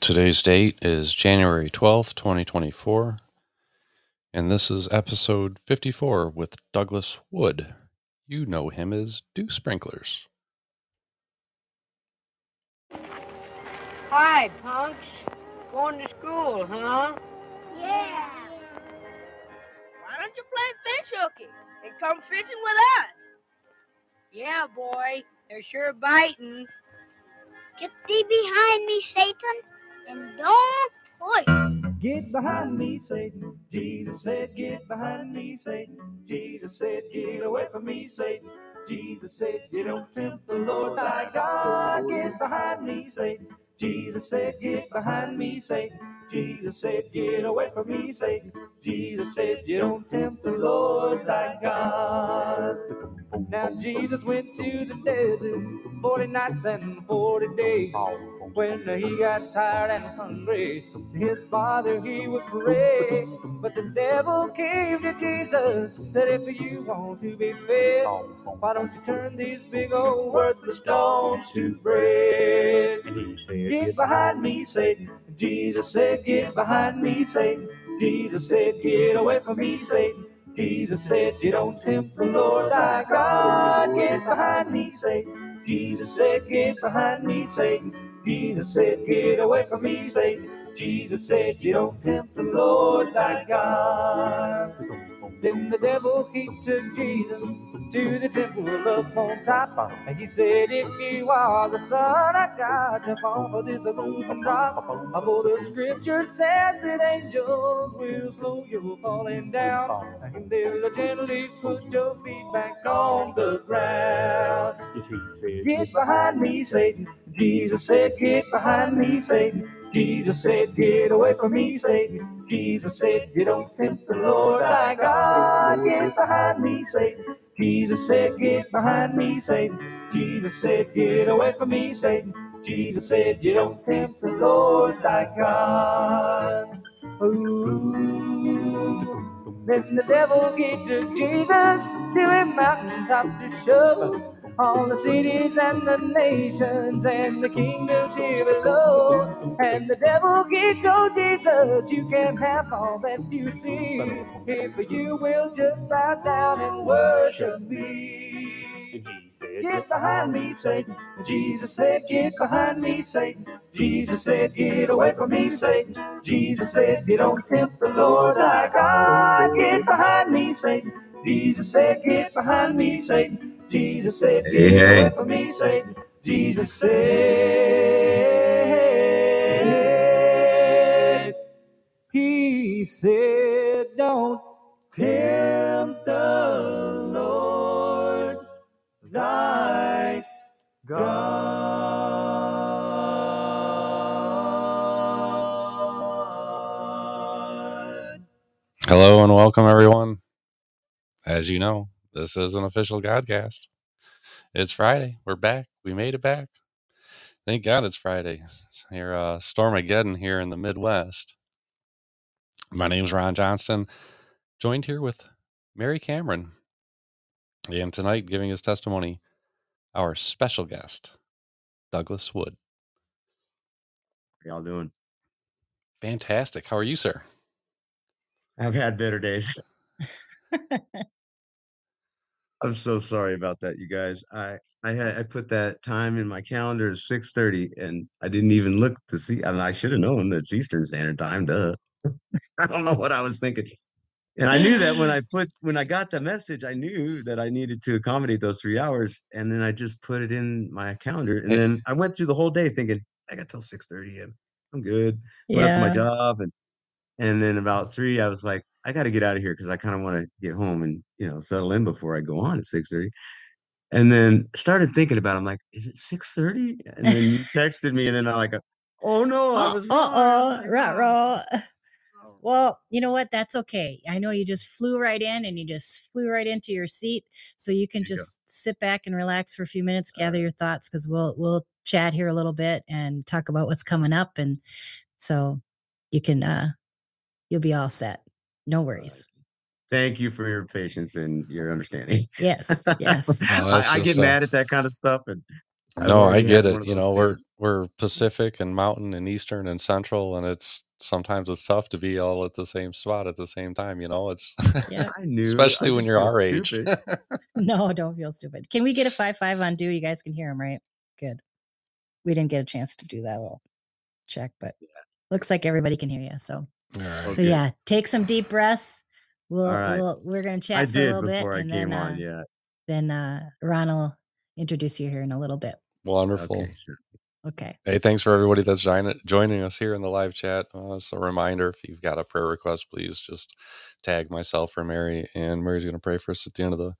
Today's date is January 12th, 2024, and this is episode 54 with Douglas Wood. You know him as Dew Sprinklers. Hi, punks. Going to school, huh? Yeah. Why don't you play fish hooky and come fishing with us? Yeah, boy. They're sure biting. Get thee behind me, Satan, and don't push. Get behind me, Satan. Jesus said, Get behind me, Satan. Jesus said, Get away from me, Satan. Jesus said, You don't tempt the Lord thy God. Get behind me, Satan. Jesus said, Get behind me, Satan. Jesus said, Get away from me, Satan. Jesus said, You don't tempt the Lord thy God. Now Jesus went to the desert 40 nights and 40 days. When he got tired and hungry, to his father he would pray. But the devil came to Jesus, said, If you want to be fed, why don't you turn these big old worthless stones to bread? And he said, Get behind me, Satan. Jesus said, Get behind me, Satan. Jesus said, Get away from me, Satan. Jesus said, You don't tempt the Lord thy God. Get behind me, Satan. Jesus said, Get behind me, Satan. Jesus said, Get away from me, Satan. Jesus said, You don't tempt the Lord thy God. Then the devil he took Jesus to the temple up on top. And he said, If you are the Son of God, jump off of this and drop. For the scripture says that angels will slow you falling down. And they'll gently put your feet back on the ground. Get behind me, Satan. Jesus said, Get behind me, Satan. Jesus said, Get away from me, Satan. Jesus said, You don't tempt the Lord thy God. Get behind me, Satan. Jesus said, Get behind me, Satan. Jesus said, Get away from me, Satan. Jesus said, You don't tempt the Lord thy God. Ooh. Then the devil he took Jesus to a mountaintop to show all the cities and the nations and the kingdoms here below. And the devil he told Jesus, You can have all that you see if you will just bow down and worship me. Get behind me, Satan. Jesus said, Get behind me, Satan. Jesus said, Get away from me, Satan. Jesus said, You don't tempt the Lord thy God. Get behind me, Satan. Jesus said, Get behind me, Satan. Jesus said, Get Hey, hey. away from me, Satan. Jesus said, He said, Don't tempt the Lord thy God. Hello and welcome, everyone. As you know, this is an official Godcast. It's Friday. We're back. We made it back. Thank God it's Friday. Here, uh, Stormageddon here in the Midwest. My name's Ron Johnston, joined here with Mary Cameron. And tonight, giving his testimony, our special guest, Douglas Wood. How y'all doing? Fantastic. How are you, sir? I've had better days. I'm so sorry about that, you guys. I I had I put that time in my calendar as 6:30 and I didn't even look to see I mean, I should have known that it's Eastern Standard Time, duh. I don't know what I was thinking. And I knew that when I put when I got the message, I knew that I needed to accommodate those 3 hours and then I just put it in my calendar and eh. then I went through the whole day thinking, I got till 6:30 and I'm good. Went out to my job and and then about 3 I was like, I got to get out of here cuz I kind of want to get home and, you know, settle in before I go on at 6:30. And then started thinking about it. I'm like, is it 6:30? And then you texted me and then I'm like, oh no, I Oh, was uh wrong. oh, God." roll. Well, you know what? That's okay. I know you just flew right in and you just flew right into your seat, so you can There you go. just sit back and relax for a few minutes, gather your thoughts, because we'll we'll chat here a little bit and talk about what's coming up, and so you can uh you'll be all set. No worries. Thank you for your patience and your understanding. Yes, yes. No, I, I get uh, mad at that kind of stuff and I've no, I get it. You those know, we're we're Pacific and Mountain and Eastern and Central, and it's sometimes it's tough to be all at the same spot at the same time. You know, it's Yeah. I knew. especially I when you're feel our age. No, don't feel stupid. Can we get a five five on do? You guys can hear him, right? Good. We didn't get a chance to do that. We'll check, but looks like everybody can hear you. So all right. so Okay. yeah, take some deep breaths. We'll, All right. we'll we're gonna chat I for a did little bit, before I and came then on. uh, Yeah. then uh, Ron will introduce you here in a little bit. Wonderful. Okay. so- Okay. Hey, thanks for everybody that's joining joining us here in the live chat. Uh, as a reminder, if you've got a prayer request, please just tag myself or Mary, and Mary's going to pray for us at the end of the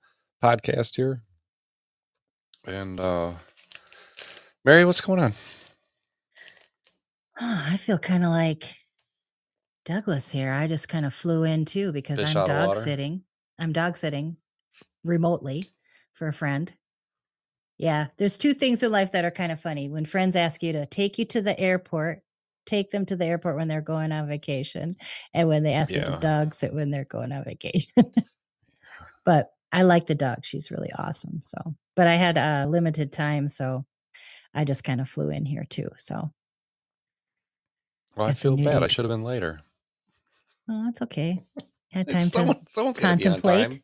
podcast here. And uh Mary, what's going on? I feel kind of like Douglas here. I just kind of flew in too because Fish I'm out of dog water? sitting. I'm dog sitting remotely for a friend. Yeah, there's two things in life that are kind of funny. When friends ask you to take you to the airport, take them to the airport when they're going on vacation, and when they ask you to Yeah. dog sit when they're going on vacation. but I like the dog. She's really awesome. So, but I had a limited time, so I just kind of flew in here too. So, Well, I feel new bad. I should have been later. Oh, that's okay. Had time to someone, someone's to be on contemplate. time.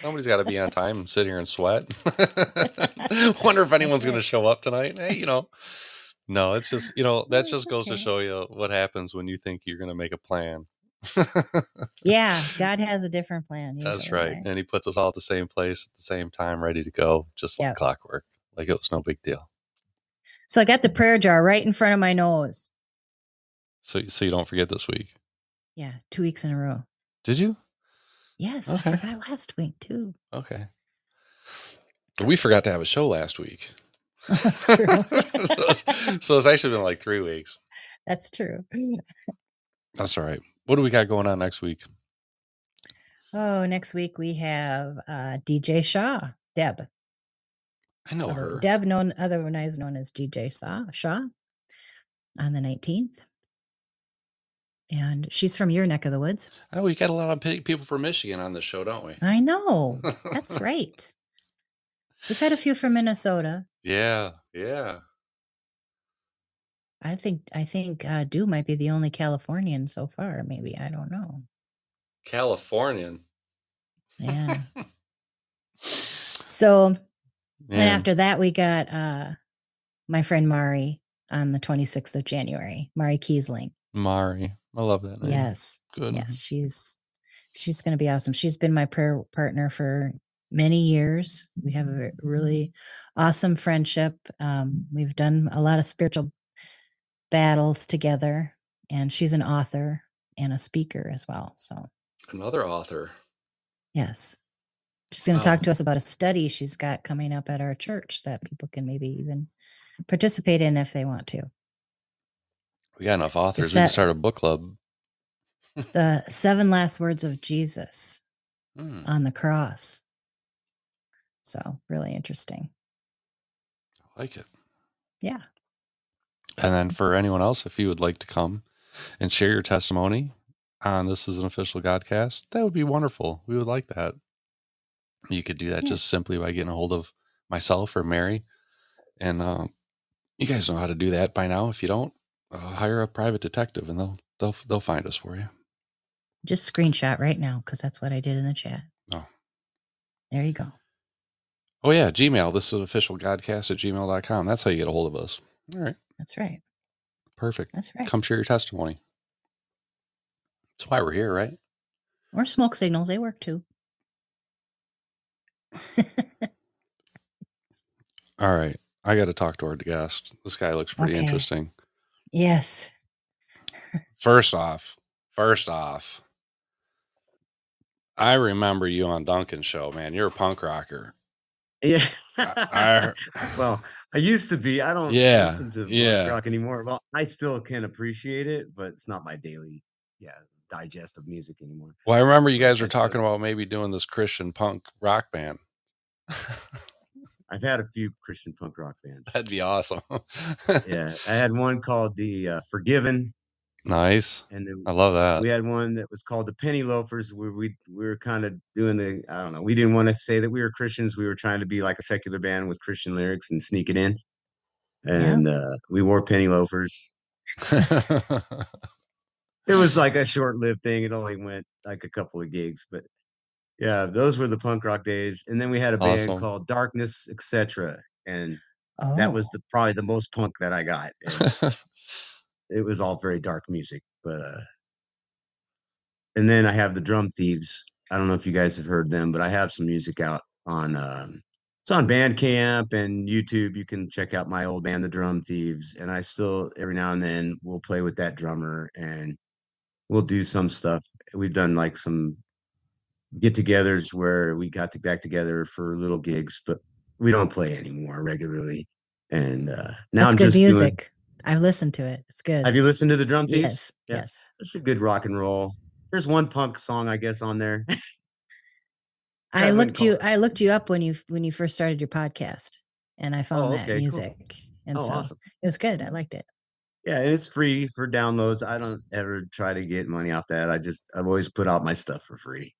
Somebody's got to be on time and sit here and sweat. Wonder if anyone's going to show up tonight. Hey, you know, no, it's just you know that just goes to okay. show you what happens when you think you're going to make a plan. Yeah, God has a different plan. That's usually, right, and He puts us all at the same place at the same time, ready to go, just like Yep. clockwork. Like it was no big deal. So I got the prayer jar right in front of my nose. So, so you don't forget this week. Yeah, two weeks in a row. Did you? Yes, Okay. I forgot last week too. Okay. We forgot to have a show last week. That's true. so, it's, so it's actually been like three weeks. That's true. That's all right. What do we got going on next week? Oh, next week we have uh, DJ Shaw, Deb. I know her. Deb, known otherwise known as DJ Shaw, Shaw, on the nineteenth, and she's from your neck of the woods. Oh, we got a lot of people from Michigan on this show, don't we? I know. That's right. We've had a few from Minnesota. Yeah, yeah. I think I think uh, Dew might be the only Californian so far. Maybe I don't know. Californian. Yeah. so and after that, we got uh, my friend Mari on the 26th of January. Mari Kiesling. Mari. I love that name. Yes. Good. Yes. She's she's going to be awesome. She's been my prayer partner for many years. We have a really awesome friendship. Um, we've done a lot of spiritual battles together, and she's an author and a speaker as well. So Another author. Yes. She's going to talk to us about a study she's got coming up at our church that people can maybe even participate in if they want to. We got enough authors. we can start a book club. The seven last words of Jesus Hmm, on the cross. So, really interesting. I like it. Yeah. And then for anyone else, if you would like to come and share your testimony on this is an official Godcast, that would be wonderful. We would like that. You could do that Yeah. just simply by getting a hold of myself or Mary. And um, you guys know how to do that by now. If you don't, uh, hire a private detective and they'll they'll they'll find us for you. Just screenshot right now because that's what I did in the chat. Oh. There you go. Oh yeah, Gmail. This is official Godcast at gmail.com. That's how you get a hold of us. All right. That's right. Perfect. That's right. Come share your testimony. That's why we're here, right? Or smoke signals. They work too. All right. I got to talk to our guest. This guy looks pretty Okay. interesting. Yes. First off, first off, I remember you on Duncan's show, man. You're a punk rocker. Yeah. I- well, I used to be. I don't Yeah, listen to punk yeah. rock anymore. Well, I still can appreciate it, but it's not my daily, yeah, digest of music anymore. Well, I remember you guys were uh talking about maybe doing this Christian punk rock band. I've had a few Christian punk rock bands. That'd be awesome. yeah, I had one called the uh, Forgiven, nice. and then I love that. we had one that was called the Penny Loafers, where we we were kind of doing the I don't know. We didn't want to say that we were Christians. We were trying to be like a secular band with Christian lyrics and sneak it in. and uh, we wore penny loafers. It was like a short-lived thing. It only went like a couple of gigs, but yeah, those were the punk rock days. And then we had a band Awesome. called Darkness, etc. And Oh, that was the probably the most punk that I got. It was all very dark music, but uh and then I have the Drum Thieves. I don't know if you guys have heard them, but I have some music out on um it's on Bandcamp and YouTube. You can check out my old band, the Drum Thieves, and I still every now and then we'll play with that drummer and we'll do some stuff. We've done like some get-togethers where we got to back together for little gigs, but we don't play anymore regularly. And uh now that's I'm good just doing music. I've listened to it. It's good. have you listened to the Drum Thieves? yes, Yeah. yes. It's a good rock and roll. There's one punk song, I guess, on there. I I looked you. it- I looked you up when you when you first started your podcast, and I found that okay, cool. music, and oh, so awesome. it was good. I liked it. Yeah, and it's free for downloads. I don't ever try to get money off that. I just I've always put out my stuff for free.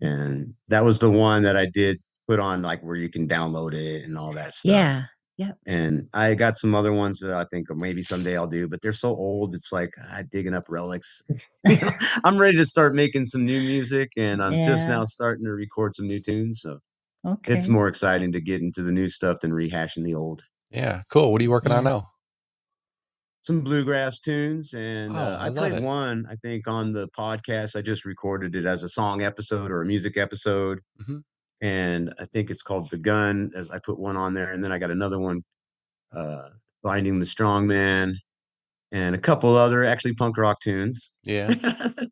And that was the one that I did put on like where you can download it and all that stuff. Yeah, Yeah. And I got some other ones that I think maybe someday I'll do, but they're so old. It's like ah, digging up relics. I'm ready to start making some new music, and I'm just now starting to record some new tunes. So okay. it's more exciting to get into the new stuff than rehashing the old. yeah, cool. What are you working on now? Some bluegrass tunes, and Oh, uh, I I, played one. I think on the podcast. I just recorded it as a song episode or a music episode, Mhm. and I think it's called "The Gun." As I put one on there, and then I got another one, uh, "Finding the Strong Man," and a couple other actually punk rock tunes. Yeah.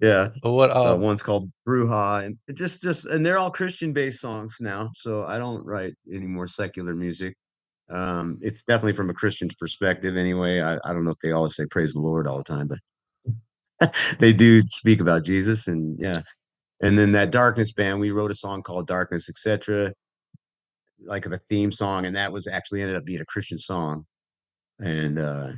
yeah, Well, what? uh, Uh, one's called Bruja, and just just and they're all Christian based songs now. So I don't write any more secular music. Um, it's definitely from a Christian's perspective, anyway. I, I don't know if they always say praise the Lord all the time, but they do speak about Jesus, and yeah. And then that Darkness band, we wrote a song called Darkness, etc. Like the theme song, and that was actually ended up being a Christian song, and uh,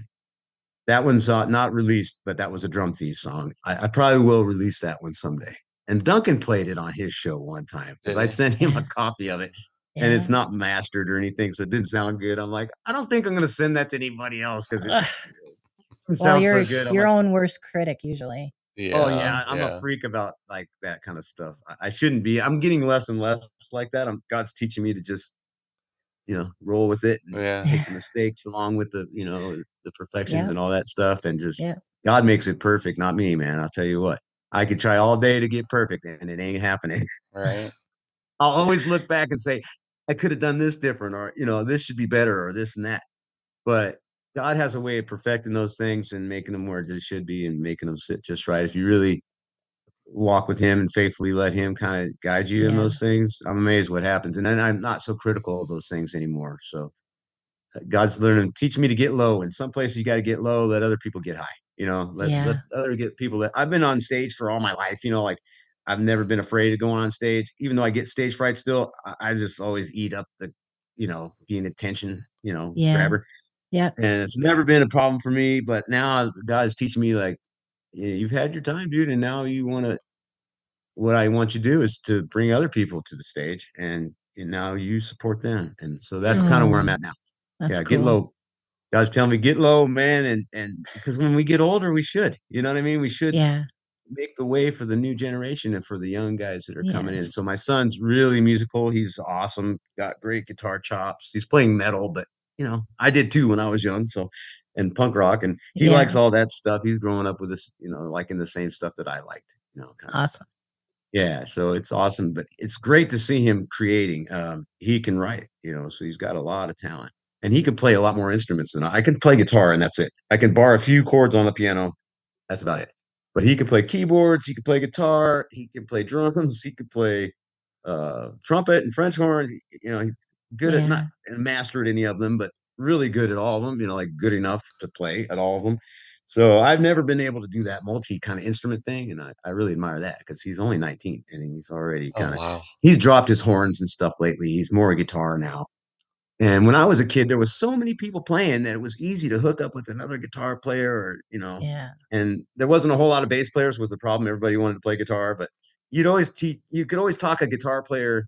that one's uh, not released, but that was a drum thief song. I, I probably will release that one someday. And Duncan played it on his show one time because I sent him a copy of it, and it's not mastered or anything, so it didn't sound good. I'm like, I don't think I'm gonna send that to anybody else because it, Ugh. it well, sounds you're so good. I'm your like, own worst critic usually. yeah. oh yeah, I'm yeah. a freak about like that kind of stuff. I, I shouldn't be. I'm getting less and less like that. I'm God's teaching me to just, you know, roll with it and Yeah. take the mistakes along with the, you know, the perfections Yeah. and all that stuff, and just Yeah. God makes it perfect, not me, man. I'll tell you what. I could try all day to get perfect, and it ain't happening. Right. I'll always look back and say, I could have done this different, or you know, this should be better, or this and that. But God has a way of perfecting those things and making them where they should be and making them sit just right. If you really walk with Him and faithfully let Him kind of guide you in those things, I'm amazed what happens. And then I'm not so critical of those things anymore. So uh, God's learning, teach me to get low. In some places, you got to get low, let other people get high. You know, let, Yeah. let other get people that I've been on stage for all my life. You know, like I've never been afraid of going on stage, even though I get stage fright still. I, I just always eat up the, you know, being attention, you know, Yeah. grabber. Yeah. And it's never been a problem for me. But now God's teaching me, like, "Yeah, you've had your time, dude. And now you want to, what I want you to do is to bring other people to the stage and, and now you support them. And so that's kind of where I'm Oh, at now That's yeah, cool. get low. God's telling me get low, man, and and because when we get older, we should. You know what I mean? We should Yeah. Make the way for the new generation and for the young guys that are coming in. So my son's really musical. He's awesome. Got great guitar chops. He's playing metal, but you know, I did too when I was young. So and punk rock, and he Yeah. likes all that stuff. He's growing up with this, you know, liking the same stuff that I liked. You know, kind of. Awesome. Yeah, so it's awesome, but it's great to see him creating. Um, he can write, you know, so he's got a lot of talent, and he can play a lot more instruments than I. I can play guitar, and that's it. I can bar a few chords on the piano. That's about it. But he can play keyboards. He can play guitar. He can play drums. He can play uh, trumpet and French horn. You know, he's good at not mastered any of them, but really good at all of them. You know, like good enough to play at all of them. So I've never been able to do that multi kind of instrument thing, and I, I really admire that because he's only 19 and he's already Oh kind of wow. he's dropped his horns and stuff lately. He's more a guitar now. And when I was a kid, there was so many people playing that it was easy to hook up with another guitar player, or you know, Yeah. and there wasn't a whole lot of bass players was the problem. Everybody wanted to play guitar, but you'd always teach you could always talk a guitar player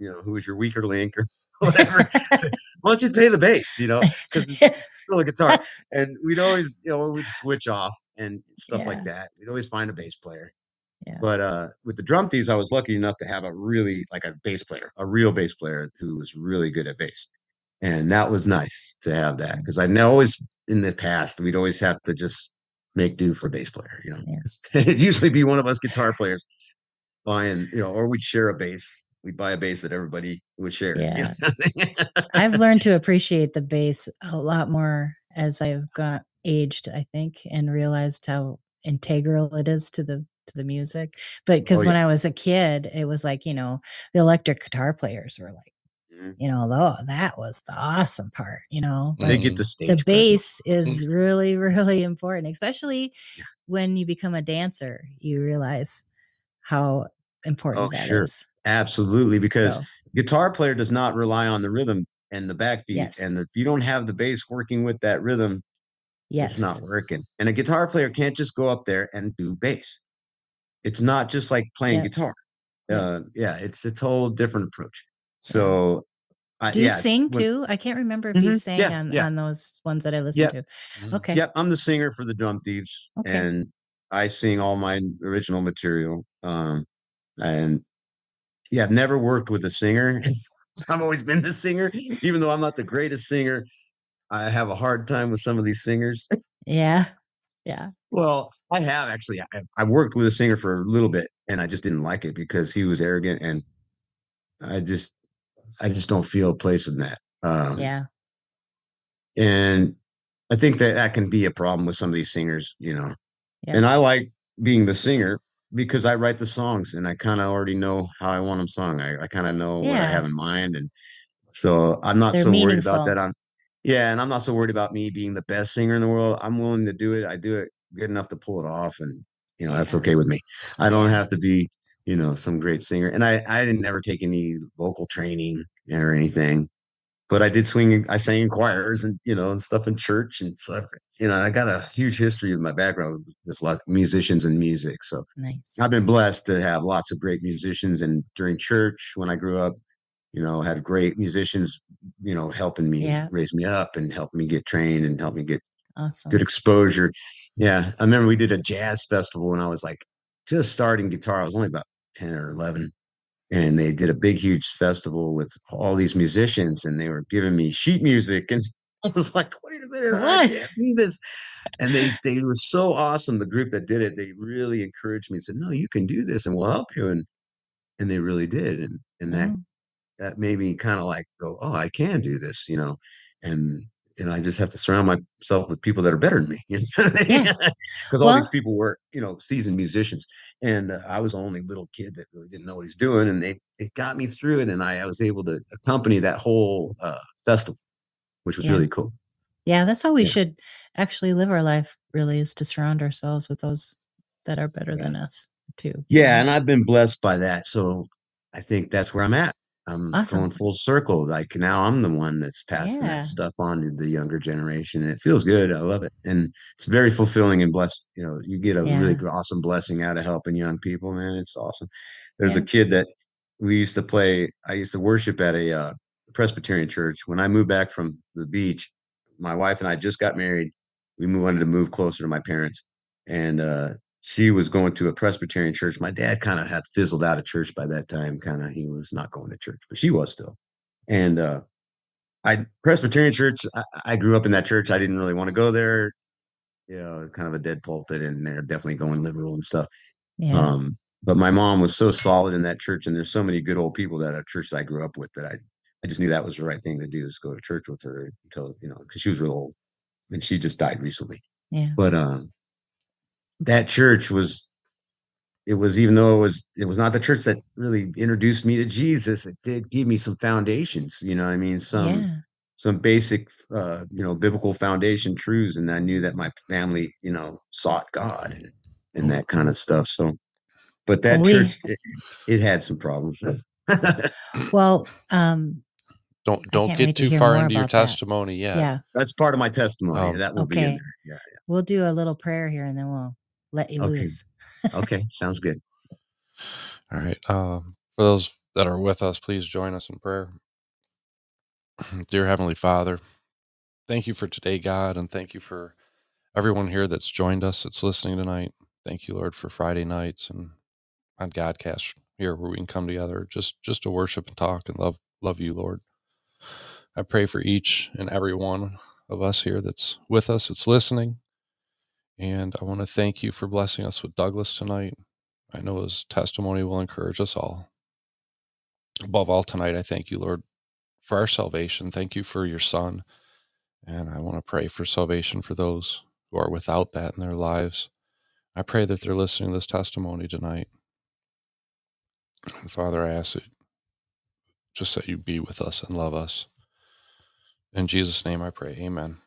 you know, who was your weaker link or whatever. to- why don't you pay the bass? You know, because it's still a guitar. And we'd always, you know, we'd switch off and stuff Yeah. like that. We'd always find a bass player. Yeah. But uh with the drum thieves, I was lucky enough to have a really like a bass player, a real bass player who was really good at bass. And that was nice to have that because I know always in the past we'd always have to just make do for bass player, you know. Yeah. It'd usually be one of us guitar players buying, you know, or we'd share a bass. We'd buy a bass that everybody would share. you Yeah. know? I've learned to appreciate the bass a lot more as I've got aged, I think, and realized how integral it is to the to the music. But because Oh, when. I was a kid, it was like, you know, the electric guitar players were like, Mhm. you know, though that was the awesome part, you know. they get the stage. the bass is really, really important, especially Yeah. when you become a dancer. You realize how important that is. Oh, sure. Absolutely, because So, guitar player does not rely on the rhythm and the backbeat. Yes. And if you don't have the bass working with that rhythm, yes. it's not working. And a guitar player can't just go up there and do bass. It's not just like playing Yeah. guitar. Yeah. Uh, yeah, it's a total different approach. So, I, Do you yeah, sing when- too? I can't remember if you Mhm. sang Yeah, on, on those ones that I listened to. Mhm. Okay. Yeah, I'm the singer for the Drum Thieves, Okay. and I sing all my original material. Um, and yeah, I've never worked with a singer. I've always been the singer, even though I'm not the greatest singer. I have a hard time with some of these singers. Yeah. Yeah. Well, I have actually. I, I've worked with a singer for a little bit, and I just didn't like it because he was arrogant, and I just, I just don't feel a place in that. Um, Yeah. and I think that that can be a problem with some of these singers, you know. Yeah. And I like being the singer because I write the songs and I kind of already know how I want them sung. I, I kind of know what I have in mind, and so I'm not They're so worried about that. I'm yeah, and I'm not so worried about me being the best singer in the world. I'm willing to do it. I do it good enough to pull it off, and you know that's okay with me. I don't have to be you know some great singer, and I I didn't ever take any vocal training or anything but I did swing. I sang in choirs and you know and stuff in church and stuff. You know, I got a huge history of my background with lots of musicians and music. So Nice. I've been blessed to have lots of great musicians. And during church, when I grew up, you know, had great musicians, you know, helping me Yeah. raise me up and help me get trained and help me get Awesome. good exposure. Yeah, I remember we did a jazz festival when I was like just starting guitar. I was only about ten or eleven, and they did a big, huge festival with all these musicians, and they were giving me sheet music, and I was like, "Wait a minute, I What? can't do this." And they they were so awesome. The group that did it, they really encouraged me and said, "No, you can do this, and we'll help you." And and they really did, and and that Oh, that made me kind of like go, "Oh, I can do this," you know, and and I just have to surround myself with people that are better than me, Yeah. because all these people were, you know, seasoned musicians, and uh, I was the only little kid that really didn't know what he's doing, and they it got me through it, and I, I was able to accompany that whole uh, festival, which was Yeah. really cool. yeah. That's how we Yeah. should actually live our life, really, is to surround ourselves with those that are better than us, too. Yeah, and I've been blessed by that, so I think that's where I'm at. I'm Awesome. going full circle. Like now, I'm the one that's passing Yeah. that stuff on to the younger generation, and it feels good. I love it, and it's very fulfilling and blessed. You know, you get a really Yeah. gr- awesome blessing out of helping young people, man. It's awesome. There's Yeah. a kid that we used to play. I used to worship at a uh, Presbyterian church. When I moved back from the beach, my wife and I just got married. We wanted to move closer to my parents, and uh, she was going to a Presbyterian church. My dad kind of had fizzled out of church by that time. Kind of, he was not going to church, but she was still. And uh, I Presbyterian church. I, I grew up in that church. I didn't really want to go there. You know, kind of a dead pulpit, and they're definitely going liberal and stuff. Yeah. Um, but my mom was so solid in that church, and there's so many good old people that a church that I grew up with that I, I just knew that was the right thing to do is go to church with her until you know because she was real old, and she just died recently. yeah. But um, that church was, it was even though it was it was not the church that really introduced me to Jesus. It did give me some foundations. You know, what I mean, some yeah. some basic uh, you know biblical foundation truths, and I knew that my family you know sought God and and that kind of stuff. So, but that Well, we- church it, it had some problems. Well, um, Don't don't get wait to too far into your about that. testimony yet. yeah. That's part of my testimony. Oh. that will be in Okay. there. Yeah. We'll do a little prayer here and then we'll let you Okay. loose. Okay. Sounds good. All right. Um, for those that are with us, please join us in prayer. Dear Heavenly Father, thank you for today, God, and thank you for everyone here that's joined us, that's listening tonight. Thank you, Lord, for Friday nights and on Godcast here where we can come together just just to worship and talk and love love you, Lord. I pray for each and every one of us here that's with us, that's listening. And I want to thank you for blessing us with Douglas tonight. I know his testimony will encourage us all. Above all, tonight, I thank you, Lord, for our salvation. Thank you for your Son. And I want to pray for salvation for those who are without that in their lives. I pray that they're listening to this testimony tonight. And Father, I ask that just that you be with us and love us. In Jesus' name I pray. Amen.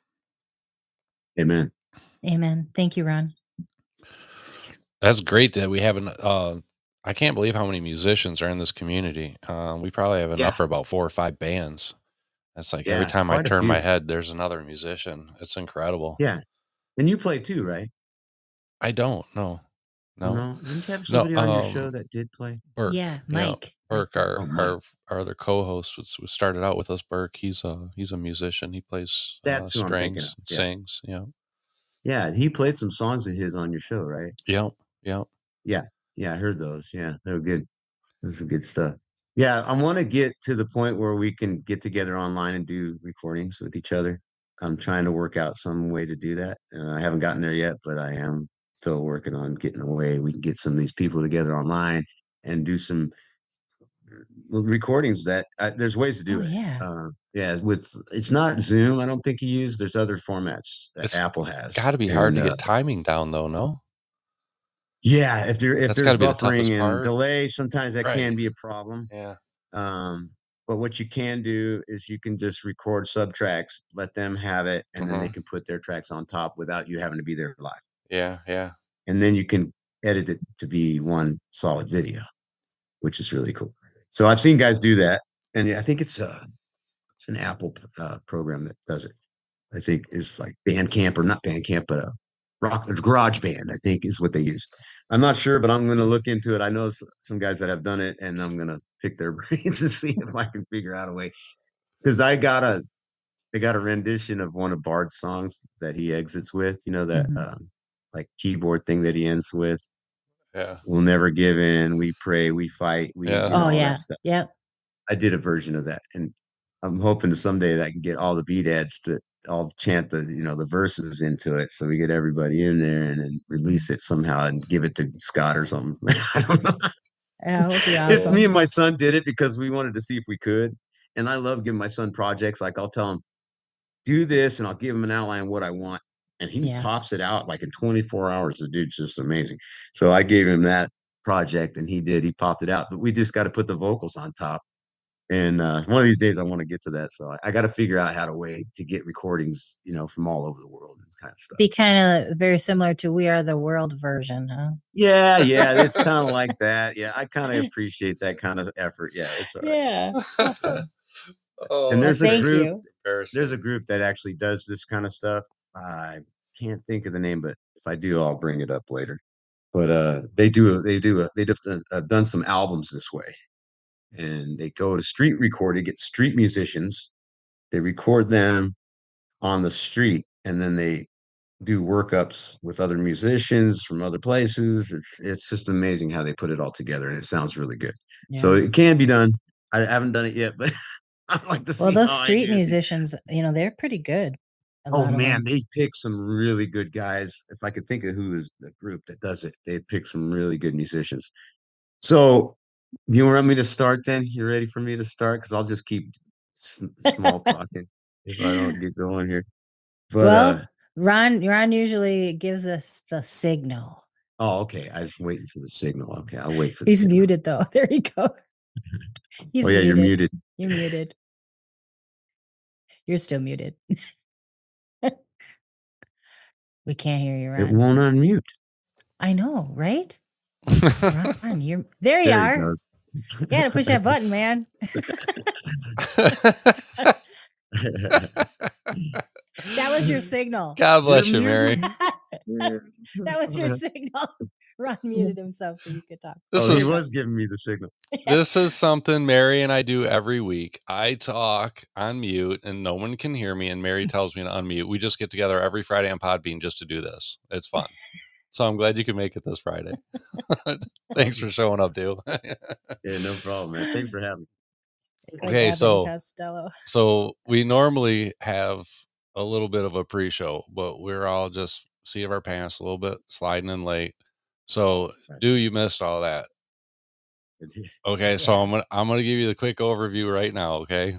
Amen. Amen. Thank you, Ron. That's great that we have an uh I can't believe how many musicians are in this community. Um, we probably have enough Yeah. for about four or five bands. That's like every time I turn my head, there's another musician. It's incredible. Yeah. And you play too, right? I don't. Oh, No. no. Didn't you have No, somebody on your show um, that did play? Burke. Yeah, Mike. Burke, our, Oh, Mike. our our other co-host was, was started out with us. Burke, he's a he's a musician. He plays uh, That's thinking strings, yeah. sings. Yeah, Yeah, he played some songs of his on your show, right? yeah, yeah. Yeah. Yeah, I heard those. Yeah, they were good. This is good stuff. Yeah, I want to get to the point where we can get together online and do recordings with each other. I'm trying to work out some way to do that. Uh, I haven't gotten there yet, but I am still working on getting a way we can get some of these people together online and do some recordings that uh, there's ways to do Oh, it. yeah. Uh, yeah, with it's not Zoom. I don't think you use. There's other formats that It's Apple has. Got to be hard And, to uh, get timing down, though. No. Yeah, if there if That's there's the buffering and part. delay, sometimes that Right. can be a problem. Yeah. Um, but what you can do is you can just record sub tracks, let them have it, and then they Mhm. can put their tracks on top without you having to be there live. Yeah. Yeah. And then you can edit it to be one solid video, which is really cool. So I've seen guys do that, and I think it's a it's an Apple uh, program that does it. I think is like Bandcamp or not Bandcamp, but a Rock Garage Band. I think is what they use. I'm not sure, but I'm going to look into it. I know some guys that have done it, and I'm going to pick their brains and see if I can figure out a way. Because I got a, I got a rendition of one of Bard's songs that he exits with. You know that Mhm. um, like keyboard thing that he ends with. Yeah. We'll never give in. We pray. We fight. We Yeah. you know, Oh, yeah. that stuff. Yep. I did a version of that, and I'm hoping someday that I can get all the beat ads to all chant the you know the verses into it, so we get everybody in there and then release it somehow and give it to Scott or something. I don't know. That would be awesome. me and my son did it because we wanted to see if we could, and I love giving my son projects. Like I'll tell him, do this, and I'll give him an outline of what I want, and he Yeah. pops it out like in 24 hours. The dude's just amazing. So I gave him that project, and he did. He popped it out, but we just got to put the vocals on top. And uh, one of these days, I want to get to that. So I, I got to figure out how to way to get recordings, you know, from all over the world and this kind of stuff. Be kind of very similar to We Are the World version, huh? Yeah, yeah, it's kind of like that. Yeah, I kind of appreciate that kind of effort. Yeah, it's all right. Yeah. Awesome. oh, And there's a group. you. There's a group that actually does this kind of stuff. I can't think of the name, but if I do, I'll bring it up later. But uh, they do. They do. They've done- uh, some albums this way, and they go to street recording, get street musicians. They record them on the street, and then they do workups with other musicians from other places. It's it's just amazing how they put it all together, and it sounds really good. So it can be done. I haven't done it yet, but I'd like to see. Well, those street musicians, you know, they're pretty good. Oh man, they pick some really good guys. If I could think of who is the group that does it, they pick some really good musicians. So you want me to start then? You ready for me to start? Because I'll just keep s- small talking if I don't get going here. But well, uh Ron, Ron usually gives us the signal. oh, okay. I was waiting for the signal. Okay, I'll wait for the He's signal. muted though. There you go. He's oh yeah, you're muted. You're muted. You're still muted. We can't hear you, right. It Ron. won't unmute. I know, right? Ron, you're there. You There are. he goes. You gotta push that button, man. That was your signal. God bless you, Mary. muted. that was your signal. Ron muted himself so you could talk. This oh, is he was giving me the signal. this is something Mary and I do every week. I talk on mute and no one can hear me, and Mary tells me to unmute. We just get together every Friday on Podbean just to do this. It's fun. So I'm glad you could make it this Friday. Thanks for showing up, dude. Yeah, no problem, man. Thanks for having me. Like Okay, so- Costello. so we normally have a little bit of a pre-show, but we're all just seat of our pants a little bit, sliding in late. So, do you missed all that? Okay, so I'm gonna I'm gonna give you the quick overview right now. Okay,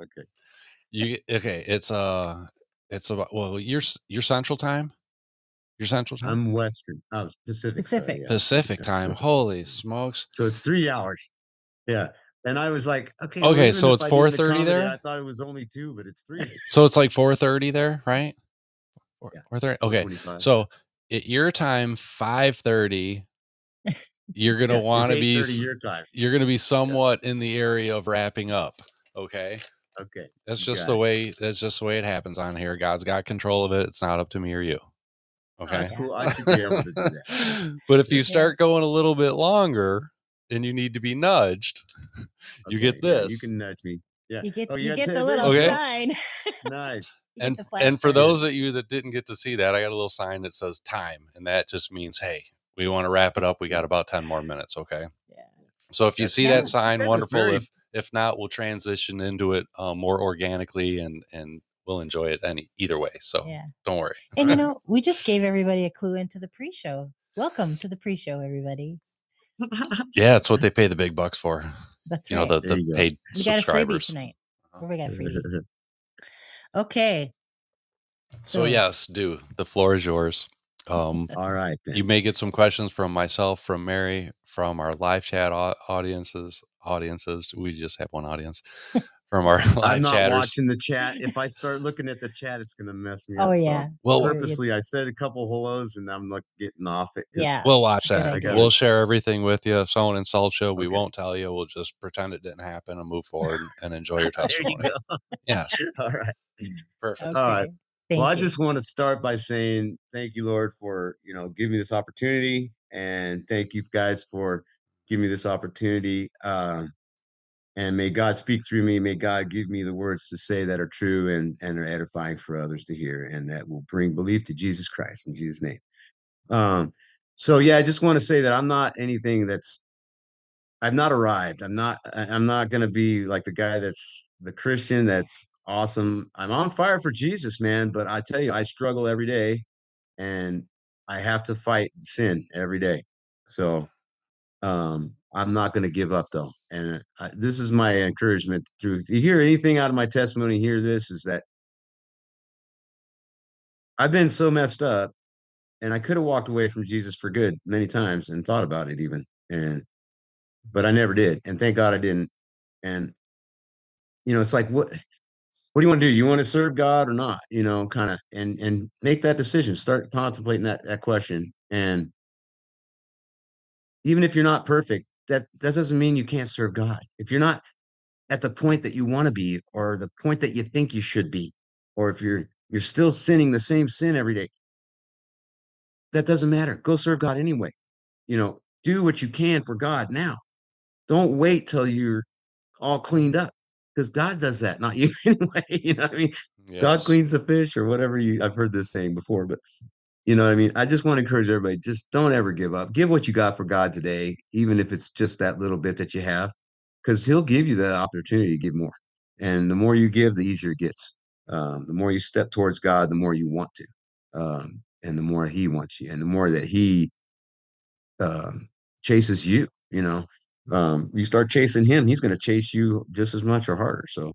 Okay. you okay? It's uh, it's about well, you're Central Time, you're Central Time, I'm Western. Oh, Pacific. sorry, Pacific. yeah. Pacific Time. so- Holy smokes! So it's three hours. Yeah. And I was like, okay. Okay, so it's 4:30 accommodate, there? I thought it was only two, but it's three. So it's like 4:30 there, right? Four Yeah. 4:30. Okay, 4:25. so at your time, 5:30, you're gonna Yeah, want to be your time. you're gonna be somewhat in the area of wrapping up. Okay. Okay. That's just the it. way that's just the way it happens on here. God's got control of it. It's not up to me or you. Oh, Okay. That's cool. I should be able to do that. but if you start going a little bit longer and you need to be nudged, you get Okay, yeah, this. you can nudge me. Yeah. You get Oh, you got get to- the little Okay. sign. Nice. You and and for those of you that didn't get to see that, I got a little sign that says time, and that just means hey, we want to wrap it up. We got about ten more minutes. Okay. Yeah. So if you That's see good. that sign, That wonderful. very- If if not, we'll transition into it um, more organically, and and we'll enjoy it any either way. So Yeah. don't worry. And you know, we just gave everybody a clue into the pre-show. Welcome to the pre-show, everybody. yeah, it's what they pay the big bucks for. That's You know, right. the, the you paid we got a freebie tonight. Uh-huh. What we got a freebie? Okay. So yes, do the floor is yours. Um, All right. Then. you may get some questions from myself, from Mary, from our live chat au- audiences. Audiences, we just have one audience. From our live I'm not chatters. watching the chat. If I start looking at the chat, it's gonna mess me Oh up. Oh yeah. Well, You're- you're- purposely, I said a couple hellos, and I'm like getting off it. Yeah. We'll watch that. We'll share everything with you. If someone insults you, we Okay. won't tell you. We'll just pretend it didn't happen and move forward and enjoy your There testimony. you go. Yes, All right. perfect. Okay. All right. Thank well, I just want to start by saying thank you, Lord, for you know giving me this opportunity, and thank you guys for giving me this opportunity. Um, and may God speak through me. May God give me the words to say that are true and and are edifying for others to hear, and that will bring belief to Jesus Christ in Jesus' name. Um, so yeah, I just want to say that I'm not anything that's I've not arrived. I'm not I'm not gonna be like the guy that's the Christian that's awesome. I'm on fire for Jesus, man. But I tell you, I struggle every day and I have to fight sin every day. So um I'm not gonna give up though. And I, this is my encouragement through if you hear anything out of my testimony, hear this is that I've been so messed up and I could have walked away from Jesus for good many times and thought about it even. And but I never did. And thank God I didn't. And you know, it's like what what do you want to do? You want to serve God or not? You know, kind of and and make that decision. Start contemplating that that question. And even if you're not perfect, that that doesn't mean you can't serve God. If you're not at the point that you want to be or the point that you think you should be, or if you're you're still sinning the same sin every day, that doesn't matter. Go serve God anyway. You know, do what you can for God now. Don't wait till you're all cleaned up because God does that, not you anyway. You know what I mean? God cleans the fish or whatever you I've heard this saying before, but you know what I mean? I just want to encourage everybody, just don't ever give up. Give what you got for God today, even if it's just that little bit that you have, because he'll give you the opportunity to give more. And the more you give, the easier it gets. Um, the more you step towards God, the more you want to. Um, and the more he wants you, and the more that he um, chases you, you know. Um, you start chasing him, he's going to chase you just as much or harder. So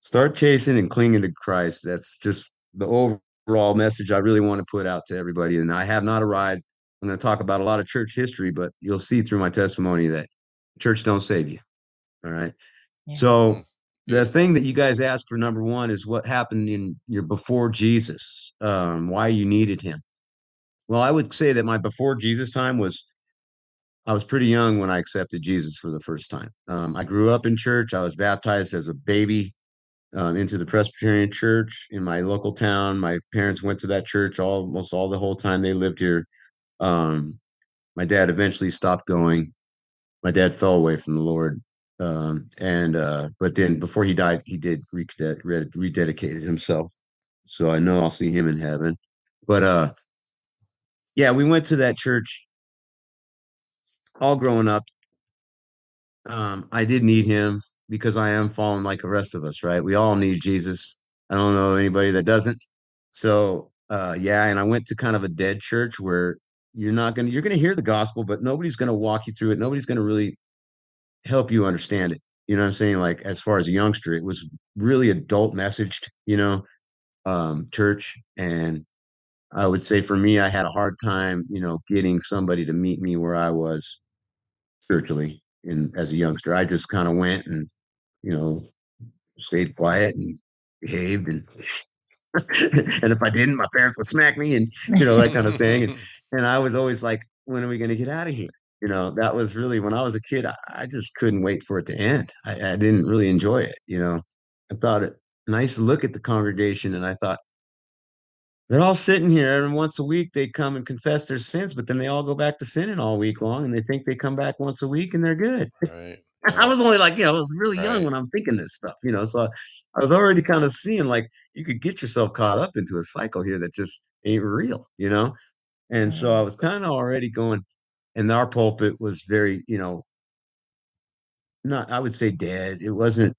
start chasing and clinging to Christ. That's just the overall message I really want to put out to everybody. And I have not arrived. I'm going to talk about a lot of church history, but you'll see through my testimony that church don't save you. All right. Yeah. So Mm, the thing that you guys asked for number one is what happened in your before Jesus, um, why you needed him. Well, I would say that my before Jesus time was I was pretty young when I accepted Jesus for the first time. Um, I grew up in church. I was baptized as a baby um, into the Presbyterian church in my local town. My parents went to that church almost all the whole time they lived here. Um, my dad eventually stopped going. My dad fell away from the Lord. Um, and uh, but then before he died, he did rededicated himself. So I know I'll see him in heaven. But uh, yeah, we went to that church all growing up. Um, I did need him because I am fallen like the rest of us, right? We all need Jesus. I don't know anybody that doesn't. So uh, yeah, and I went to kind of a dead church where you're not gonna you're gonna hear the gospel, but nobody's gonna walk you through it. Nobody's gonna really help you understand it. You know what I'm saying? Like as far as a youngster, it was really adult messaged, you know, um, church. And I would say for me, I had a hard time, you know, getting somebody to meet me where I was spiritually in as a youngster. I just kind of went and, you know, stayed quiet and behaved and and if I didn't, my parents would smack me and you know, that kind of thing. And and I was always like, when are we gonna get out of here? You know, that was really when I was a kid, I, I just couldn't wait for it to end. I, I didn't really enjoy it, you know. I thought it nice to look at the congregation and I thought, they're all sitting here and once a week they come and confess their sins, but then they all go back to sinning all week long and they think they come back once a week and they're good. Right. I was only like, you know, I was really young Right. when I'm thinking this stuff, you know. So I, I was already kind of seeing like you could get yourself caught up into a cycle here that just ain't real, you know. And so I was kind of already going, and our pulpit was very, you know, not I would say dead. It wasn't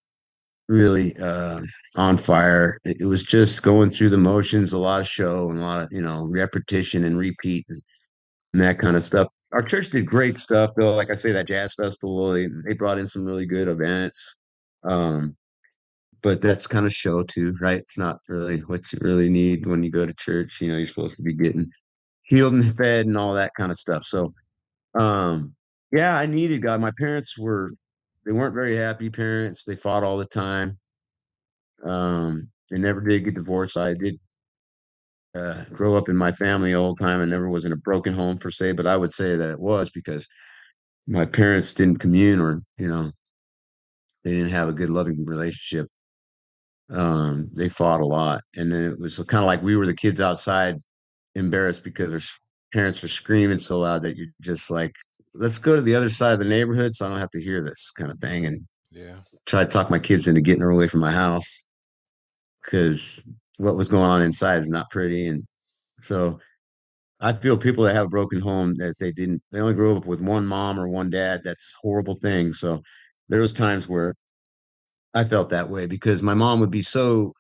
really uh on fire. It, was just going through the motions, a lot of show and a lot of, you know, repetition and repeat and, and that kind of stuff. Our church did great stuff though. Like I say, that jazz festival, they, they brought in some really good events. Um, but that's kind of show too, right? It's not really what you really need when you go to church. You know, you're supposed to be getting healed and fed and all that kind of stuff. So, um, yeah, I needed God. My parents were, they weren't very happy parents. They fought all the time. Um, they never did get divorced. I did uh, grow up in my family all the time and never was in a broken home per se, but I would say that it was because my parents didn't commune or, you know, they didn't have a good loving relationship. Um, they fought a lot. And then it was kind of like we were the kids outside embarrassed because their parents were screaming so loud that you're just like, let's go to the other side of the neighborhood so I don't have to hear this kind of thing. And Yeah. try to talk my kids into getting her away from my house because what was going on inside is not pretty. And so I feel people that have a broken home that they didn't, they only grew up with one mom or one dad. That's horrible thing. So there was times where I felt that way because my mom would be so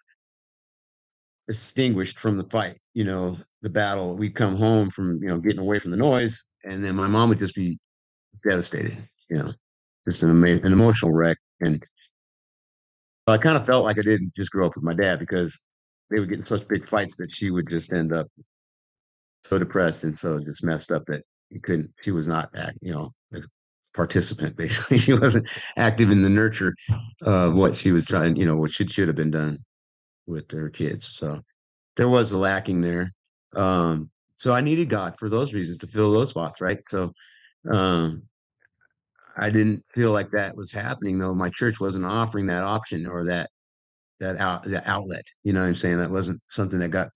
extinguished from the fight, you know, the battle. We'd come home from, you know, getting away from the noise, and then my mom would just be devastated, you know, just an, an emotional wreck. And I kind of felt like I didn't just grow up with my dad because they would get in such big fights that she would just end up so depressed and so just messed up that you couldn't, she was not, act, you know, a participant basically. she wasn't active in the nurture of what she was trying, you know, what should should have been done with her kids. So there was a lacking there. Um, so I needed God for those reasons to fill those spots, right? So um, I didn't feel like that was happening though. My church wasn't offering that option or that that out that outlet. You know what I'm saying? That wasn't something that got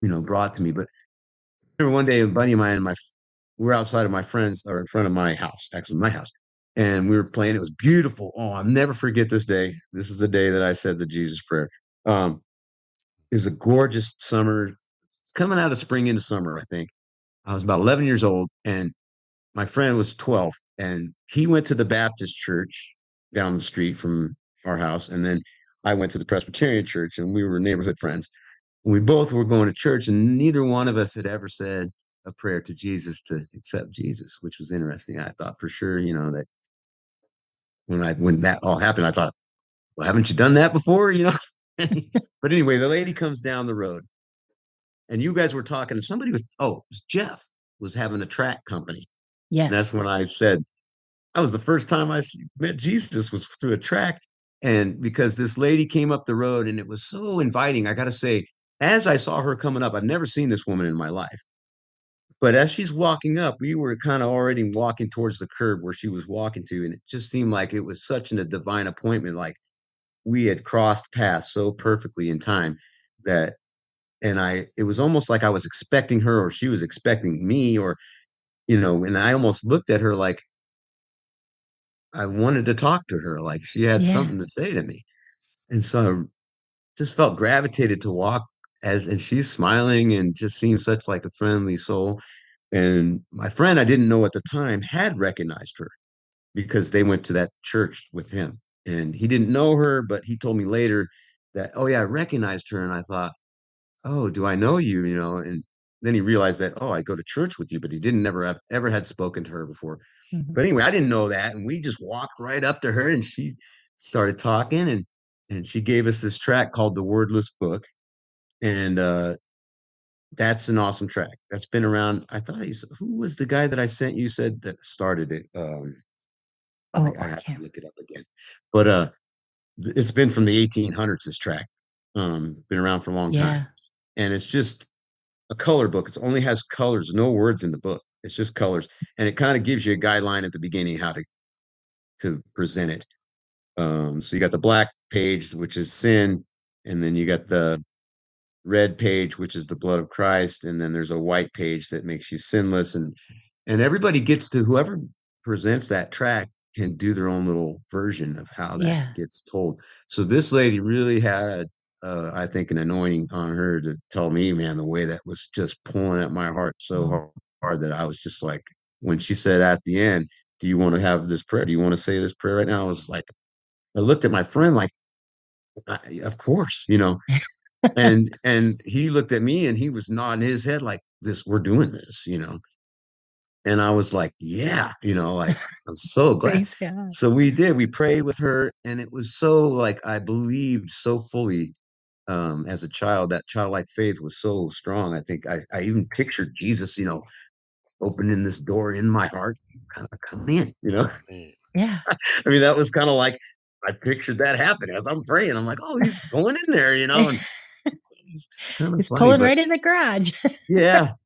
you know brought to me. But I remember one day a buddy of mine and my we're outside of my friends or in front of my house, actually my house, and we were playing. It was beautiful. Oh, I'll never forget this day. This is the day that I said the Jesus prayer. Um, it was a gorgeous summer, coming out of spring into summer, I think. I was about 11 years old, and my friend was 12, and he went to the Baptist church down the street from our house, and then I went to the Presbyterian church, and we were neighborhood friends. We both were going to church, and neither one of us had ever said a prayer to Jesus to accept Jesus, which was interesting. I thought for sure, you know, that when I when that all happened, I thought, well, haven't you done that before? You know. but anyway, the lady comes down the road, and you guys were talking, and somebody was oh, it was Jeff was having a track company. And that's when I said, that was the first time I met Jesus was through a tract. And because this lady came up the road and it was so inviting, I got to say, as I saw her coming up, I've never seen this woman in my life. But as she's walking up, we were kind of already walking towards the curb where she was walking to. And it just seemed like it was such an, a divine appointment. Like we had crossed paths so perfectly in time that, and I, it was almost like I was expecting her or she was expecting me or you know, and I almost looked at her like I wanted to talk to her, like she had Yeah. something to say to me. And so I just felt gravitated to walk as and she's smiling and just seems such like a friendly soul. And my friend I didn't know at the time had recognized her because they went to that church with him. And he didn't know her, but he told me later that, oh yeah, I recognized her. And I thought, oh, do I know you? You know, and then he realized that, oh, I go to church with you, but he didn't never have ever had spoken to her before. Mhm. But anyway, I didn't know that. And we just walked right up to her and she started talking and and she gave us this tract called The Wordless Book. And uh that's an awesome tract. That's been around. I thought he's who was the guy that I sent you said that started it? Um Oh, I I have to can't. look it up again. But uh it's been from the 1800s this tract. Um been around for a long Yeah. time. And it's just a color book. It only has colors, no words in the book. It's just colors. And it kind of gives you a guideline at the beginning how to to present it. Um, so you got the black page, which is sin, and then you got the red page, which is the blood of Christ, and then there's a white page that makes you sinless, and and everybody gets to whoever presents that tract can do their own little version of how that Yeah. gets told. So this lady really had, uh, I think, an anointing on her to tell me, man, the way that was just pulling at my heart so hard, hard that I was just like, when she said at the end, "Do you want to have this prayer? Do you want to say this prayer right now?" I was like, I looked at my friend like, I, "Of course," you know, and and he looked at me and he was nodding his head like this, "We're doing this," you know. And I was like, "Yeah," you know, like, I'm so glad. So we did, we prayed with her, and it was so like I believed so fully um as a child, that childlike faith was so strong. I think I, I even pictured Jesus, you know, opening this door in my heart, kind of come in, you know. Yeah. I mean, that was kind of like I pictured that happening as I'm praying. I'm like, oh, he's going in there, you know, and it's kind of He's funny, pulling but right in the garage. yeah.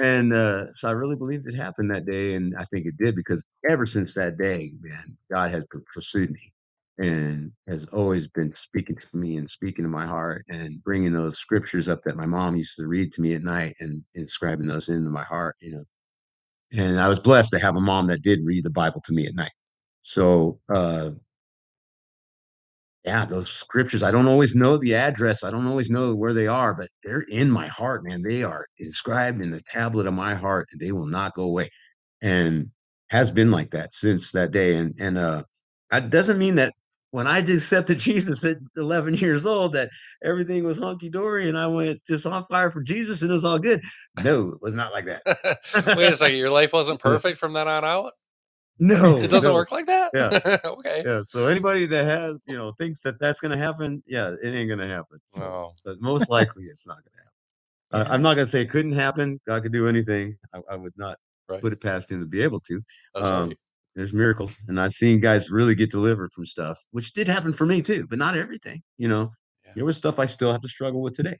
And uh, so I really believed it happened that day, and I think it did because ever since that day, man, God has pursued me and has always been speaking to me and speaking to my heart and bringing those scriptures up that my mom used to read to me at night and inscribing those into my heart, you know. And I was blessed to have a mom that did read the Bible to me at night. So uh, Yeah, those scriptures, I don't always know the address, I don't always know where they are, but they're in my heart, man. They are inscribed in the tablet of my heart, and they will not go away, and has been like that since that day, and and, uh, that doesn't mean that when I just accepted Jesus at 11 years old, that everything was hunky dory and I went just on fire for Jesus and it was all good. No, it was not like that. Wait a second, your life wasn't perfect from then on out? No, It doesn't no. work like that? Yeah. okay. Yeah, so anybody that has, you know, thinks that that's gonna happen, yeah, it ain't gonna happen. So, No. but most likely it's not gonna happen. I, I'm not gonna say it couldn't happen. God could do anything. I, I would not Right. put it past him to be able to. That's Um, right. There's miracles, and I've seen guys really get delivered from stuff, which did happen for me too, but not everything. You know, Yeah. there was stuff I still have to struggle with today,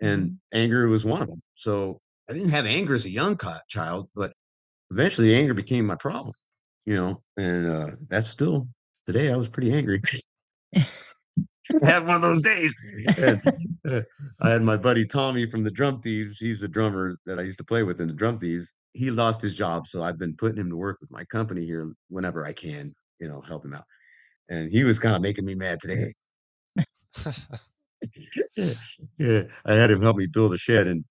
and Mm-hmm. anger was one of them. So I didn't have anger as a young child, but eventually anger became my problem. You know, and uh, that's still today. I was pretty angry. Had one of those days. And, uh, I had my buddy Tommy from the Drum Thieves. He's the drummer that I used to play with in the Drum Thieves. He lost his job, so I've been putting him to work with my company here whenever I can, you know, help him out. And he was kind of making me mad today. yeah, I had him help me build a shed, and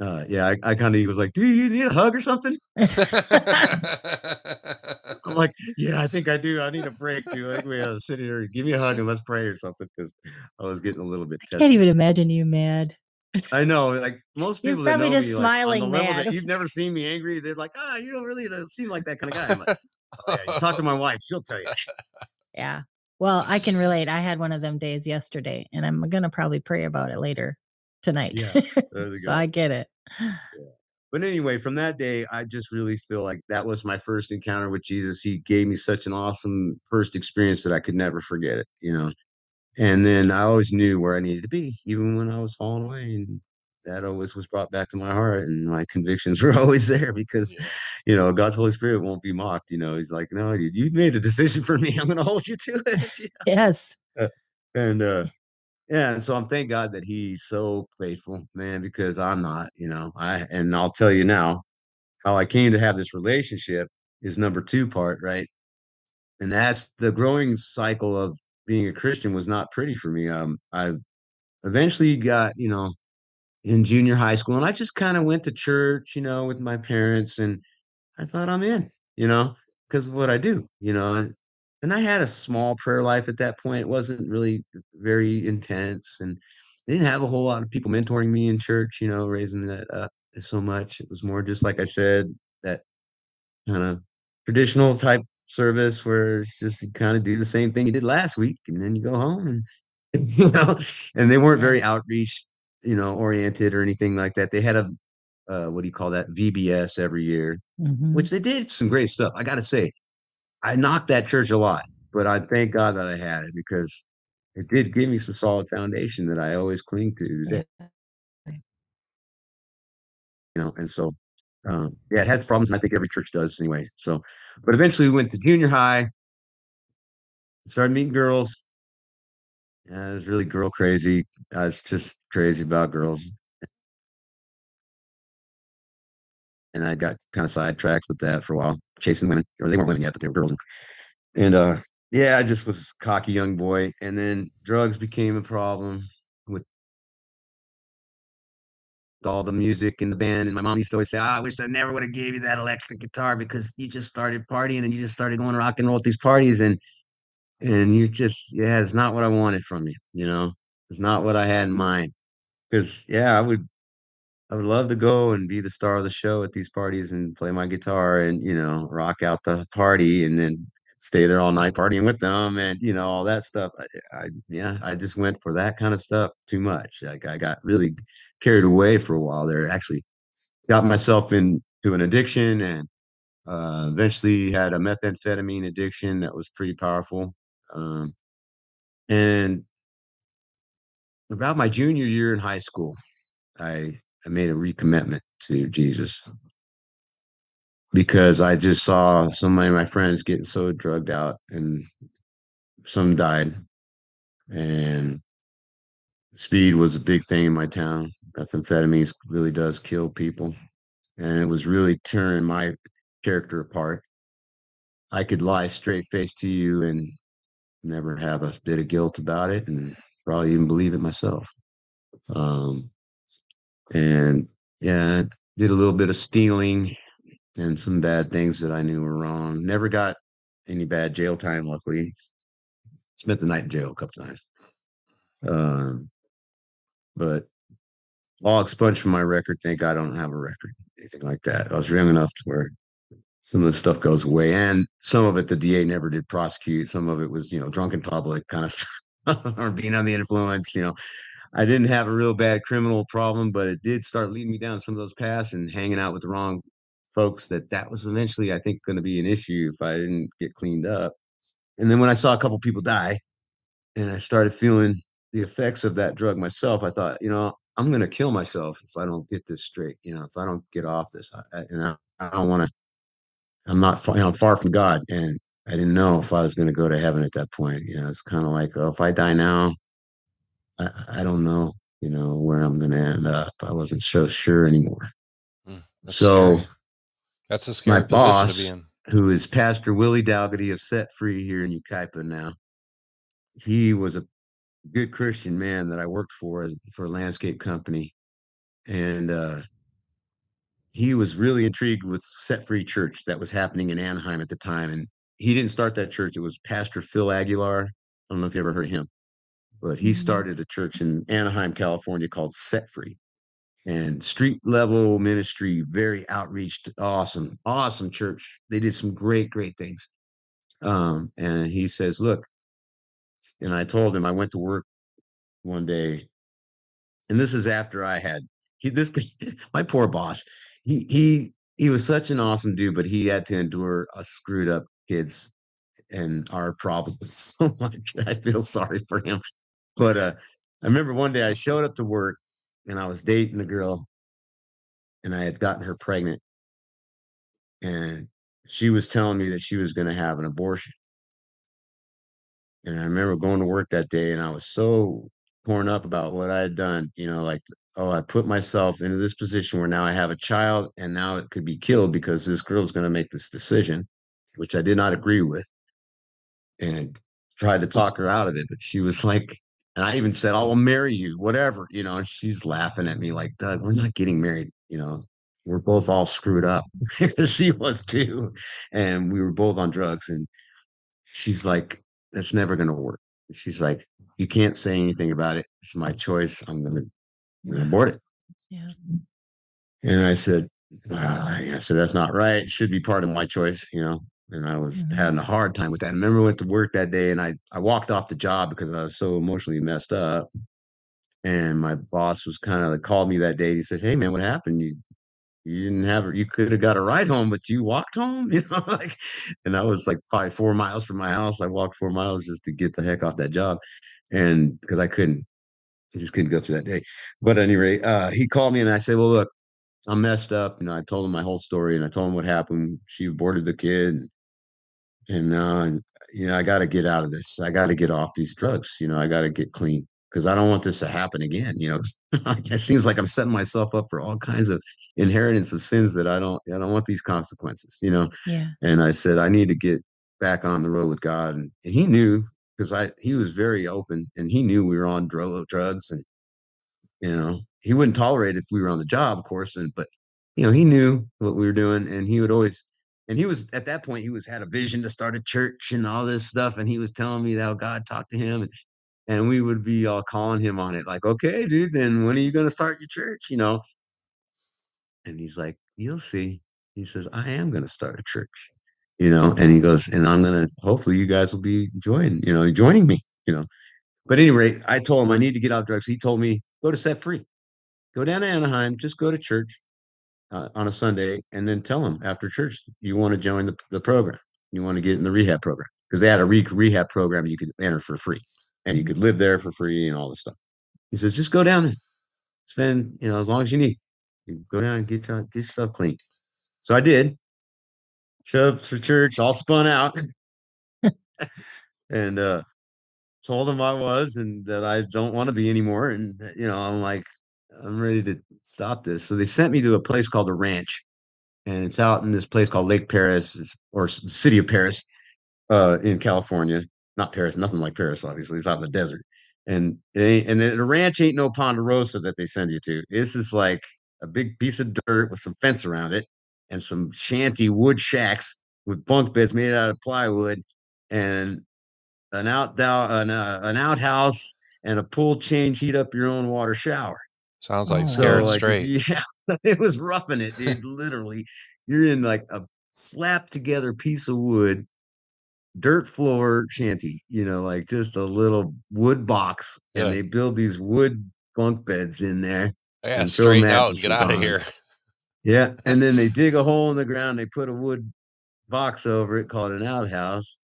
uh, yeah, I, I kind of he was like, "Do you need a hug or something?" I'm like, "Yeah, I think I do. I need a break, dude. I think we gotta sit here, give me a hug, and let's pray or something." Because I was getting a little bit. I can't even imagine you mad. I know, like most You're people that probably know just me, like, on the smiling level that you've never seen me angry, they're like, "Ah, you don't really uh, seem like that kind of guy." I'm like, "Oh, yeah, talk to my wife; she'll tell you." Yeah. Well, I can relate. I had one of them days yesterday, and I'm gonna probably pray about it later tonight. Yeah, so. I get it. But anyway, from that day, I just really feel like that was my first encounter with Jesus. He gave me such an awesome first experience that I could never forget it, you know. And then I always knew where I needed to be, even when I was falling away. And that always was brought back to my heart, and my convictions were always there because, Yeah. you know, God's Holy Spirit won't be mocked. You know, He's like, no, dude, you made a decision for me. I'm going to hold you to it. Yes. Uh, and uh, yeah, and so I'm thank God that He's so faithful, man, because I'm not. You know, I and I'll tell you now, how I came to have this relationship is number two part, right? And that's the growing cycle of being a Christian was not pretty for me. Um, I've eventually got, you know, in junior high school, and I just kind of went to church, you know, with my parents, and I thought I'm in, you know, because of what I do, you know. And, and I had a small prayer life at that point. It wasn't really very intense, and I didn't have a whole lot of people mentoring me in church, you know, raising that up so much. It was more just like I said, that kind of traditional type service where it's just you kind of do the same thing you did last week, and then you go home and you know, and they weren't very outreach, you know, oriented or anything like that. They had a uh, what do you call that VBS every year, Mhm. which they did some great stuff. I got to say, I knocked that church a lot, but I thank God that I had it because it did give me some solid foundation that I always cling to today. You know, and so um, yeah, it has problems, and I think every church does anyway. So, but eventually we went to junior high, started meeting girls. Yeah, I was really girl crazy. I was just crazy about girls. And I got kind of sidetracked with that for a while, chasing women, or they weren't women yet, but they were girls. And uh, yeah, I just was a cocky young boy. And then drugs became a problem all the music in the band. And my mom used to always say, "Ah, I wish I never would have gave you that electric guitar because you just started partying and you just started going rock and roll at these parties. And and you just, yeah, it's not what I wanted from you, you know, it's not what I had in mind. Because yeah, I would I would love to go and be the star of the show at these parties and play my guitar and, you know, rock out the party and then stay there all night partying with them and, you know, all that stuff. I, I yeah, I just went for that kind of stuff too much. Like I got really carried away for a while there. Actually got myself into an addiction and uh, eventually had a methamphetamine addiction that was pretty powerful. Um, and about my junior year in high school, I I made a recommitment to Jesus because I just saw so many of my friends getting so drugged out and some died. And speed was a big thing in my town. Methamphetamine really does kill people. And it was really tearing my character apart. I could lie straight face to you and never have a bit of guilt about it and probably even believe it myself. Um, and yeah, did a little bit of stealing and some bad things that I knew were wrong. Never got any bad jail time, luckily. Spent the night in jail a couple times. Um, but all expunged from my record. Thank God I don't have a record, anything like that. I was young enough to where some of the stuff goes away, and some of it the DA never did prosecute. Some of it was, you know, drunk in public kind of stuff, or being on the influence. You know, I didn't have a real bad criminal problem, but it did start leading me down some of those paths and hanging out with the wrong folks. That that was eventually, I think, going to be an issue if I didn't get cleaned up. And then when I saw a couple people die, and I started feeling the effects of that drug myself, I thought, you know, I'm going to kill myself if I don't get this straight. You know, if I don't get off this, I, I, and I, I don't want to. I'm not, far, you know, I'm far from God, and I didn't know if I was going to go to heaven at that point. You know, it's kind of like, oh, if I die now, I, I don't know, you know, where I'm going to end up. I wasn't so sure anymore. Mm, so scary. That's a my scary position boss, to be in. who is Pastor Willie Dalgety of Set Free here in Yucaipa now, he was a good Christian man that I worked for for a landscape company, and uh, he was really intrigued with Set Free Church that was happening in Anaheim at the time. And he didn't start that church; it was Pastor Phil Aguilar. I don't know if you ever heard of him, but he Mhm. started a church in Anaheim, California called Set Free. And street level ministry, very outreach, awesome, awesome church. They did some great, great things. Um, and he says, Look, and I told him I went to work one day and this is after I had he this my poor boss. He he he was such an awesome dude, but he had to endure a screwed up kids and our problems so much. I feel sorry for him. But uh I remember one day I showed up to work and I was dating a girl and I had gotten her pregnant and she was telling me that she was going to have an abortion. And I remember going to work that day and I was so torn up about what I had done, you know, like oh, I put myself into this position where now I have a child and now it could be killed because this girl is going to make this decision, which I did not agree with. And tried to talk her out of it, but she was like, and I even said, I will marry you, whatever, you know, and she's laughing at me like, Doug, we're not getting married, you know, we're both all screwed up. she was too. And we were both on drugs. And she's like, that's never going to work. She's like, you can't say anything about it. It's my choice. I'm going to abort it. Yeah. And I said, "Ah," I said, that's not right. It should be part of my choice, you know. And I was Mhm. having a hard time with that. I remember I went to work that day and I I walked off the job because I was so emotionally messed up. And my boss was kind of like called me that day. He says, Hey man, what happened? You you didn't have you could have got a ride home, but you walked home, you know, like and I was like probably four miles from my house. I walked four miles just to get the heck off that job. And because I couldn't, I just couldn't go through that day. But anyway, uh, he called me and I said, Well, look, I'm messed up. You know, I told him my whole story and I told him what happened. She aborted the kid and, and now, and, you know, I got to get out of this. I got to get off these drugs. You know, I got to get clean because I don't want this to happen again. You know, it seems like I'm setting myself up for all kinds of inheritance of sins that I don't, I don't want these consequences, you know? Yeah. And I said, I need to get back on the road with God. And, he knew because I, he was very open and he knew we were on dro- drugs and, you know, he wouldn't tolerate it if we were on the job, of course. And but you know, he knew what we were doing, and he would always. And he was at that point, he was had a vision to start a church and all this stuff, and he was telling me that God talked to him, and, and we would be all calling him on it, like, "Okay, dude, then when are you going to start your church?" You know. And he's like, "You'll see." He says, "I am going to start a church." You know, and he goes, "And I'm going to. Hopefully, you guys will be joining. You know, joining me. You know." But anyway, I told him I need to get out of drugs. He told me go to Set Free go down to Anaheim, just go to church uh, on a Sunday, and then tell them after church you want to join the, the program. You want to get in the rehab program because they had a re- rehab program you could enter for free, and you could live there for free and all this stuff. He says, just go down spend you know as long as you need. You go down and get your, get yourself clean. So I did. Showed up for church, all spun out, and uh, told him I was and that I don't want to be anymore. And you know, I'm like, I'm ready to stop this. So they sent me to a place called the Ranch, and it's out in this place called Lake Perris or City of Perris, uh, in California. Not Paris, nothing like Paris, obviously. It's out in the desert, and and the ranch ain't no Ponderosa that they send you to. This is like a big piece of dirt with some fence around it, and some shanty wood shacks with bunk beds made out of plywood, and an out an, uh, an outhouse and a pool change, heat up your own water shower. Sounds like Oh, scared like, straight. yeah, it was roughing it, dude. Literally, you're in like a slapped together piece of wood, dirt floor shanty. You know, like just a little wood box, and they build these wood bunk beds in there. Gotta and straighten out get out of on. here. Yeah, and then they dig a hole in the ground. They put a wood box over it called an outhouse,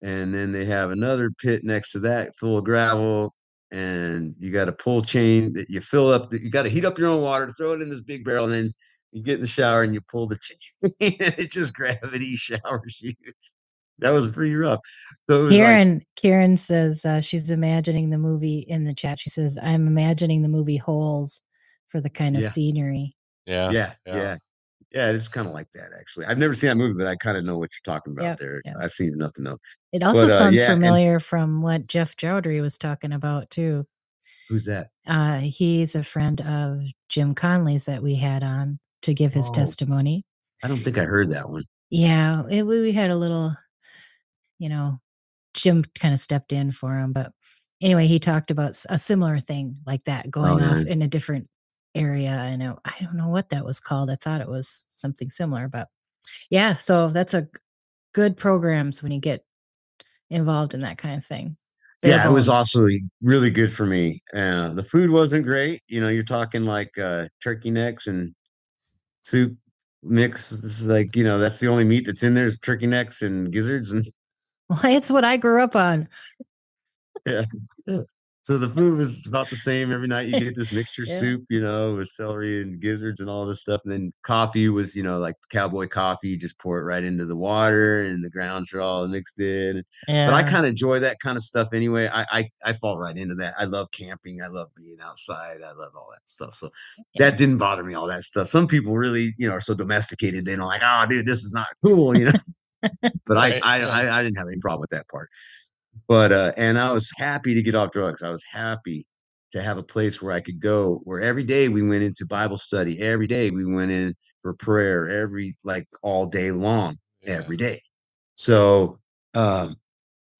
and then they have another pit next to that full of gravel. And you got a pull chain that you fill up. You got to heat up your own water, throw it in this big barrel, and then you get in the shower and you pull the chain. it just gravity showers you. That was pretty rough. So it was like, Karen Karen says uh, she's imagining the movie in the chat. She says, "I'm imagining the movie Holes for the kind of Yeah. scenery." Yeah. yeah, yeah. Yeah. It's kind of like that, actually. I've never seen that movie, but I kind of know what you're talking about Yep, there. yep. I've seen enough to know. It also But, uh, sounds yeah, and- familiar from what Jeff Jowdery was talking about too. Who's that? Uh, he's a friend of Jim Conley's that we had on to give his Oh. testimony. I don't think I heard that one. Yeah, it, we we had a little, you know, Jim kind of stepped in for him, but anyway, he talked about s- a similar thing like that going off in a different area. I know I don't know what that was called. I thought it was something similar, but yeah, so that's a good programs when you get involved in that kind of thing. Yeah, it was also really good for me. Uh, the food wasn't great. You know, you're talking like uh, turkey necks and soup mix. Is like, you know, that's the only meat that's in there is turkey necks and gizzards. And Well, it's what I grew up on. yeah, So the food was about the same every night. You get this mixture Yeah. soup, you know, with celery and gizzards and all this stuff. And then coffee was, you know, like cowboy coffee. You just pour it right into the water and the grounds are all mixed in. Yeah. But I kind of enjoy that kind of stuff anyway. I, I I fall right into that. I love camping. I love being outside. I love all that stuff. So Yeah. that didn't bother me. All that stuff. Some people really, you know, are so domesticated. They don't like, oh, dude, this is not cool, you know. but Right, I, I. I I didn't have any problem with that part. But uh, and I was happy to get off drugs. I was happy to have a place where I could go. Where every day we went into Bible study. Every day we went in for prayer. Every like all day long Yeah. every day. So um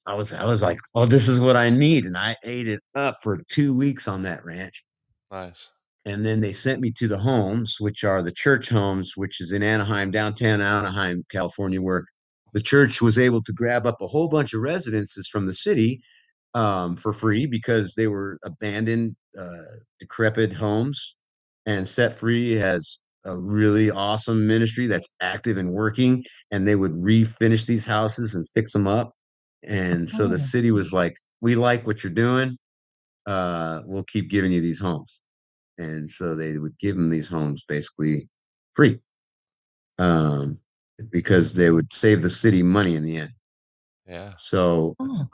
I was I was like, oh, this is what I need. And I ate it up for two weeks on that ranch. Nice. And then they sent me to the homes, which are the church homes, which is in Anaheim, downtown Anaheim, California, where the church was able to grab up a whole bunch of residences from the city um, for free because they were abandoned, uh, decrepit homes. And Set Free has a really awesome ministry that's active and working, and they would refinish these houses and fix them up. And so Oh. the city was like, "We like what you're doing. Uh, we'll keep giving you these homes." And so they would give them these homes basically free, um, because they would save the city money in the end. Yeah. So Oh.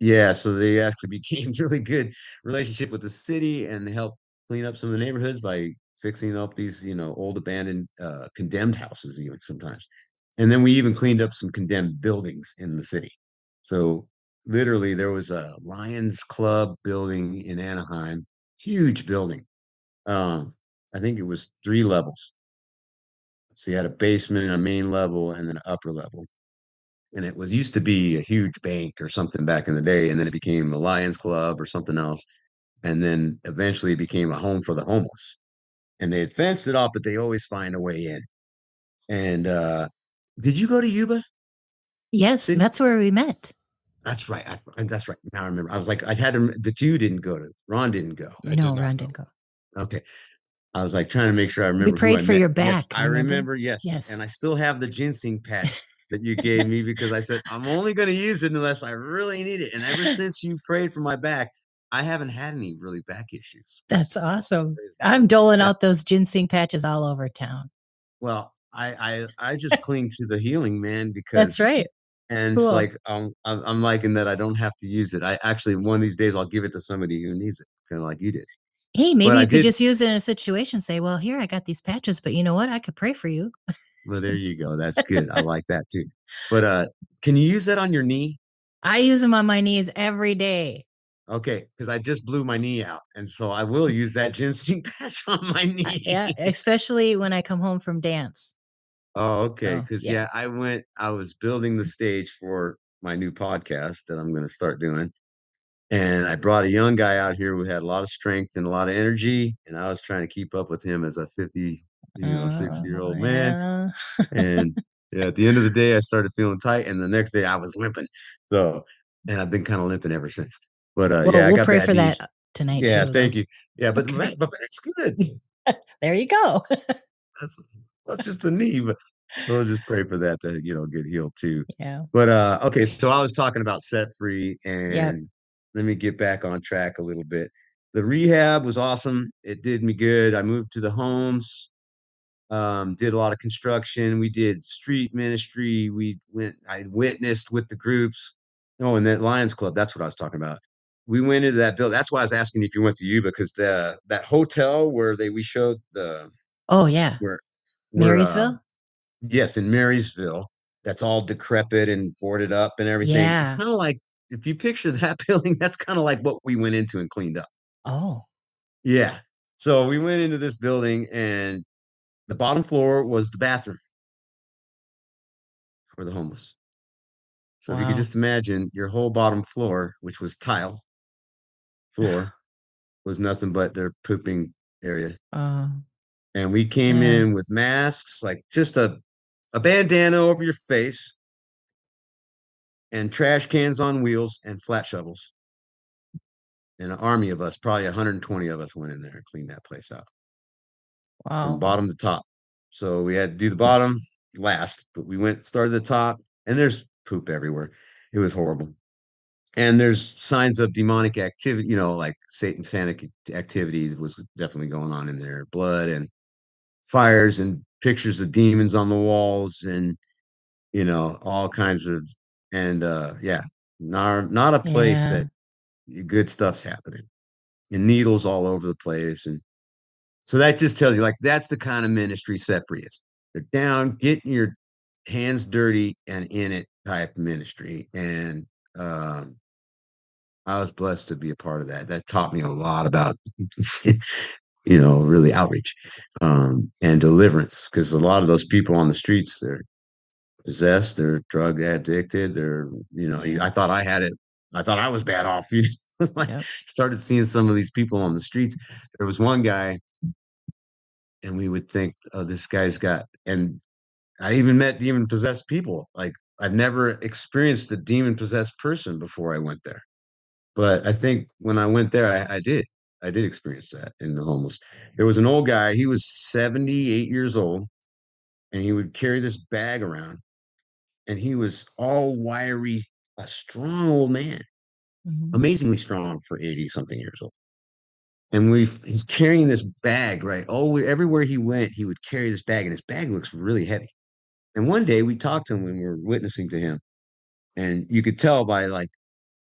yeah, so they actually became really good relationship with the city and they helped clean up some of the neighborhoods by fixing up these, you know, old abandoned uh condemned houses even sometimes. And then we even cleaned up some condemned buildings in the city. So literally there was a Lions Club building in Anaheim, huge building. Um I think it was 3 levels. So you had a basement, a main level, and then an upper level and it was used to be a huge bank or something back in the day, and then it became a Lions Club or something else, and then eventually it became a home for the homeless. And they had fenced it off, but they always find a way in. And uh, did you go to Yuba? Yes, Did- that's where we met. That's right. I, and that's right. Now I remember. I was like, I had to, that you didn't go to. Ron didn't go. I did no, not Ron go. didn't go. Okay. I was like trying to make sure I remember. who prayed for met. your Yes, back, I remember? remember. Yes. Yes. And I still have the ginseng patch that you gave me because I said I'm only going to use it unless I really need it. And ever since you prayed for my back, I haven't had any really back issues. That's awesome. I'm doling Yeah. out those ginseng patches all over town. Well, I I I just cling to the healing, man, because That's right. And Cool. it's like um, I'm I'm liking that I don't have to use it. I actually one of these days I'll give it to somebody who needs it, kind of like you did. Hey, maybe I you could just use it in a situation. Say, well, here I got these patches, but you know what? I could pray for you. Well, there you go. That's good. I like that too. But uh, can you use that on your knee? I use them on my knees every day. Okay, because I just blew my knee out, and so I will use that ginseng patch on my knee. Yeah, especially when I come home from dance. Oh, okay. Oh, Because yeah. yeah. I went. I was building the stage for my new podcast that I'm going to start doing, and I brought a young guy out here who had a lot of strength and a lot of energy, and I was trying to keep up with him as a 50, you know, 60 year old Oh, man. yeah. And yeah, at the end of the day, I started feeling tight, and the next day I was limping. So, and I've been kind of limping ever since. But uh, well, yeah, I we'll got pray for knees. that tonight. Yeah, too, thank though. you. Yeah, but Okay. but that's good. There you go. That's that's just the knee, but we'll just pray for that to you know get healed too. yeah. But uh okay, so I was talking about set free and let me get back on track a little bit. The rehab was awesome. It did me good. I moved to the homes. Um, did a lot of construction. We did street ministry. We went, I witnessed with the groups. Oh, and that Lions Club, that's what I was talking about. We went into that building. That's why I was asking if you went to Yuba, because the that hotel where they we showed the Oh, yeah. where where, uh, Marysville? Yes, in Marysville. That's all decrepit and boarded up and everything. Yeah. It's kind of like if you picture that building, that's kind of like what we went into and cleaned up. Oh, Yeah. So we went into this building and the bottom floor was the bathroom for the homeless. So if you could just imagine your whole bottom floor, which was tile floor, was nothing but their pooping area. uh, And we came Yeah. in with masks, like just a, a bandana over your face and trash cans on wheels and flat shovels. And an army of us, probably 120 of us went in there and cleaned that place out wow. from bottom to top. So we had to do the hmm. bottom last, but we went started the top and there's poop everywhere. It was horrible. and there's signs of demonic activity, you know, like Satan satanic activities was definitely going on in there. Blood and fires and pictures of demons on the walls and you know, all kinds of and uh yeah, not not a place Yeah. that good stuff's happening. And needles all over the place and so that just tells you like that's the kind of ministry free is. They're down, getting your hands dirty and in it type ministry. And um I was blessed to be a part of that. That taught me a lot about you know, really outreach um and deliverance because a lot of those people on the streets they're possessed, they're drug addicted, they're you know, I thought I had it. I thought I was bad off. You know, like Yep. started seeing some of these people on the streets. There was one guy and we would think, oh, this guy's got and I even met demon possessed people. Like I've never experienced a demon possessed person before I went there. But I think when I went there, I, I did. I did experience that in the homeless. There was an old guy, he was 78 years old, and he would carry this bag around, and he was all wiry, a strong old man, Mhm. amazingly strong for 80 something years old. And we he's carrying this bag, right? Oh, everywhere he went, he would carry this bag, and his bag looks really heavy. And one day we talked to him when we were witnessing to him, and you could tell by like,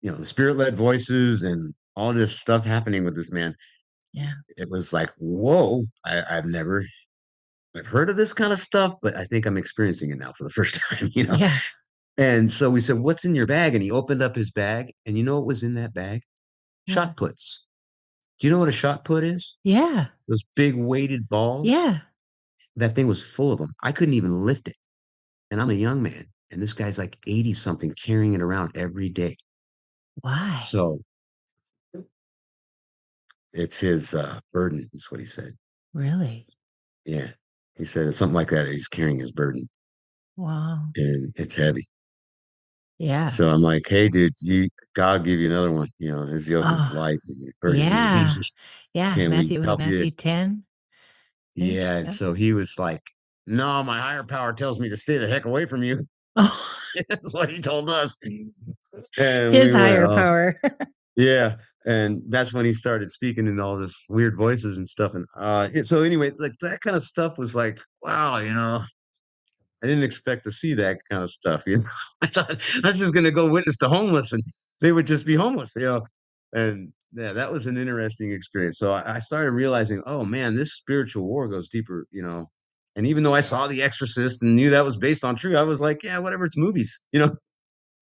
you know, the spirit-led voices and all this stuff happening with this man. Yeah. It was like, whoa, I, I've never I've heard of this kind of stuff, but I think I'm experiencing it now for the first time, you know. Yeah. And so we said, What's in your bag? And he opened up his bag, and you know what was in that bag? Shot puts. Do you know what a shot put is? Yeah. Those big weighted balls. Yeah. That thing was full of them. I couldn't even lift it. And I'm a young man, and this guy's like 80 something carrying it around every day. Why? So it's his uh, burden, is what he said. Really? Yeah. He said it's something like that. He's carrying his burden, Wow. and it's heavy. Yeah. So I'm like, hey, dude, you God give you another one. You know, his yoke is Oh, light, and your burden is yeah. easy. Yeah. Can Matthew was you? Matthew 10? Yeah. And so he was like, no, my higher power tells me to stay the heck away from you. Oh, That's what he told us. And his we went, higher oh, power. yeah. And that's when he started speaking in all this weird voices and stuff. And uh, so anyway, like that kind of stuff was like, wow, you know, I didn't expect to see that kind of stuff. You know, I thought I was just gonna go witness the homeless, and they would just be homeless. You know, and yeah, that was an interesting experience. So I, I started realizing, oh man, this spiritual war goes deeper. You know, and even though I saw The Exorcist and knew that was based on true, I was like, yeah, whatever. It's movies. You know,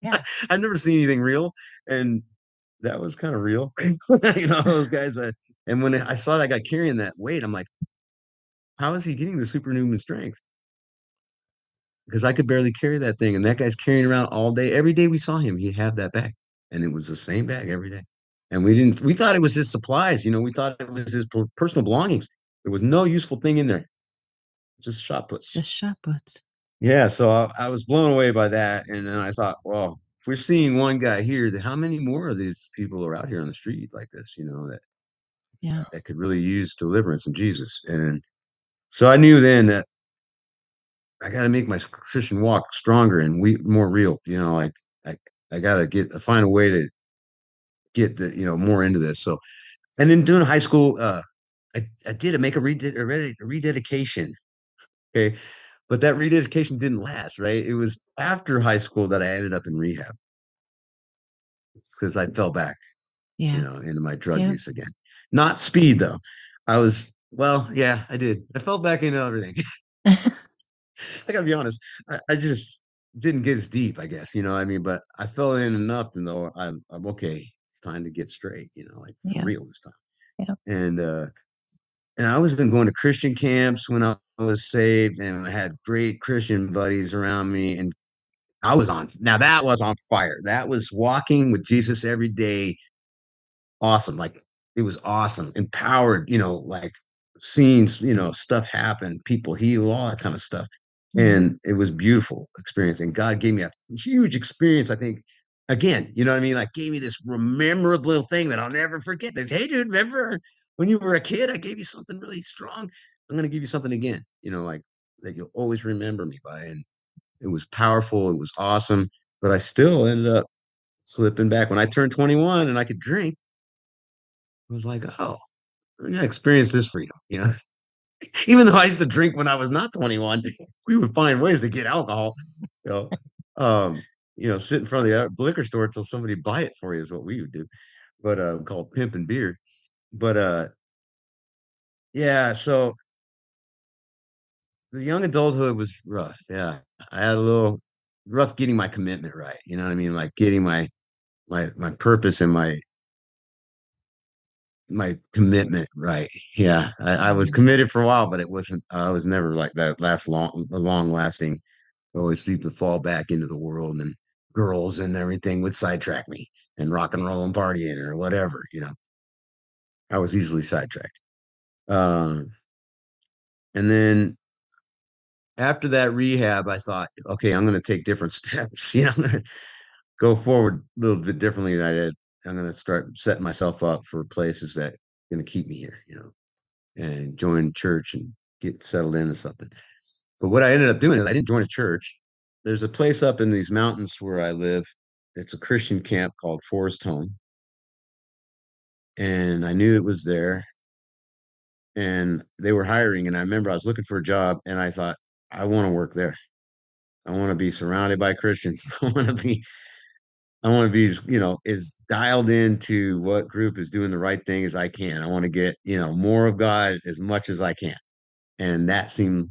Yeah. I've never seen anything real, and that was kind of real. you know, those guys that. And when I saw that guy carrying that weight, I'm like, how is he getting the superhuman strength? because I could barely carry that thing. And that guy's carrying around all day. Every day we saw him, he had that bag. And it was the same bag every day. And we didn't, we thought it was his supplies. You know, we thought it was his personal belongings. There was no useful thing in there, just shot puts. Just shot puts. Yeah. So I, I was blown away by that. And then I thought, well, we're seeing one guy here, then how many more of these people are out here on the street like this, you know, that, Yeah. that could really use deliverance in Jesus? And so I knew then that I got to make my Christian walk stronger and we more real. You know, like I I got to get a find a way to get the you know more into this. So, and then doing high school, uh, I I did make a, reded- a red- a rededication. Okay, but that rededication didn't last. Right, it was after high school that I ended up in rehab because I fell back, you know, into my drug Yeah. use again. Not speed though. I was well, yeah, I did. I fell back into everything. I gotta be honest. I, I just didn't get as deep, I guess. You know I mean? But I fell in enough to know I'm I'm okay. It's time to get straight, you know, like for Yeah. real this time. Yep. And uh and I was then going to Christian camps when I was saved, and I had great Christian buddies around me. And I was on now that was on fire. That was walking with Jesus every day. Awesome. Like it was awesome. Empowered, you know, like scenes, you know, stuff happen, people heal, all that kind of stuff Mhm. and it was beautiful experience and god gave me a huge experience i think again you know what i mean like gave me this memorable thing that i'll never forget this hey dude remember when you were a kid i gave you something really strong i'm going to give you something again you know like that you'll always remember me by and it was powerful it was awesome but i still ended up slipping back. When I turned 21 and I could drink, I was like, oh, I'm gonna experience this freedom, you know. Even though I used to drink when I was not 21, we would find ways to get alcohol. You know, um, you know, sit in front of the liquor store until somebody buy it for you is what we would do. But uh called and beer. But uh yeah, so the young adulthood was rough. Yeah. I had a little rough getting my commitment right. You know what I mean? Like getting my my my purpose and my my commitment right. Yeah. I, I was Mhm. committed for a while, but it wasn't I was never like that last long long lasting. Always seemed to fall back into the world and girls and everything would sidetrack me and rock and roll and partying or whatever, you know. I was easily sidetracked. Um and then after that rehab, I thought, okay, I'm gonna take different steps, you know, go forward a little bit differently than I did. I'm gonna start setting myself up for places that gonna keep me here, you know, and join church and get settled into something. But what I ended up doing is I didn't join a church. There's a place up in these mountains where I live. It's a Christian camp called Forest Home. And I knew it was there. And they were hiring. And I remember I was looking for a job and I thought, I want to work there. I want to be surrounded by Christians. I want to be I want to be, you know, as dialed into what group is doing the right thing as I can. I want to get, you know, more of God as much as I can. And that seemed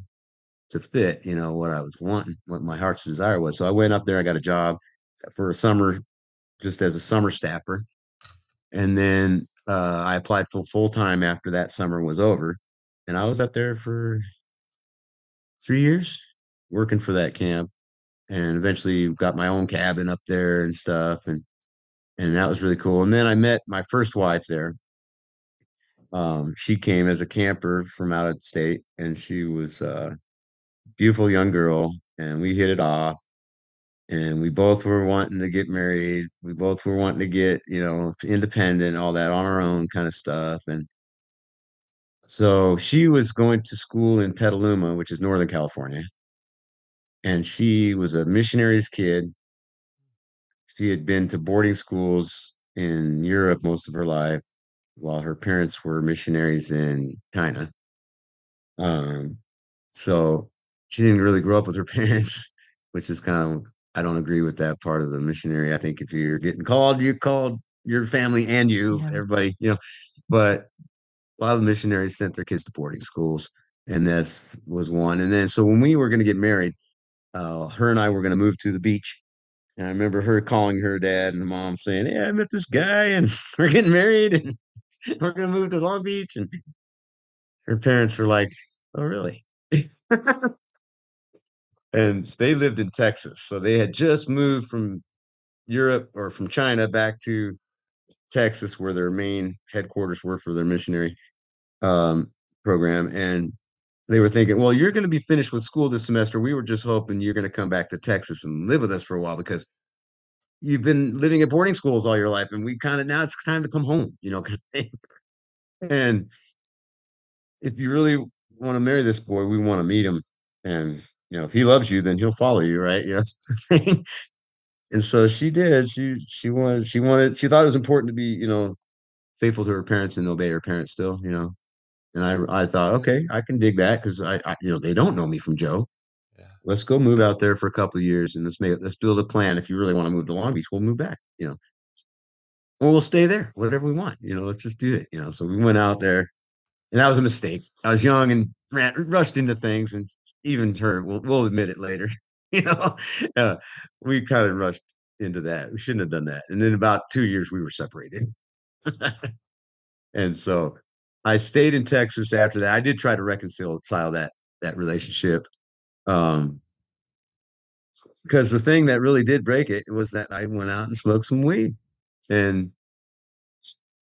to fit, you know, what I was wanting, what my heart's desire was. So I went up there, I got a job for a summer, just as a summer staffer. And then uh, I applied for full time after that summer was over. And I was up there for three years working for that camp and eventually got my own cabin up there and stuff. And and that was really cool. And then I met my first wife there. Um, she came as a camper from out of state, and she was a beautiful young girl, and we hit it off. And we both were wanting to get married. We both were wanting to get, you know, independent, all that on our own kind of stuff. And so she was going to school in Petaluma, which is Northern California. And she was a missionary's kid. She had been to boarding schools in Europe most of her life while her parents were missionaries in China. Um, so she didn't really grow up with her parents, which is kind of I don't agree with that part of the missionary. I think if you're getting called, you called your family and you, Yeah. everybody, you know. But a lot of the missionaries sent their kids to boarding schools, and this was one. And then so when we were going to get married, uh, her and I were going to move to the beach. And I remember her calling her dad and mom saying, "Hey, I met this guy, and we're getting married, and we're going to move to Long Beach." And her parents were like, "Oh, really?" and they lived in Texas, so they had just moved from Europe or from China back to Texas, where their main headquarters were for their missionary um, program, and they were thinking, "Well, you're going to be finished with school this semester. We were just hoping you're going to come back to Texas and live with us for a while because you've been living at boarding schools all your life, and we kind of now it's time to come home, you know." kind of thing. and if you really want to marry this boy, we want to meet him, and you know, if he loves you, then he'll follow you, right? You know, and so she did. She she wanted she wanted she thought it was important to be, you know, faithful to her parents and obey her parents still, you know. And I I thought, okay, I can dig that because I, I you know they don't know me from Joe. Yeah. Let's go move out there for a couple of years and let's make let's build a plan. If you really want to move to Long Beach, we'll move back, you know, or we'll stay there, whatever we want, you know. Let's just do it, you know. So we went out there and that was a mistake. I was young and ran, rushed into things, and even her, we'll, we'll admit it later. You know, uh, we kind of rushed into that. We shouldn't have done that. And then about two years, we were separated. and so I stayed in Texas after that. I did try to reconcile that that relationship. Um, because the thing that really did break it was that I went out and smoked some weed, and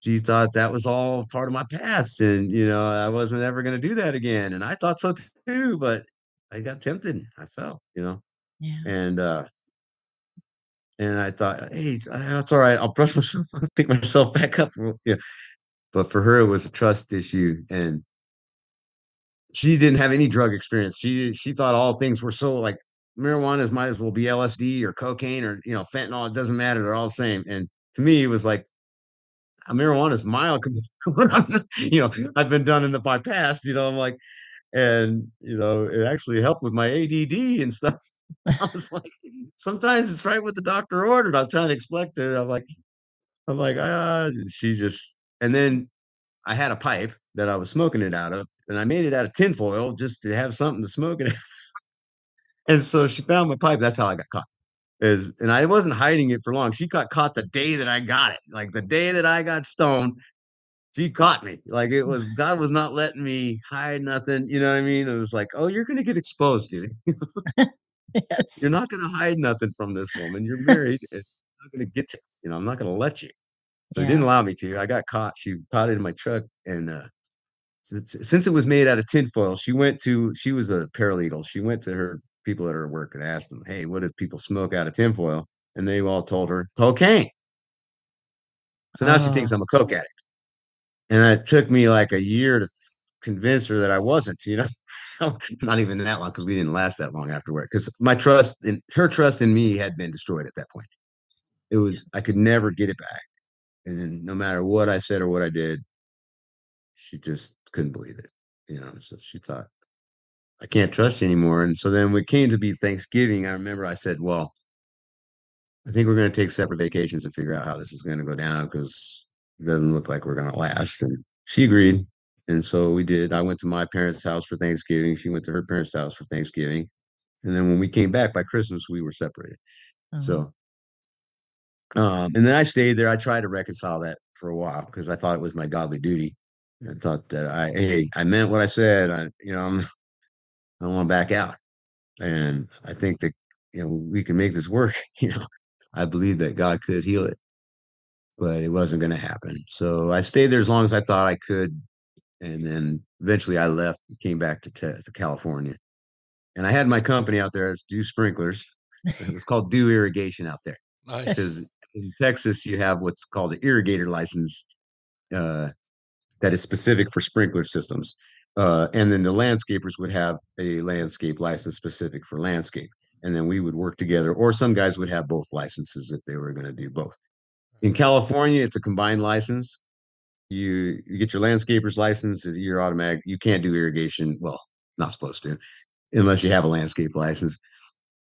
she thought that was all part of my past and you know i wasn't ever going to do that again and i thought so too but i got tempted i fell you know Yeah. and uh and i thought hey it's, uh, all right i'll brush myself I'll pick myself back up yeah but for her it was a trust issue and she didn't have any drug experience she she thought all things were so like marijuana is might as well be LSD or cocaine or you know fentanyl. It doesn't matter. They're all the same. And to me, it was like marijuana is mild. you know, I've been done in the past. You know, I'm like, and you know, it actually helped with my ADD and stuff. I was like, sometimes it's right what the doctor ordered. I was trying to explain it. I'm like, I'm like, ah, she just, and then I had a pipe that I was smoking it out of, and I made it out of tinfoil just to have something to smoke it. and so she found my pipe. That's how I got caught. Is and I wasn't hiding it for long. She got caught the day that I got it. Like the day that I got stoned, she caught me. Like it was God was not letting me hide nothing. You know what I mean? It was like, oh, you're gonna get exposed, dude. Yes. You're not gonna hide nothing from this woman. You're married. It's not gonna get to you know, I'm not gonna let you. So he didn't allow me to. I got caught. She caught it in my truck, and uh, since, since it was made out of tinfoil, she went to. She was a paralegal. She went to her people at her work and asked them, "Hey, what if people smoke out of tinfoil?" And they all told her cocaine. So now she thinks Oh. I'm a coke addict, and it took me like a year to convince her that I wasn't. You know, not even that long because we didn't last that long afterward. Because my trust in her trust in me had been destroyed at that point. It was I could never get it back. And then no matter what I said or what I did, she just couldn't believe it. You know, so she thought, I can't trust you anymore. And so then when it came to be Thanksgiving, I remember I said, Well, I think we're going to take separate vacations and figure out how this is going to go down because doesn't look like we're going to last. And she agreed. And so we did. I went to my parents' house for Thanksgiving. She went to her parents' house for Thanksgiving. And then when we came back by Christmas, we were separated. Oh. So, um, and then I stayed there. I tried to reconcile that for a while because I thought it was my godly duty. I thought that I, hey, I meant what I said. I, you know, I'm, I don't want to back out. And I think that, you know, we can make this work. You know, I believe that God could heal it, but it wasn't going to happen. So I stayed there as long as I thought I could. And then eventually I left, and came back to, te- to California. And I had my company out there, do sprinklers. It was called Dew Irrigation out there Nice. because in Texas you have what's called an irrigator license uh, that is specific for sprinkler systems. Uh, and then the landscapers would have a landscape license specific for landscape. And then we would work together, or some guys would have both licenses if they were going to do both. In California, it's a combined license. You you get your landscaper's license, you're automatic. You can't do irrigation. Well, not supposed to, unless you have a landscape license.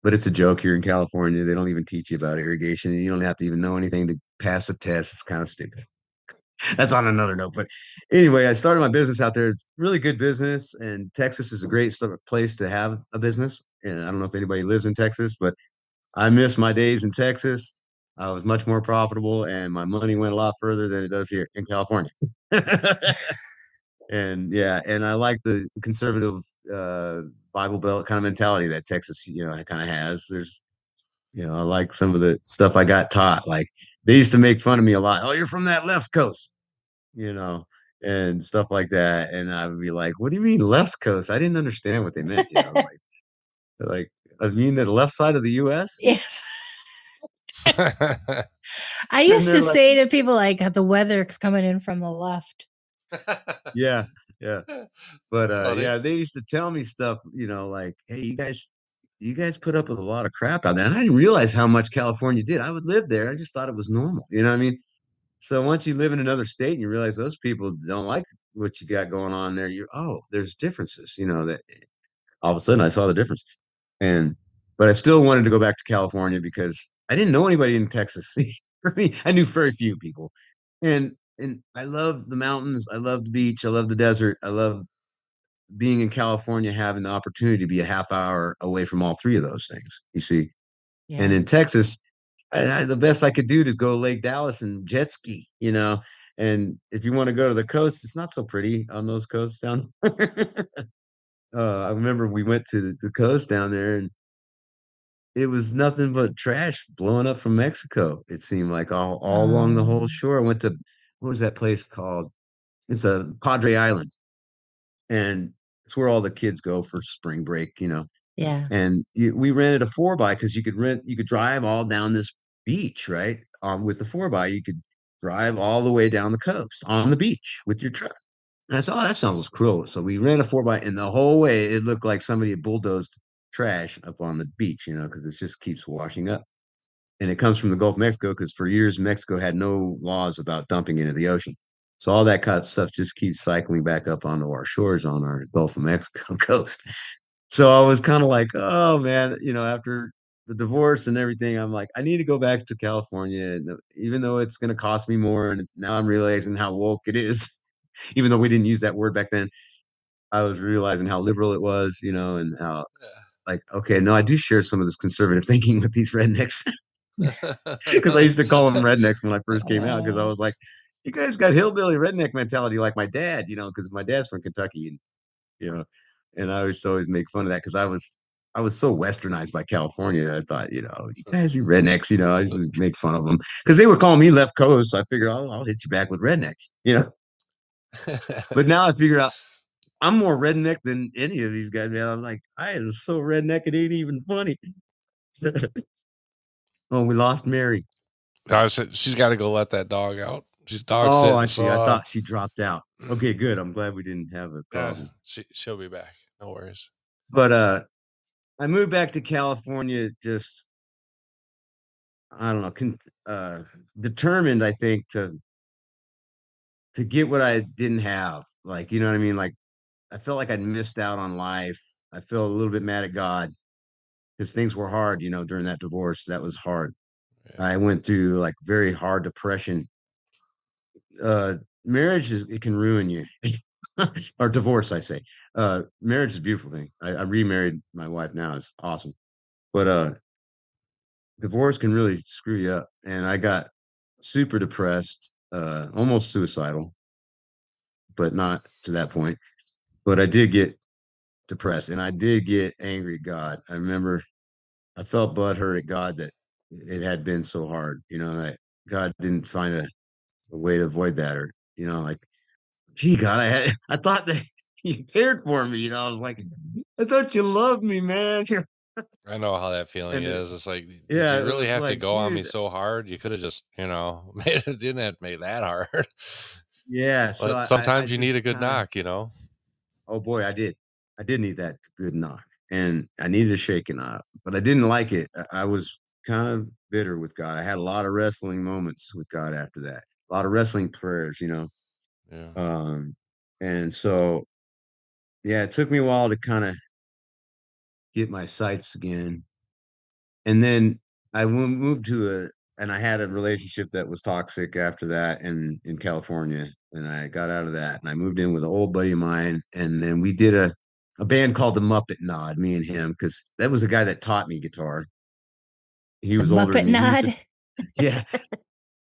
But it's a joke here in California. They don't even teach you about irrigation. You don't have to even know anything to pass a test. It's kind of stupid. That's on another note. But anyway, I started my business out there. It's really good business, and Texas is a great place to have a business. And I don't know if anybody lives in Texas, but I miss my days in Texas. I was much more profitable, and my money went a lot further than it does here in California. and yeah, and I like the conservative uh, Bible Belt kind of mentality that Texas, you know, kind of has. There's, you know, I like some of the stuff I got taught. Like they used to make fun of me a lot. Oh, you're from that left coast, you know, and stuff like that. And I would be like, "What do you mean left coast?" I didn't understand what they meant. You know, like, like I mean the left side of the U.S. Yes. I used to like- say to people like the weather's coming in from the left. Yeah, yeah. But uh, yeah, they used to tell me stuff, you know, like, "Hey, you guys, you guys put up with a lot of crap out there." And I didn't realize how much California did. I would live there. I just thought it was normal. You know what I mean? So once you live in another state and you realize those people don't like what you got going on there, you're oh, there's differences. You know that all of a sudden I saw the difference, and but I still wanted to go back to California because I didn't know anybody in Texas. For me, I knew very few people, and and I love the mountains. I love the beach. I love the desert. I love being in California, having the opportunity to be a half hour away from all three of those things. You see, Yeah. and in Texas, I, I, the best I could do is go to Lake Dallas and jet ski. You know, and if you want to go to the coast, it's not so pretty on those coasts down. uh, I remember we went to the, the coast down there, and it was nothing but trash blowing up from Mexico. It seemed like all all along the whole Oh. shore. I went to what was that place called? It's a Padre Island, and it's where all the kids go for spring break. You know, Yeah. and you, we rented a four by because you could rent you could drive all down this beach right um, with the four by you could drive all the way down the coast on the beach with your truck and i said oh that sounds cool so we ran a four by and the whole way it looked like somebody had bulldozed trash up on the beach, you know, because it just keeps washing up. And it comes from the Gulf of Mexico because for years Mexico had no laws about dumping into the ocean. So all that kind of stuff just keeps cycling back up onto our shores on our Gulf of Mexico coast. So I was kind of like, oh man, you know, after the divorce and everything, I'm like, I need to go back to California, even though it's going to cost me more. And now I'm realizing how woke it is, even though we didn't use that word back then. I was realizing how liberal it was, you know, and how like, okay, no, I do share some of this conservative thinking with these rednecks because I used to call them rednecks when I first came out because I was like, you guys got hillbilly redneck mentality like my dad, you know, because my dad's from Kentucky and you know, and I used to always make fun of that because I was I was so westernized by California. I thought, you know, you guys, you rednecks, you know, I used to make fun of them because they were calling me left coast. So I figured, oh, I'll hit you back with redneck, you know. but now I figure out I'm more redneck than any of these guys, man. I'm like, I am so redneck, it ain't even funny. oh, we lost Mary. I said she's got to go let that dog out. She's dog Oh. I see. so, I uh, thought she dropped out. Okay, good. I'm glad we didn't have a yeah, problem. she she'll be back. No worries. But uh I moved back to California just I don't know, con- uh determined I think to to get what I didn't have. Like, you know what I mean? Like I felt like I'd missed out on life. I felt a little bit mad at God because things were hard, you know, during that divorce. That was hard. Yeah. I went through like very hard depression. Uh marriage is it can ruin you. or divorce, I say. Uh marriage is a beautiful thing. I, I remarried my wife now. It's awesome. But uh divorce can really screw you up. And I got super depressed, uh almost suicidal, but not to that point. But I did get depressed and I mm. did get angry at God. I remember I felt butthurt at God that it had been so hard, you know, that God didn't find a, a way to avoid that or, you know, like, gee, God, I had, I thought that you cared for me. You know, I was like, I thought you loved me, man. I know how that feeling And is. It's like, yeah, you really have to like, go on me so hard? You could have just, you know, made it. Didn't have to make that hard. Yeah. So but I- I- sometimes I you need a good kinda- knock, you know. Oh boy, I did. I did need that good knock, and I needed a shaking up, but I didn't like it. I- was kind of bitter with God. I had a lot of wrestling moments with God after that. A lot of wrestling prayers, you know. Yeah. Um, and so, yeah, it took me a while to kind of get my sights again. And then I moved to a, and I had a relationship that was toxic after that in in California, and I got out of that, and I moved in with an old buddy of mine, and then we did a a band called the Muppet Nod, me and him, because that was a guy that taught me guitar. He The was older Muppet than me. He used to- Nod. yeah.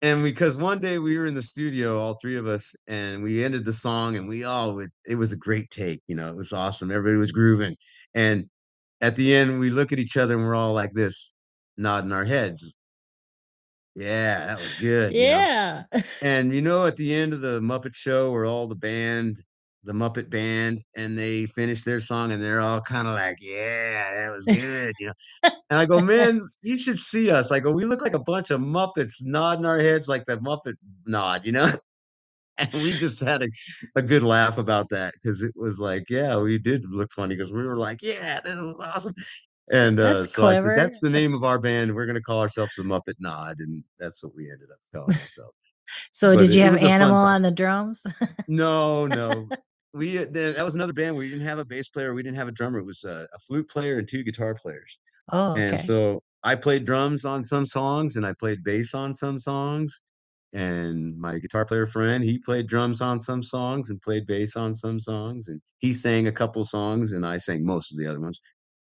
And because one day we were in the studio, all three of us, and we ended the song, and we all would, it was a great take. You know, it was awesome. Everybody was grooving. And at the end, we look at each other and we're all like this, nodding our heads. Yeah, that was good. you know? yeah. And you know, at the end of the Muppet Show, where all the band, the Muppet Band, and they finish their song, and they're all kind of like, "Yeah, that was good," you know. And I go, "Man, you should see us." I go, "We look like a bunch of Muppets nodding our heads like the Muppet nod," you know. And we just had a, a good laugh about that because it was like, yeah, we did look funny because we were like, yeah, this was awesome. And uh, That's so I said, that's the name of our band. We're going to call ourselves the Muppet Nod. And that's what we ended up calling ourselves. So But did you it have fun Animal on the drums? No, no. We uh, th- that was another band. where We didn't have a bass player. We didn't have a drummer. It was a, a flute player and two guitar players. oh, okay. And so I played drums on some songs and I played bass on some songs. And my guitar player friend, he played drums on some songs and played bass on some songs. And he sang a couple songs and I sang most of the other ones.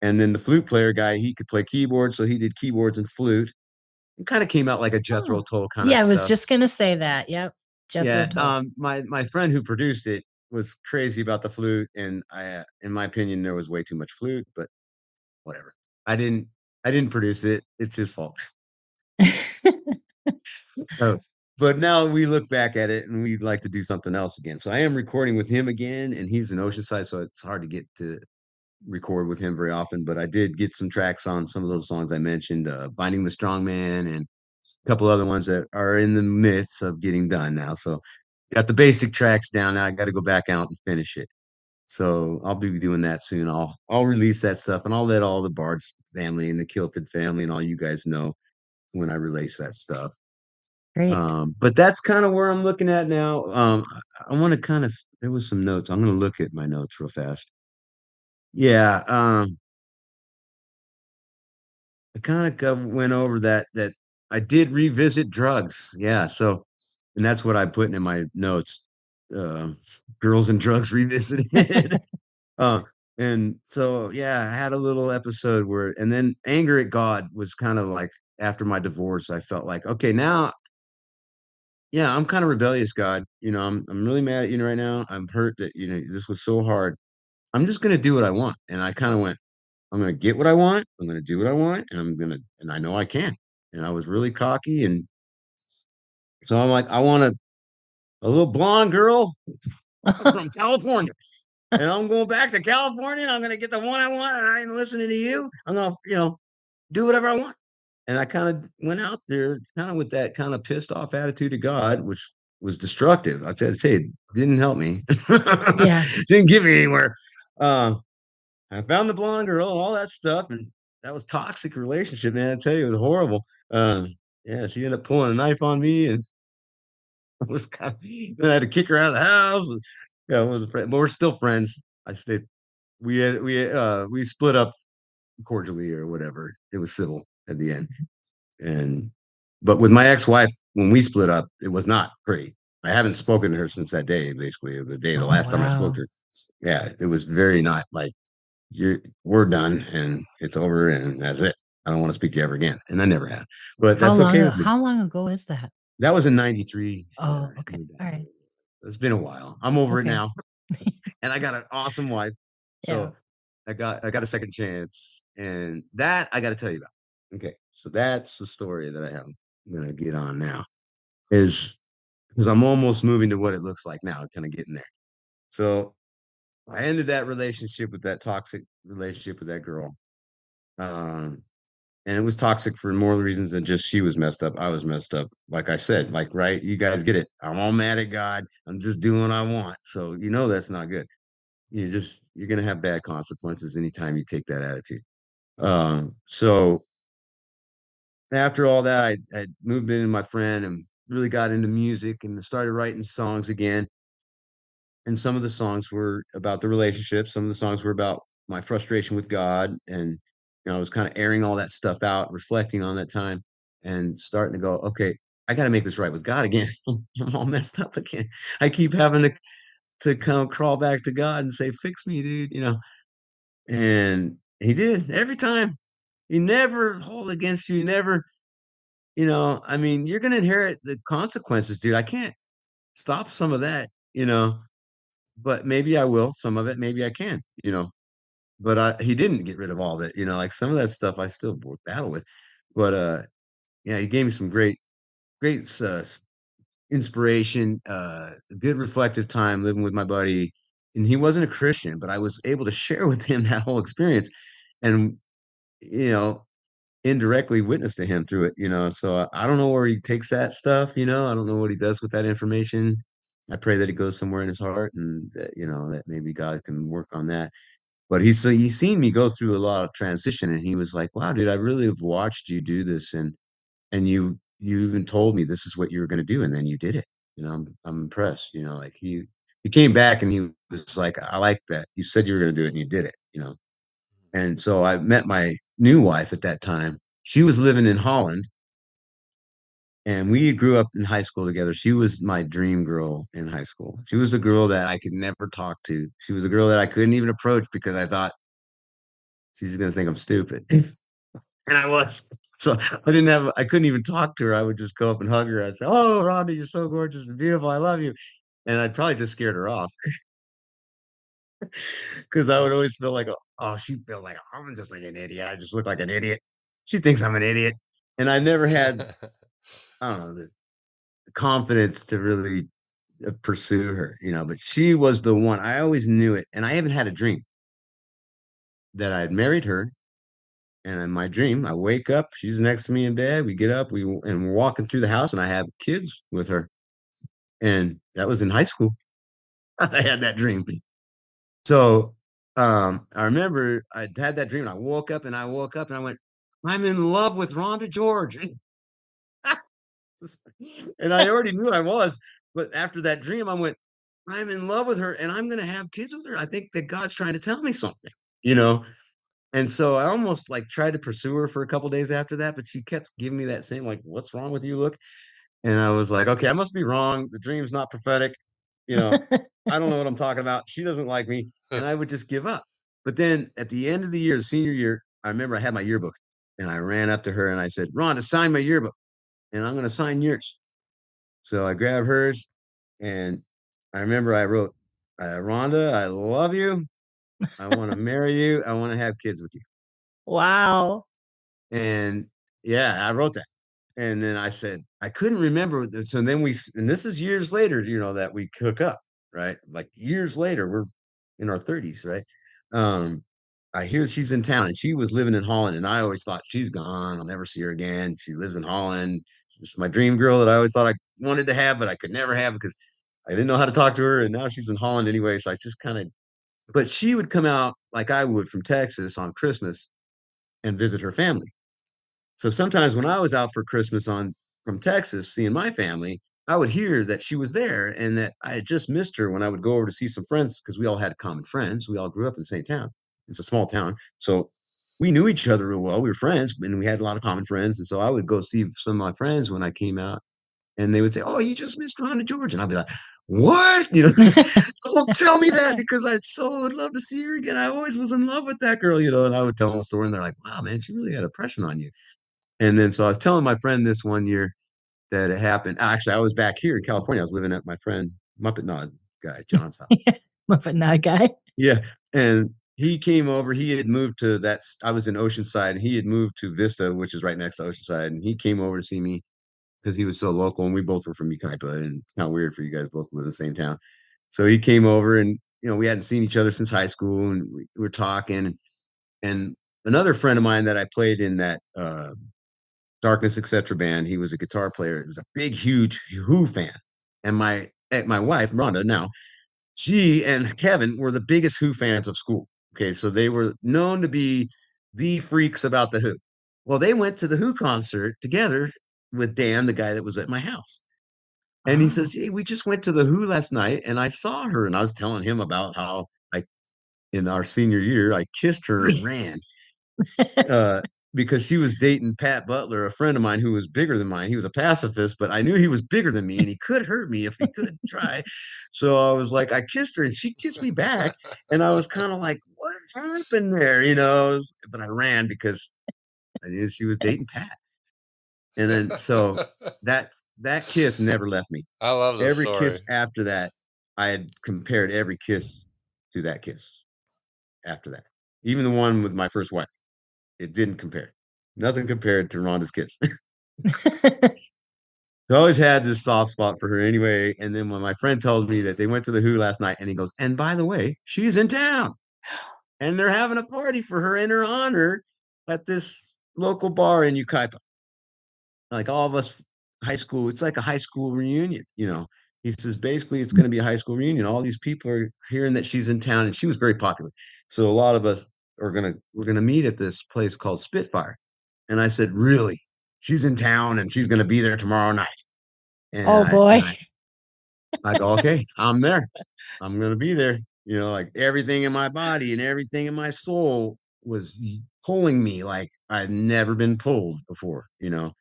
And then the flute player guy, he could play keyboard, so he did keyboards and flute. It kind of came out like a Jethro Oh. Tull kind of yeah, I was stuff. just gonna say that. Yep. Jethro yeah. Tull. Um, my my friend who produced it was crazy about the flute, and I, uh, in my opinion, there was way too much flute. But whatever. I didn't I didn't produce it. It's his fault. Oh, but now we look back at it and we'd like to do something else again. So I am recording with him again, and he's in Oceanside, so it's hard to get to record with him very often. But I did get some tracks on some of those songs I mentioned, uh, "Binding the Strong Man" and a couple other ones that are in the midst of getting done now. So got the basic tracks down. Now I got to go back out and finish it. So I'll be doing that soon. I'll I'll release that stuff and I'll let all the Bards family and the Kilted family and all you guys know when I release that stuff. Great. Um, but that's kind of where I'm looking at now. Um, I, I want to kind of there was some notes. I'm going to look at my notes real fast. Yeah, um, I kind of went over that that I did revisit drugs. Yeah, so and that's what I'm putting in my notes. Uh, girls and drugs revisited. uh, and so yeah, I had a little episode where, and then anger at God was kind of like after my divorce. I felt like okay, now yeah, I'm kind of rebellious, God. You know, I'm I'm really mad at you right now. I'm hurt that you know this was so hard. I'm just gonna do what I want. And I kind of went, I'm gonna get what I want. I'm gonna do what I want, and I'm gonna and I know I can. And I was really cocky, and so I'm like, I want a a little blonde girl from California, and I'm going back to California. And I'm gonna get the one I want, and I ain't listening to you. I'm gonna, you know, do whatever I want. And I kind of went out there kind of with that kind of pissed off attitude to God, which was destructive. I tell you, it didn't help me. Yeah. didn't get me anywhere. Uh, I found the blonde girl, all that stuff, and that was toxic relationship, man. I tell you, it was horrible. Uh, yeah, she ended up pulling a knife on me, and was kind of, then I had to kick her out of the house. And, yeah, I was a friend, but we're still friends. I stayed. We had we uh we split up cordially or whatever. It was civil at the end. And but with my ex-wife, when we split up, it was not pretty. I haven't spoken to her since that day, basically, the day, the Oh, last time I spoke to her. Yeah, it was very not like you're we're done and it's over and that's it. I don't want to speak to you ever again. And I never have. But that's long okay how long ago is that? That was in 93. Oh, okay. Alright. It's been a while. I'm over it now. and I got an awesome wife. Yeah. So I got I got a second chance. And that I gotta tell you about. Okay. So that's the story that I have. I'm gonna get on now. Is because I'm almost moving to what it looks like now, kind of getting there. So I ended that relationship with that toxic relationship with that girl. Um, and it was toxic for more reasons than just she was messed up. I was messed up. Like I said, like, right, you guys get it. I'm all mad at God. I'm just doing what I want. So you know that's not good. You're just you're gonna have bad consequences anytime you take that attitude. Um, so after all that, I, I moved in with my friend and really got into music and started writing songs again. And some of the songs were about the relationship. Some of the songs were about my frustration with God. And, you know, I was kind of airing all that stuff out, reflecting on that time and starting to go, okay, I got to make this right with God again. I'm all messed up again. I keep having to, to kind of crawl back to God and say, fix me, dude, you know. And he did every time. He never hold against you. He never you know, I mean, you're gonna inherit the consequences, dude. I can't stop some of that, you know, but maybe I will, some of it, maybe I can, you know. But I he didn't get rid of all of it, you know, like some of that stuff I still battle with. But, uh, yeah, he gave me some great great uh, inspiration, uh, good reflective time living with my buddy, and he wasn't a Christian, but I was able to share with him that whole experience and, you know, indirectly witness to him through it, you know. So I, I don't know where he takes that stuff, you know. I don't know what he does with that information. I pray that it goes somewhere in his heart and that, you know, that maybe God can work on that. But he's so he's seen me go through a lot of transition and he was like, Wow, dude, I really have watched you do this and and you you even told me this is what you were gonna do, and then you did it. You know, I'm I'm impressed, you know, like he he came back and he was like, I like that. You said you were gonna do it and you did it, you know. And so I met my new wife at that time. She was living in Holland, and we grew up in high school together. She was my dream girl in high school. She was the girl that I could never talk to. She was a girl that I couldn't even approach because I thought she's gonna think I'm stupid. And I was. So I didn't have I couldn't even talk to her. I would just go up and hug her. I'd say, "Oh, Rhonda, you're so gorgeous and beautiful. I love you." And I'd probably just scared her off because I would always feel like, "Oh, she felt like I'm just like an idiot. I just look like an idiot. She thinks I'm an idiot." And I never had, I don't know, the confidence to really uh, pursue her, you know, but she was the one. I always knew it. And I even had a dream that I had married her. And in my dream, I wake up, she's next to me in bed. We get up, we and we're walking through the house, and I have kids with her. And that was in high school. I had that dream. So um, I remember I had that dream. And I woke up and I woke up and I went, I'm in love with Rhonda George. and I already knew I was. But after that dream, I went, I'm in love with her and I'm to have kids with her. I think that God's trying to tell me something, you know? And so I almost like tried to pursue her for a couple days after that, but she kept giving me that same, like, what's wrong with you look? And I was like, okay, I must be wrong. The dream's not prophetic. You know, I don't know what I'm talking about. She doesn't like me. And I would just give up. But then at the end of the year, the senior year, I remember I had my yearbook and I ran up to her and I said, Rhonda, sign my yearbook and I'm going to sign yours. So I grabbed hers and I remember I wrote, uh, Rhonda, I love you. I want to marry you. I want to have kids with you. Wow. And yeah, I wrote that. And then I said, I couldn't remember. So then we, and this is years later, you know, that we cook up, right? Like years later, we're in our 30s, right? Um, I hear she's in town and she was living in Holland. And I always thought she's gone. I'll never see her again. She lives in Holland. She's my dream girl that I always thought I wanted to have, but I could never have because I didn't know how to talk to her. And now she's in Holland anyway. So I just kind of, but she would come out like I would from Texas on Christmas and visit her family. So sometimes when I was out for Christmas on from Texas seeing my family, I would hear that she was there and that I had just missed her when I would go over to see some friends because we all had common friends. We all grew up in the same town. It's a small town. So we knew each other real well. We were friends and we had a lot of common friends. And so I would go see some of my friends when I came out and they would say, Oh, you just missed Rhonda George. And I'd be like, What? You know, don't tell me that because I so would love to see her again. I always was in love with that girl, you know, and I would tell them a story and they're like, Wow, man, she really had a impression on you. And then so I was telling my friend this one year that it happened. Actually, I was back here in California. I was living at my friend Muppet Nod guy, John's house. Muppet Nod guy. Yeah. And he came over. He had moved to that. I was in Oceanside and he had moved to Vista, which is right next to Oceanside. And he came over to see me because he was so local and we both were from Yucaipa. And it's kind of weird for you guys both live in the same town. So he came over and, you know, we hadn't seen each other since high school and we were talking. And another friend of mine that I played in that uh, Darkness Etc. band. He was a guitar player. He was a big, huge Who fan. And my my wife, Rhonda, now, she and Kevin were the biggest Who fans of school. Okay, so they were known to be the freaks about the Who. Well, they went to the Who concert together with Dan, the guy that was at my house. And he says, Hey, we just went to the Who last night and I saw her. And I was telling him about how I, in our senior year, I kissed her and ran. Uh, because she was dating Pat Butler, a friend of mine who was bigger than mine. He was a pacifist, but I knew he was bigger than me and he could hurt me if he could try. So I was like, I kissed her and she kissed me back. And I was kind of like, what happened there? You know, but I ran because I knew she was dating Pat. And then so that that kiss never left me. I love this Every story. kiss after that, I had compared every kiss to that kiss after that. Even the one with my first wife. It didn't compare. Nothing compared to Rhonda's kiss. So I always had this soft spot for her anyway. And then when my friend told me that they went to the Who last night, and he goes, and by the way, she's in town. And they're having a party for her in her honor at this local bar in Yucaipa. Like all of us high school, it's like a high school reunion, you know. He says basically it's going to be a high school reunion. All these people are hearing that she's in town and she was very popular. So a lot of us are gonna we're gonna meet at this place called Spitfire. And I said, Really? She's in town and she's gonna be there tomorrow night. And Oh, I- boy. I, I go, okay, I'm there. I'm gonna be there. You know, like everything in my body and everything in my soul was pulling me like I'd never been pulled before, you know,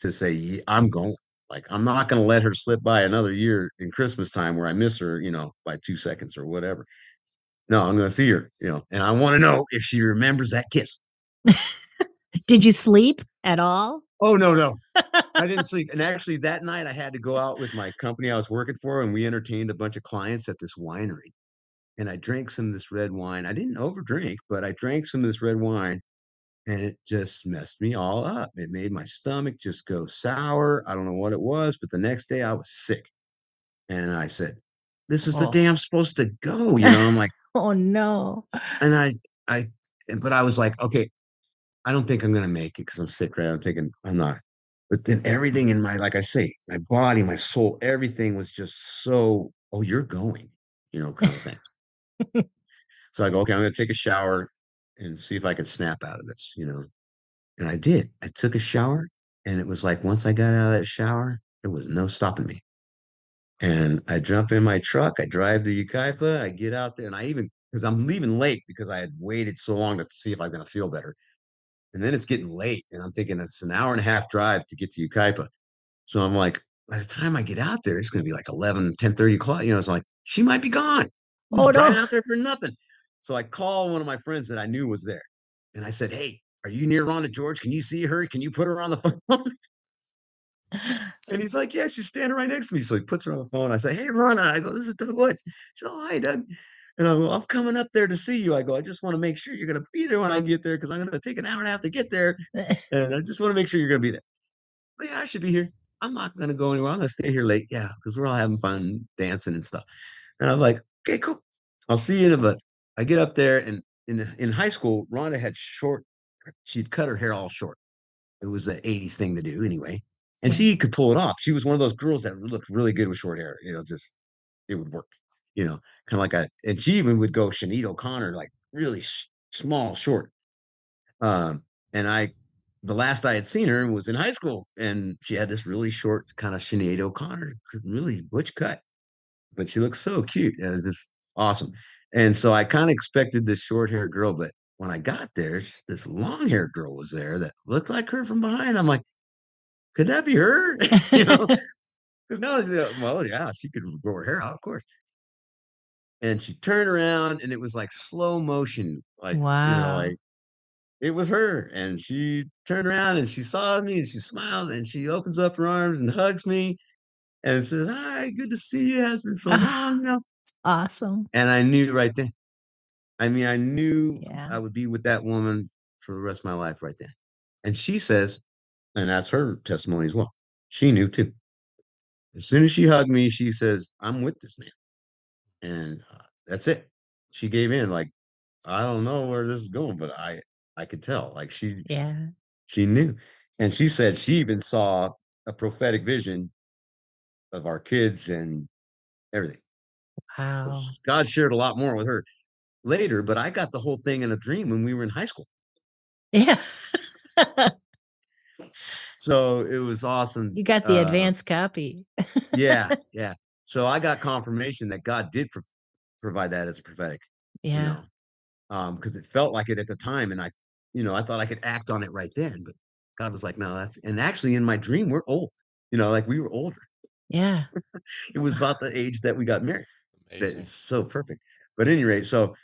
to say, "Ye- I'm going. Like, I'm not gonna let her slip by another year in Christmas time where I miss her, you know, by two seconds or whatever. No, I'm gonna see her, you know, and I want to know if she remembers that kiss. Did you sleep at all? Oh no, no. I didn't sleep. And actually that night I had to go out with my company I was working for and we entertained a bunch of clients at this winery. And I drank some of this red wine. I didn't overdrink, but I drank some of this red wine and it just messed me all up. It made my stomach just go sour. I don't know what it was, but the next day I was sick. And I said, This is the Oh. day I'm supposed to go. You know, I'm like, Oh no. and I, I, but I was like, okay, I don't think I'm gonna make it because I'm sick, right? I'm thinking I'm not. But then everything in my, like I say, my body, my soul, everything was just so, oh, you're going, you know, kind of thing. So I go, okay, I'm gonna take a shower and see if I can snap out of this, you know. And I did. I took a shower, and it was like once I got out of that shower, there was no stopping me. And I jump in my truck, I drive to Yucaipa, I get out there, and I even because I'm leaving late because I had waited so long to see if I'm gonna feel better. And then it's getting late, and I'm thinking it's an hour and a half drive to get to Yucaipa. So I'm like, by the time I get out there, it's gonna be like 11, 10 30 o'clock. You know, it's like, she might be gone. I'm Oh, driving no. out there for nothing. So I call one of my friends that I knew was there. And I said, Hey, are you near Rhonda George? Can you see her? Can you put her on the phone? And he's like, Yeah, she's standing right next to me. So he puts her on the phone. I say, Hey, Rhonda. I go, This is Doug Wood. She goes, oh, Hi, Doug. And I go, I'm coming up there to see you. I go, I just want to make sure you're going to be there when I get there because I'm going to take an hour and a half to get there. And I just want to make sure you're going to be there. But yeah, I should be here. I'm not going to go anywhere. I'm going to stay here late. Yeah, because we're all having fun dancing and stuff. And I'm like, okay, cool. I'll see you in a bit. I get up there, and in in high school, Rhonda had short. She'd cut her hair all short. It was the '80s thing to do, anyway. And she could pull it off. She was one of those girls that looked really good with short hair. You know, just it would work. You know, kind of like a. And she even would go Sinead O'Connor, like really s- small, short. Um, and I, the last I had seen her was in high school, and she had this really short kind of Sinead O'Connor, really butch cut, but she looked so cute and just awesome. And so I kind of expected this short haired girl, but when I got there, this long haired girl was there that looked like her from behind. I'm like, could that be her? you know, because now, it's, uh, well, yeah, she could grow her hair out, of course. And she turned around, and it was like slow motion, like you know, Wow. like It was her, and she turned around and she saw me and she smiled and she opens up her arms and hugs me and says, "Hi, good to see you. It's been so long now." awesome. And I knew right then. I mean, I knew Yeah. I would be with that woman for the rest of my life right then. And she says, and that's her testimony as well. She knew too. As soon as she hugged me, she says, "I'm with this man," and uh, that's it. She gave in. Like I don't know where this is going, but I I could tell. Like she Yeah. She knew, and she said she even saw a prophetic vision of our kids and everything. So Wow. s God shared a lot more with her later, but I got the whole thing in a dream when we were in high school. Yeah. So it was awesome. You got the Uh, advanced copy. yeah, yeah. So I got confirmation that God did pro provide that as a prophetic, you Yeah. know, um, because it felt like it at the time, and I you know, I thought I could act on it right then, but God was like, "No, that's" and actually in my dream, we're old, you know, like, we were older. Yeah. It was about the age that we got married. That is so perfect. But at any rate, so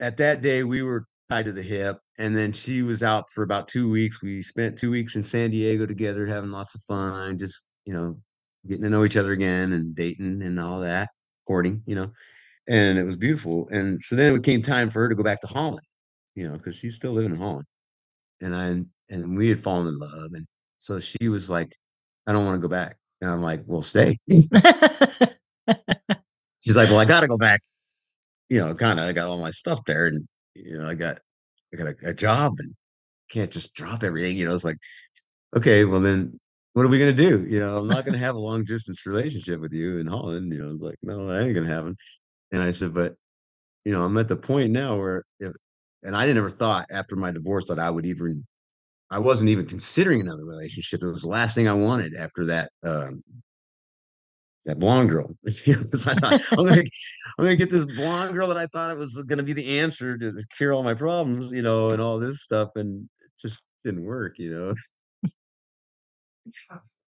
at that day, we were tied to the hip, and then she was out for about 2 weeks. We spent 2 weeks in San Diego together, having lots of fun, just, you know, getting to know each other again and dating and all that, courting, you know, and it was beautiful. And so then it came time for her to go back to Holland, you know, because she's still living in Holland. And I and we had fallen in love, and so she was like, "I don't wanna go back." And I'm like, "Well, stay." She's like, "Well, I gotta go back." You know, kinda, I got all my stuff there and, you know, I got I got a a job and can't just drop everything, you know, it's like, "Okay, well then, what are we gonna do?" You know, "I'm not gonna have a long distance relationship with you in Holland," you know, like, "No, that ain't gonna happen." And I said, "But, you know, I'm at the point now where if" and I never thought after my divorce that I would even I wasn't even considering another relationship, it was the last thing I wanted after that, um that blonde girl, I thought, "I'm gonna I'm gonna get this blonde girl that I thought it was gonna be the answer to cure all my problems," you know, and all this stuff, and it just didn't work, you know?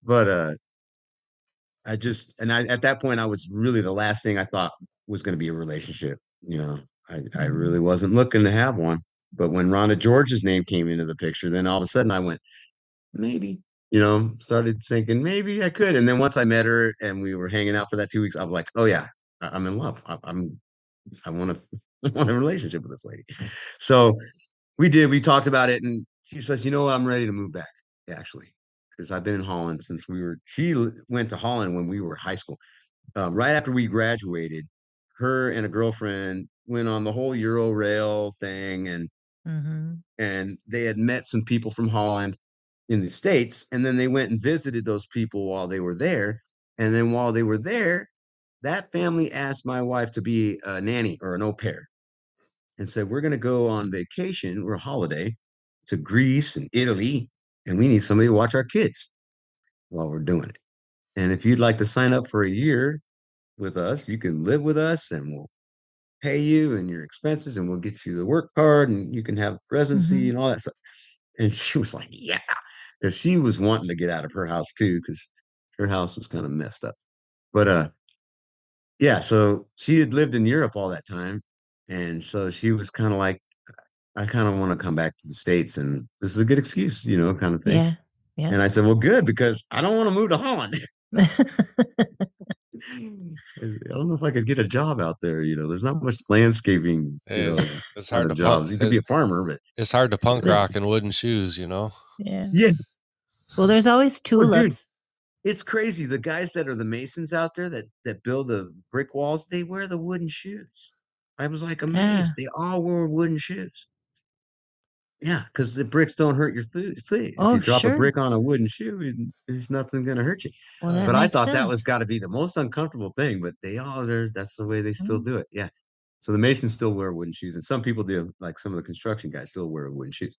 But, uh, I just and I at that point, I was really the last thing I thought was gonna be a relationship, you know? I I really Mhm. wasn't looking to have one, but when Rhonda George's name came into the picture, then all of a sudden I went, "Maybe," you know, started thinking, "Maybe I could," and then once I met her and we were hanging out for that 2 weeks, I was like, "Oh, yeah, I'm in love. I I'm I want a I want a relationship with this lady." So, we did, we talked about it, and she says, "You know what? I'm ready to move back, actually, because I've been in Holland since we were" she went to Holland when we were high school. Um, right after we graduated, her and a girlfriend went on the whole Euro-Rail thing, and Mhm. and they had met some people from Holland in the States, and then they went and visited those people while they were there, and then while they were there, that family asked my wife to be a nanny or an au pair. and said, We're going to go on vacation or holiday to Greece and Italy, and we need somebody to watch our kids while we're doing it. And if you'd like to sign up for a year with us, you can live with us and we'll pay you and your expenses and we'll get you the work card and you can have residency Mhm. and all that stuff. And she was like, Yeah, because she was wanting to get out of her house too, because her house was kind of messed up. But uh yeah, so she had lived in Europe all that time. And so she was kind of like, I kind of want to come back to the States and this is a good excuse, you know, kind of thing. Yeah. Yeah. And I said, Well, good, because I don't want to move to Holland. I don't know if I could get a job out there. You know, there's not much landscaping, you know, It's, it's kind hard of to jobs. punk, You could be a it- farmer, but it's hard to punk rock in wooden shoes, you know. yeah. yeah, Well, there's always Well, dude, tulips. it's crazy. The guys that are the masons out there that that build the brick walls, they wear the wooden shoes. I was like amazed. They all wore wooden shoes. Yeah, because the bricks don't hurt your food. feet. If Oh, you drop sure. a brick on a wooden shoe, there's nothing going to hurt you. Well, but I thought that was sense. got to be the most uncomfortable thing. But they all are. That's the way they still Mm. do it. Yeah. So the masons still wear wooden shoes, and some people do. Like some of the construction guys still wear wooden shoes.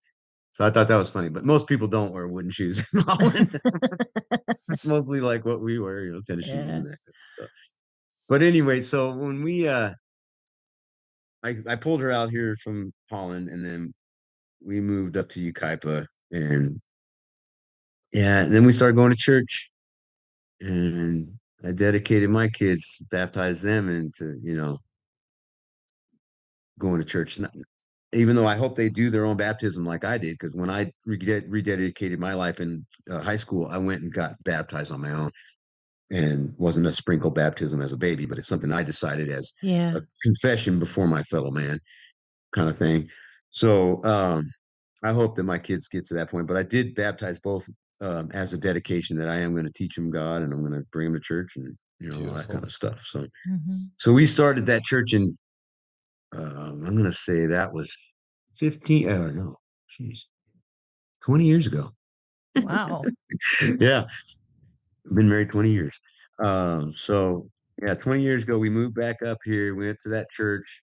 So I thought that was funny. But most people don't wear wooden shoes in Holland. it's mostly like what we wear, you know, tennis shoes Yeah. and that kind of stuff. But anyway, so when we uh I I pulled her out here from Holland and then we moved up to Yucaipa and yeah, and then we started going to church and I dedicated my kids, baptized them into, you know, going to church. Not, even though I hope they do their own baptism like I did, because when I reded- rededicated my life in uh, high school, I went and got baptized on my own and wasn't a sprinkle baptism as a baby, but it's something I decided as Yeah. a confession before my fellow man kind of thing. So um, I hope that my kids get to that point. But I did baptize both um, as a dedication that I am going to teach them God and I'm going to bring them to church and you know all that kind of stuff. So Mhm. so we started that church in um, I'm going to say that was 15. Oh no, jeez, 20 years ago. Wow. yeah, been married 20 years. Um, so yeah, 20 years ago we moved back up here. We went to that church,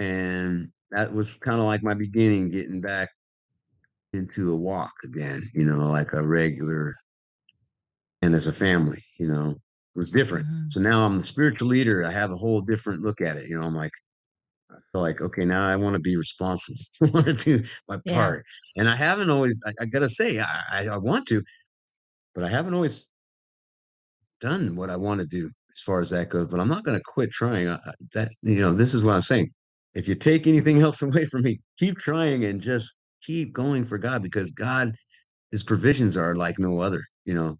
and that was kind of like my beginning, getting back into a walk again. You know, like a regular, and as a family. You know, it was different. Mhm. So now I'm the spiritual leader. I have a whole different look at it. You know, I'm like, like, okay, now I want to be responsible. I want to do my Yeah. part, and I haven't always. I, I gotta say, I, I I want to, but I haven't always done what I want to do as far as that goes. But I'm not going to quit trying. I, that you know, this is what I'm saying. If you take anything else away from me, keep trying and just keep going for God because God, His provisions are like no other. You know,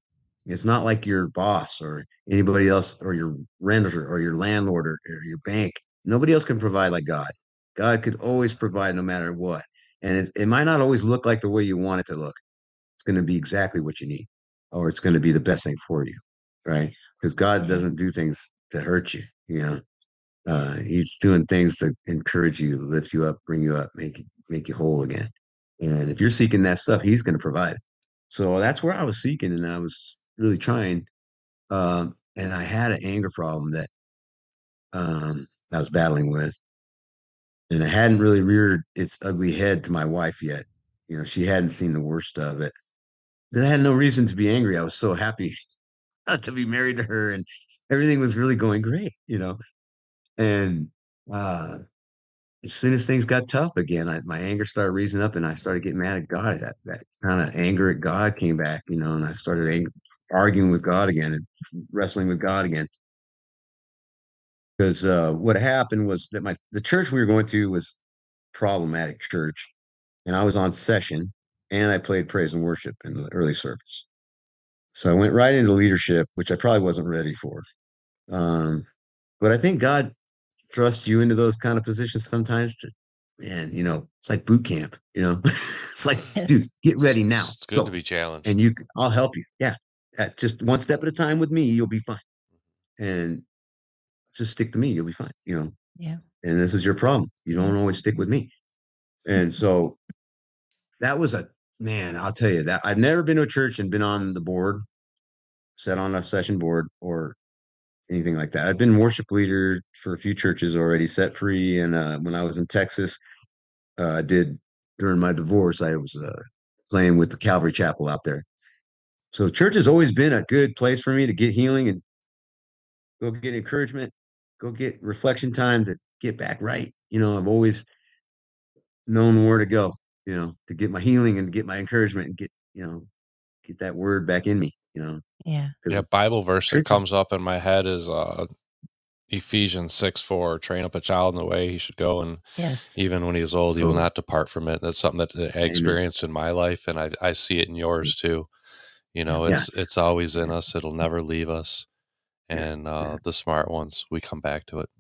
it's not like your boss or anybody else or your renter or your landlord or, or your bank. Nobody else can provide like God. God could always provide no matter what. And it, it might not always look like the way you want it to look. It's going to be exactly what you need, or it's going to be the best thing for you, right? Because God doesn't do things to hurt you. You know, uh, He's doing things to encourage you, lift you up, bring you up, make you- make you whole again. And if you're seeking that stuff, He's going to provide. it. So that's where I was seeking, and I was really trying. Um, and I had an anger problem that um, I was battling with, and it hadn't really reared its ugly head to my wife yet. You know, she hadn't seen the worst of it. But I had no reason to be angry. I was so happy to be married to her, and everything was really going great. You know, and uh, as soon as things got tough again, I, my anger started raising up, and I started getting mad at God. That that kind of anger at God came back, you know, and I started ang- arguing with God again and wrestling with God again. Because uh, what happened was that my the church we were going to was problematic church, and I was on session, and I played praise and worship in the early service. So I went right into leadership, which I probably wasn't ready for. Um, but I think God thrusts you into those kind of positions sometimes to, man, you know, it's like boot camp, you know, it's like, dude, get ready now. It's good Go. to be challenged. and you, I'll help you. Yeah. Uh, just one step at a time with me, you'll be fine. And just stick to me, you'll be fine, you know. Yeah. And this is your problem. You don't always stick with me. And so that was a man, I'll tell you that I've never been to a church and been on the board, sat on a session board or anything like that. I've been worship leader for a few churches already, set free, and uh, when I was in Texas, uh, I did during my divorce. I was uh, playing with the Calvary Chapel out there. So church has always been a good place for me to get healing and go get encouragement, go get reflection time to get back right. You know, I've always known where to go, you know, to get my healing and get my encouragement and get, you know, get that word back in me, you know. Yeah. Yeah, 'cause Bible verse that comes up in my head is uh Ephesians six four, train up a child in the way he should go and Yes. even when he is old, he will not depart from it. That's something that I Amen. experienced in my life and I I see it in yours too. You know, Yeah. it's it's always in us. It'll never leave us. And uh yeah. the smart ones, we come back to it.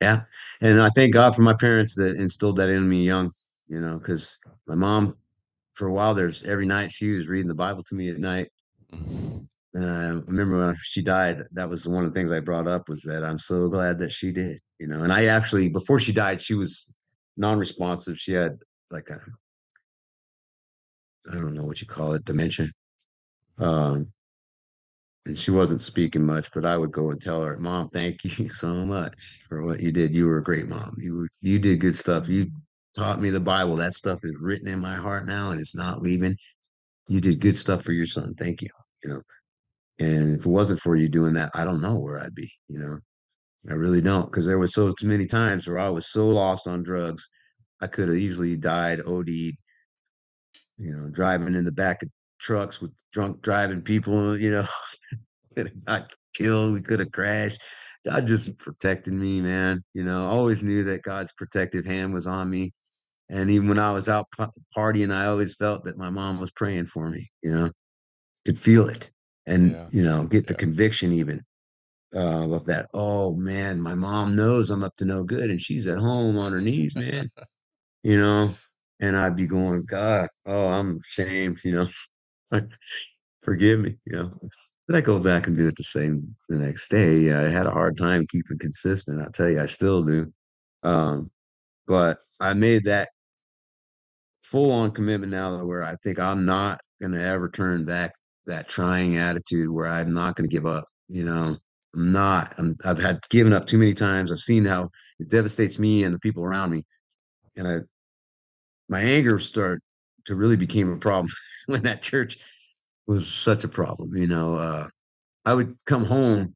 Yeah. And I thank God for my parents that instilled that in me young, you know, because my mom, for a while, there's every night she was reading the Bible to me at night. And I remember when she died, that was one of the things I brought up was that I'm so glad that she did, you know. And I actually, before she died, she was non-responsive. She had like a, I don't know what you call it, dementia. Um, and she wasn't speaking much, but I would go and tell her, "Mom, thank you so much for what you did. You were a great mom. You were, you did good stuff. You taught me the Bible. That stuff is written in my heart now, and it's not leaving. You did good stuff for your son. Thank you. You know, and if it wasn't for you doing that, I don't know where I'd be. You know, I really don't, because there was so many times where I was so lost on drugs, I could have easily died, OD'd. You know, driving in the back of trucks with drunk driving people. You know, could have got killed. We could have crashed. God just protected me, man. You know, I always knew that God's protective hand was on me. And even when I was out pa- partying, I always felt that my mom was praying for me, you know, could feel it and, Yeah. you know, get the Yeah. conviction even uh, of that. Oh, man, my mom knows I'm up to no good and she's at home on her knees, man, you know, and I'd be going, God, oh, I'm ashamed, you know, forgive me, you know. I go back and do it the same the next day. I had a hard time keeping consistent. I'll tell you, I still do. Um, but I made that full on commitment now to where I think I'm not gonna ever turn back that trying attitude where I'm not gonna give up. You know, I'm not. I'm, I've had given up too many times. I've seen how it devastates me and the people around me, and I my anger start to really became a problem when that church was such a problem. You know, uh, I would come home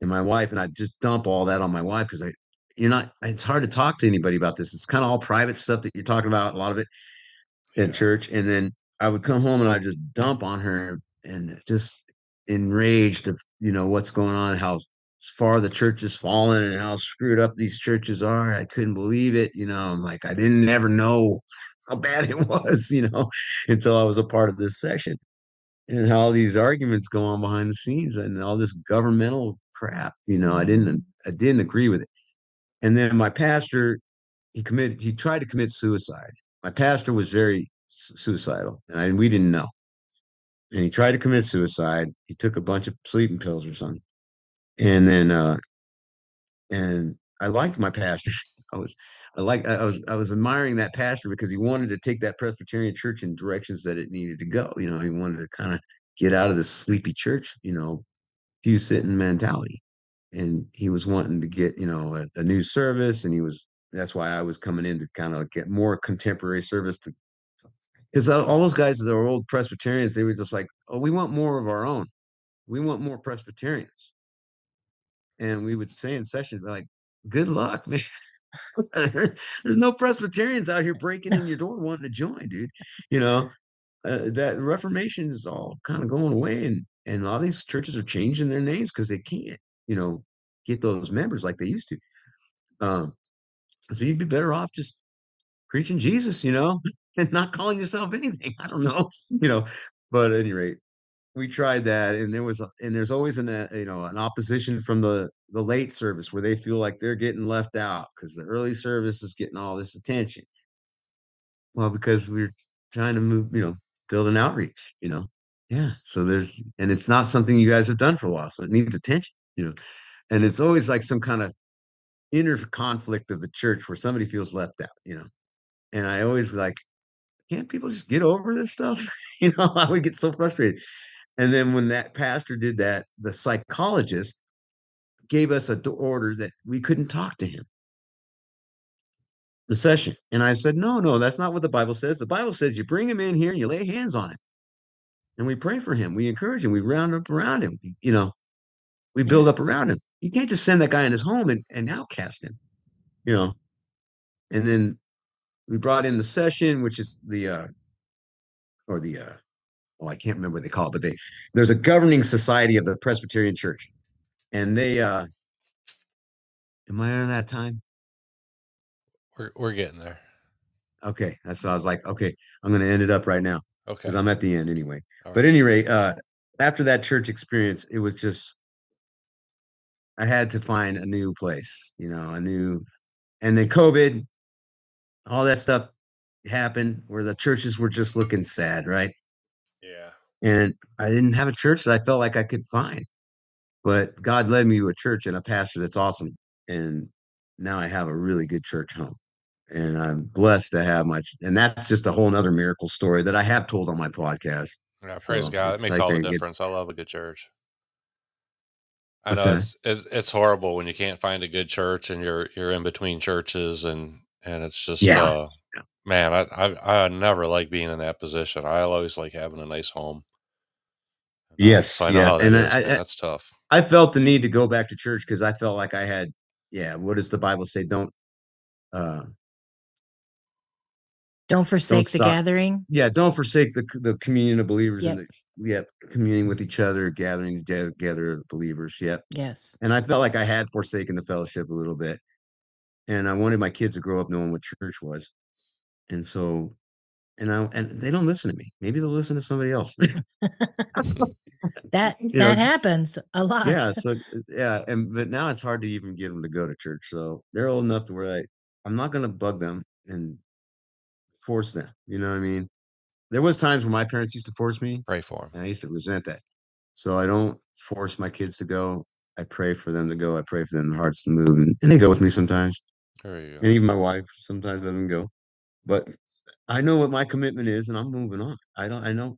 and my wife, and I'd just dump all that on my wife because I, you're not. It's hard to talk to anybody about this. It's kind of all private stuff that you're talking about. A lot of it at Yeah. church, and then I would come home and I just dump on her and just enraged of you know what's going on, how far the church has fallen, and how screwed up these churches are. I couldn't believe it. You know, I'm like I didn't ever know how bad it was. You know, until I was a part of this session and how these arguments go on behind the scenes and all this governmental crap. You know, I didn't I didn't agree with it. And then my pastor, he committed he tried to commit suicide. My pastor was very suicidal, and I, we didn't know. And he tried to commit suicide. He took a bunch of sleeping pills or something. And then uh and I liked my pastor. I was I like I was I was admiring that pastor because he wanted to take that Presbyterian church in directions that it needed to go. You know, he wanted to kind of get out of this sleepy church, you know, pew sitting mentality. And he was wanting to get, you know, a, a new service. And he was that's why I was coming in to kind of get more contemporary service to because all those guys that are old Presbyterians, they were just like, oh, we want more of our own. We want more Presbyterians. And we would say in session, like, good luck, man. There's no Presbyterians out here breaking in your door wanting to join, dude. You know, uh, that Reformation is all kind of going away, and and a lot of these churches are changing their names because they can't, you know, get those members like they used to. Um, so you'd be better off just preaching Jesus, you know, and not calling yourself anything. I don't know, you know. But at any rate, we tried that, and there was, and there's always an, uh, you know, an opposition from the the late service where they feel like they're getting left out because the early service is getting all this attention. Well, because we're trying to move, you know, build an outreach, you know. Yeah. So there's, and it's not something you guys have done for a while, so it needs attention, you know. And it's always like some kind of inner conflict of the church where somebody feels left out, you know. And I always like, can't people just get over this stuff? you know, I would get so frustrated. And then when that pastor did that, the psychologist gave us a d- order that we couldn't talk to him. The session. And I said, no, no, that's not what the Bible says. The Bible says you bring him in here and you lay hands on him. And we pray for him. We encourage him. We round up around him. We- You know, we build up around him. You can't just send that guy in his home and, and outcast him, you know. And then we brought in the session, which is the uh or the uh oh, I can't remember what they call it, but they there's a governing society of the Presbyterian Church. And they uh am I on that time? We're we're getting there. Okay. That's what I was like, okay, I'm gonna end it up right now Okay. because I'm at the end anyway. All But right. at any rate, uh after that church experience, it was just I had to find a new place, you know, a new and then COVID, all that stuff happened where the churches were just looking sad, right? And I didn't have a church that I felt like I could find. But God led me to a church and a pastor that's awesome. And now I have a really good church home. And I'm blessed to have my and that's just a whole nother miracle story that I have told on my podcast. Yeah, praise So, God. It makes like all the it gets- difference. I love a good church. I What's know it's, it's it's horrible when you can't find a good church and you're you're in between churches and and it's just Yeah. uh Yeah. man, I, I I never like being in that position. I always like having a nice home. And, Yes, so I know yeah, that and is, I- man. That's tough. I felt the need to go back to church because I felt like I had, yeah, what does the Bible say? Don't uh Don't forsake the gathering. yeah, don't forsake the the communion of believers Yep. and the, yep, communing with each other, gathering together, together believers. Yep. Yes. And I felt like I had forsaken the fellowship a little bit. And I wanted my kids to grow up knowing what church was. And so and I and they don't listen to me. Maybe they'll listen to somebody else. That that know, happens a lot. yeah. So uh, yeah, and but now it's hard to even get them to go to church. So they're old enough to where I, I'm not gonna bug them and force them. You know what I mean? There was times when my parents used to force me, Pray for them. and I used to resent that. So I don't force my kids to go. I pray for them to go. I pray for them hearts to move, and, and they go with me sometimes. There you And even my wife sometimes doesn't go. But I know what my commitment is, and I'm moving on. I don't. I know,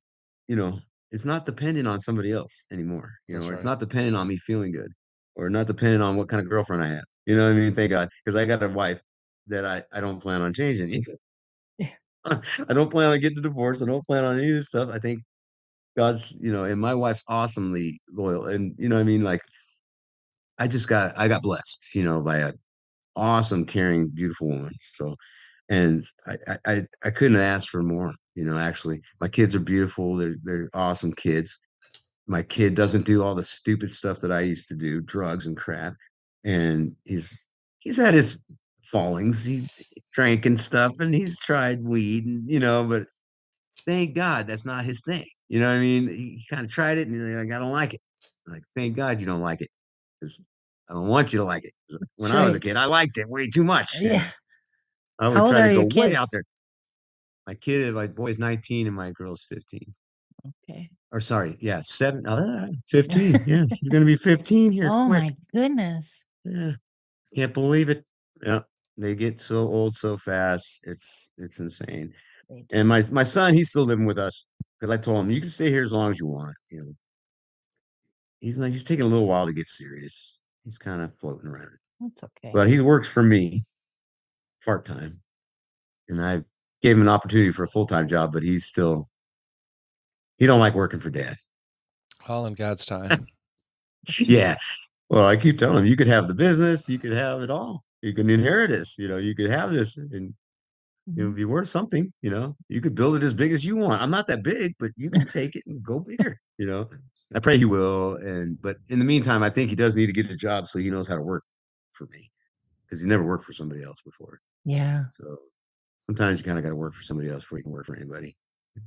you know, it's not dependent on somebody else anymore. You know, That's it's right. not dependent on me feeling good, or not dependent on what kind of girlfriend I have. You know what I mean? Thank God, because I got a wife that I I don't plan on changing. Yeah. I don't plan on getting a divorce. I don't plan on any of this stuff. I think God's, you know, and my wife's awesomely loyal. And you know, what I mean, like I just got I got blessed, you know, by a awesome, caring, beautiful woman. So and I I, I couldn't ask for more, you know, actually. My kids are beautiful, they're they're awesome kids. My kid doesn't do all the stupid stuff that I used to do, drugs and crap. And he's he's had his fallings. He drank and stuff and he's tried weed and you know, but thank God that's not his thing. You know what I mean? He, kind of tried it and he's like, I don't like it. I'm like, thank God you don't like it. Because I don't want you to like it When I was a kid, I liked it way too much. Yeah. I would How try to go way out there. My kid, my boy's 19 and my girl's 15. Okay. Or sorry, yeah, seven, uh, 15. Yeah, she's gonna be 15 here. Oh quick. my goodness. Yeah, can't believe it. Yeah, they get so old so fast. It's it's insane. They do. And my my son, he's still living with us because I told him you can stay here as long as you want. You know, he's like he's taking a little while to get serious. He's kind of floating around, That's okay. but he works for me part time, and I gave him an opportunity for a full time job, but he's still he don't like working for dad. All in God's time. yeah. Well, I keep telling him you could have the business, you could have it all. You can inherit this, you know, you could have this and it would mm-hmm. be worth something, you know. You could build it as big as you want. I'm not that big, but you can take it and go bigger, you know. I pray he will. And but in the meantime, I think he does need to get a job so he knows how to work for me. Because he never worked for somebody else before. Yeah. So sometimes you kind of got to work for somebody else before you can work for anybody,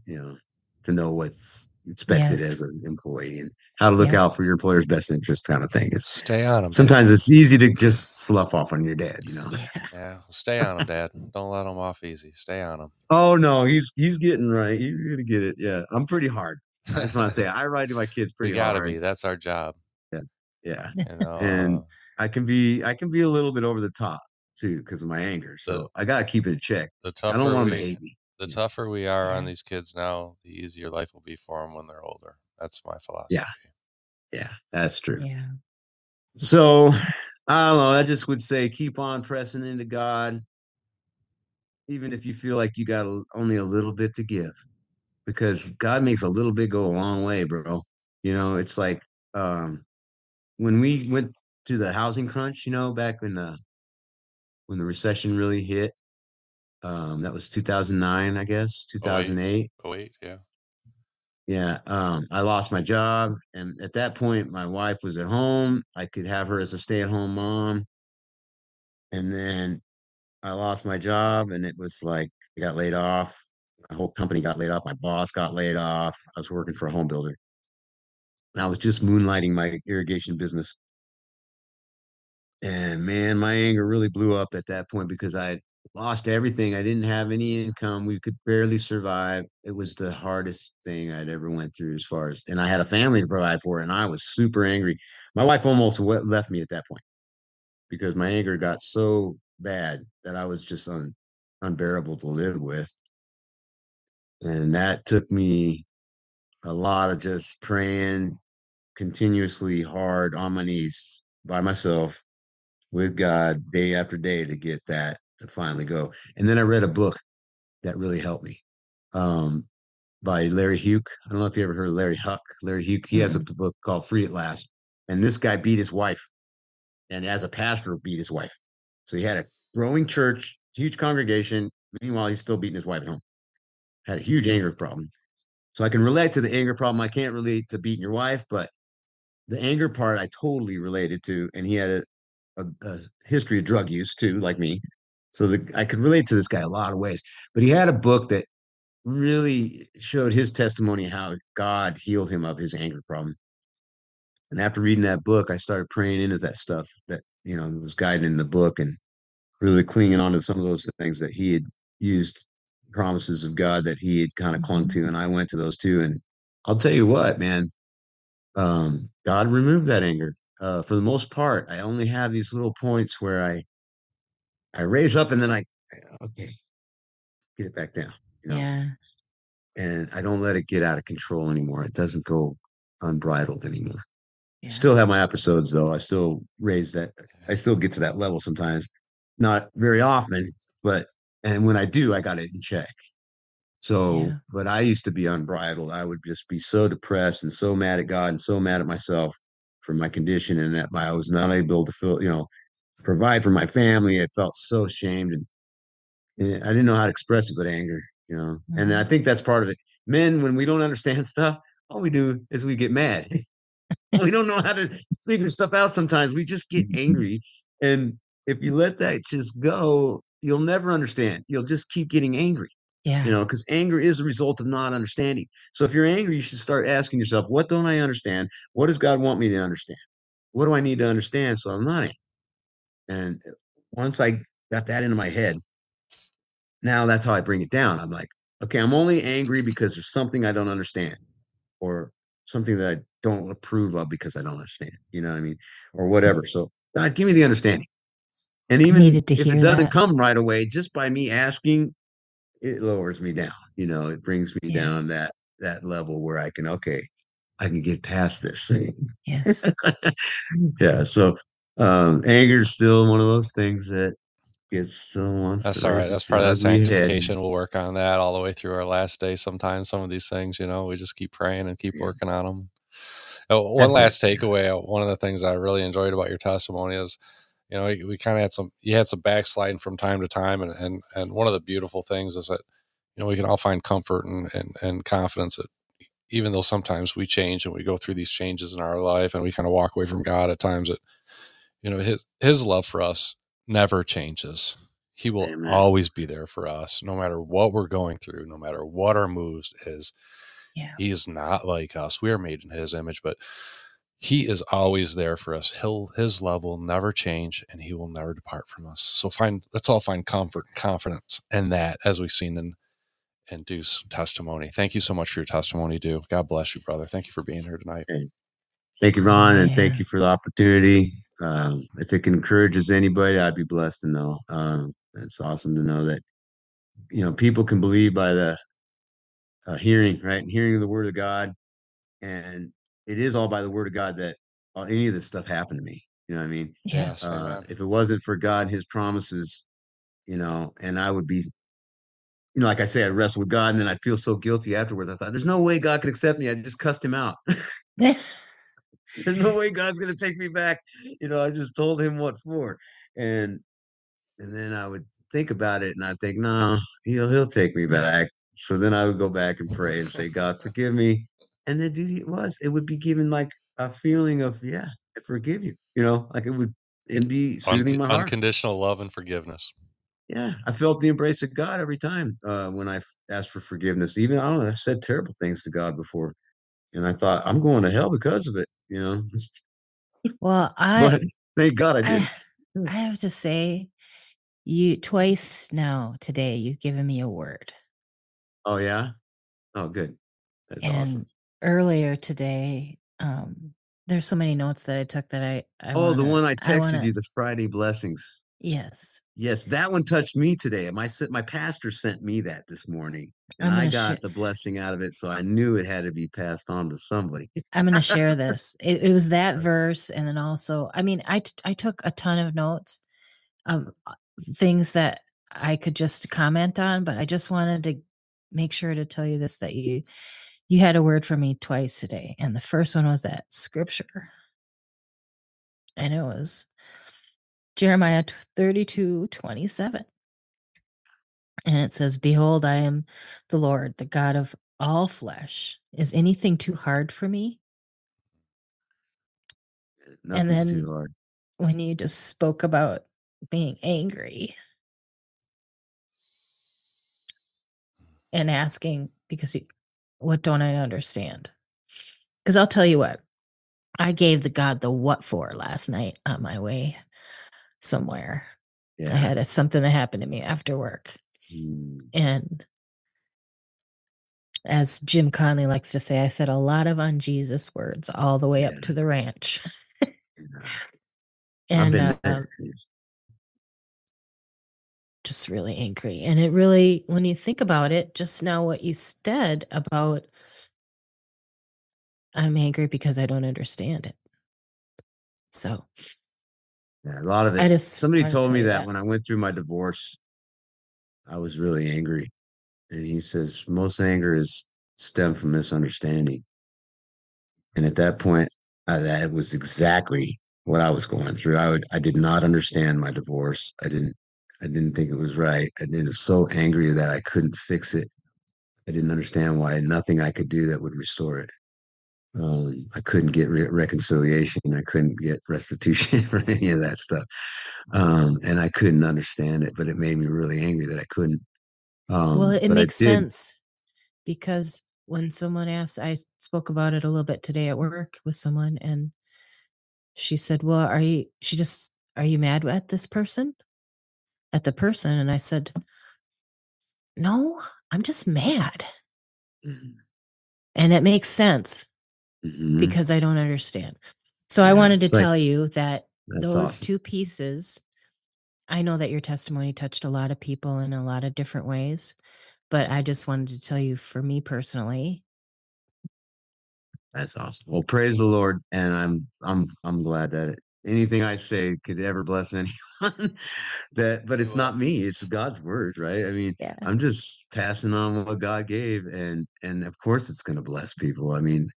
you know, to know what's expected Yes. as an employee and how to look Yeah. out for your employer's best interest kind of thing. It's Stay on them. sometimes it's easy to just slough off on your dad, you know. Yeah. Yeah, stay on him, Dad. Don't let him off easy. Stay on him. Oh no, he's he's getting right. He's gonna get it. Yeah, I'm pretty hard. That's what I'm saying. I ride to my kids we pretty gotta hard. be. That's our job. Yeah, You know. And uh, I can be I can be a little bit over the top too because of my anger. So I gotta keep it in check. the I tougher don't want them to we, hate me. the tougher we are on these kids now, the easier life will be for them when they're older. That's my philosophy. Yeah, yeah, that's true. Yeah. So I don't know. I just would say keep on pressing into God, even if you feel like you got a, only a little bit to give, because God makes a little bit go a long way, bro. You know, it's like um, when we went to the housing crunch, you know, back in the when the recession really hit. Um, that was 2009, I guess, 2008. Oh wait, yeah. Yeah, um, I lost my job, and at that point, my wife was at home. I could have her as a stay-at-home mom, and then I lost my job, and it was like I got laid off. My whole company got laid off. My boss got laid off. I was working for a home builder, and I was just moonlighting my irrigation business. And man, my anger really blew up at that point because I lost everything. I didn't have any income. We could barely survive. It was the hardest thing I'd ever went through as far as, and I had a family to provide for, and I was super angry. My wife almost left me at that point because my anger got so bad that I was just un, unbearable to live with. And that took me a lot of just praying continuously hard on my knees by myself with God day after day to get that to finally go. And then I read a book that really helped me um, by Larry Huch. I don't know if you ever heard of Larry Huch. Larry Huch, he has a book called Free at Last. And this guy beat his wife and as a pastor beat his wife. So he had a growing church, huge congregation. Meanwhile, he's still beating his wife at home. Had a huge anger problem. So I can relate to the anger problem. I can't relate to beating your wife, but the anger part I totally related to. And he had a, a, a history of drug use too, like me. So the, I could relate to this guy a lot of ways. But he had a book that really showed his testimony how God healed him of his anger problem. And after reading that book, I started praying into that stuff that you know was guiding in the book and really clinging on to some of those things that he had used promises of God that he had kind of clung to. And I went to those too. And I'll tell you what, man, um, God removed that anger. Uh, for the most part, I only have these little points where I I raise up and then I okay, get it back down. You know, Yeah. and I don't let it get out of control anymore. It doesn't go unbridled anymore. Yeah. Still have my episodes though. I still raise that. I still get to that level sometimes. Not very often, but and when I do, I got it in check. So, Yeah. but I used to be unbridled. I would just be so depressed and so mad at God and so mad at myself for my condition and that I was not able to feel, you know, provide for my family. I felt so ashamed and, and I didn't know how to express it but anger, you know. And I Mhm. think that's part of it. Men, when we don't understand stuff, all we do is we get mad. we don't know how to figure stuff out sometimes. We just get angry. And if you let that just go, you'll never understand. You'll just keep getting angry Yeah. you know because anger is a result of not understanding. So if you're angry you should start asking yourself what don't i understand? What does god want me to understand? What do i need to understand so i'm not angry? And uh, once i got that into my head now that's how i bring it down. I'm like okay i'm only angry because there's something i don't understand or something that i don't approve of because i don't understand you know what i mean or whatever. So god give me the understanding. And even if it doesn't that. come right away just by me asking it lowers me down you know it brings me Yeah. down that that level where i can okay i can get past this Yes. yeah so um anger is still one of those things that it still wants That's all right. That's part of that sanctification. We'll work on that all the way through our last day. Sometimes some of these things, you know, we just keep praying and keep Yeah. working on them. Oh, one That's last yeah. takeaway. uh, One of the things I really enjoyed about your testimony is, you know, we, we kind of had some, you had some backsliding from time to time. And, and, and one of the beautiful things is that, you know, we can all find comfort and, and, and confidence that even though sometimes we change and we go through these changes in our life and we kind of walk away from God at times that, you know, his, his love for us never changes. He will Amen. always be there for us, no matter what we're going through, no matter what our moves is. Yeah. He is not like us. We are made in his image, but he is always there for us. He'll his love will never change and he will never depart from us. So find let's all find comfort and confidence in that as we've seen in in Dew's testimony. Thank you so much for your testimony, Dew. God bless you, brother. Thank you for being here tonight. thank you ron and thank you for the opportunity um if it encourages anybody i'd be blessed to know um it's awesome to know that you know people can believe by the uh, hearing right And hearing the word of god and it is all by the word of God that uh, any of this stuff happened to me. You know what I mean? Yes, Uh, if it wasn't for God and His promises, you know, and I would be, you know, like I say, I'd wrestle with God, and then I'd feel so guilty afterwards. I thought, there's no way God could accept me. I just cussed Him out. there's no way God's gonna take me back. You know, I just told Him what for, and and then I would think about it, and I think, no, He'll He'll take me back. So then I would go back and pray and say, God, forgive me. And the duty it was. It would be given like a feeling of, yeah, I forgive you. You know, like it would. It'd be soothing Unc- my heart. unconditional love and forgiveness. Yeah, I felt the embrace of God every time uh, when I f- asked for forgiveness. Even I don't know, I said terrible things to God before, and I thought I'm going to hell because of it. You know, Well, I but thank God I didn't. I, I have to say, you twice now today you've given me a word, Oh yeah. Oh good. That's and awesome. Earlier today, um, there's so many notes that I took that I I Oh, the wanna- one I texted wanna- you, the Friday blessings. Yes, Yes, that one touched me today. My s- my pastor sent me that this morning, and I'm I gonna got the blessing out of it, so I knew it had to be passed on to somebody. I'm gonna share this. It, it was that verse, and then also, I mean, I t- I took a ton of notes of uh, things that I could just comment on, but I just wanted to make sure to tell you this that you you had a word for me twice today, and the first one was that scripture, and it was Jeremiah 32 27. And it says, Behold, I am the Lord, the God of all flesh. Is anything too hard for me? Uh, nothing's then- too hard. when you just spoke about being angry hmm. and asking because you, what don't I understand? Because I'll tell you what, I gave the God the what for last night on my way somewhere. Yeah. I had a, something that happened to me after work, Mm, and as Jim Conley likes to say, I said a lot of on Jesus words all the way Yeah. up to the ranch. and uh. Just really angry. And it really, when you think about it, just now what you said about I'm angry because I don't understand it. So Yeah, a lot of it. I just Somebody wanted to told tell me you that, that. when I went through my divorce, I was really angry. And he says most anger is stemmed from misunderstanding. And at that point, I, that was exactly what I was going through. I would I did not understand my divorce. I didn't I didn't think it was right. I didn't was so angry that I couldn't fix it. I didn't understand why nothing I could do that would restore it. Um, I couldn't get re- reconciliation. I couldn't get restitution or any of that stuff. Um, and I couldn't understand it, but it made me really angry that I couldn't. Um, well, it makes sense because when someone asked, I spoke about it a little bit today at work with someone, and she said, Well, are you, she just, are you mad at this person? At the person? And I said, No, I'm just mad. Mhm, And it makes sense mhm. because I don't understand. So I wanted to like- tell you that those awesome. two pieces i know that your testimony touched a lot of people in a lot of different ways but i just wanted to tell you for me personally That's awesome. Well, praise the Lord, and I'm I'm I'm glad that it, anything I say could ever bless anyone. that, but it's not me; it's God's word, right? I mean, yeah I'm just passing on what God gave, and and of course it's going to bless people. I mean,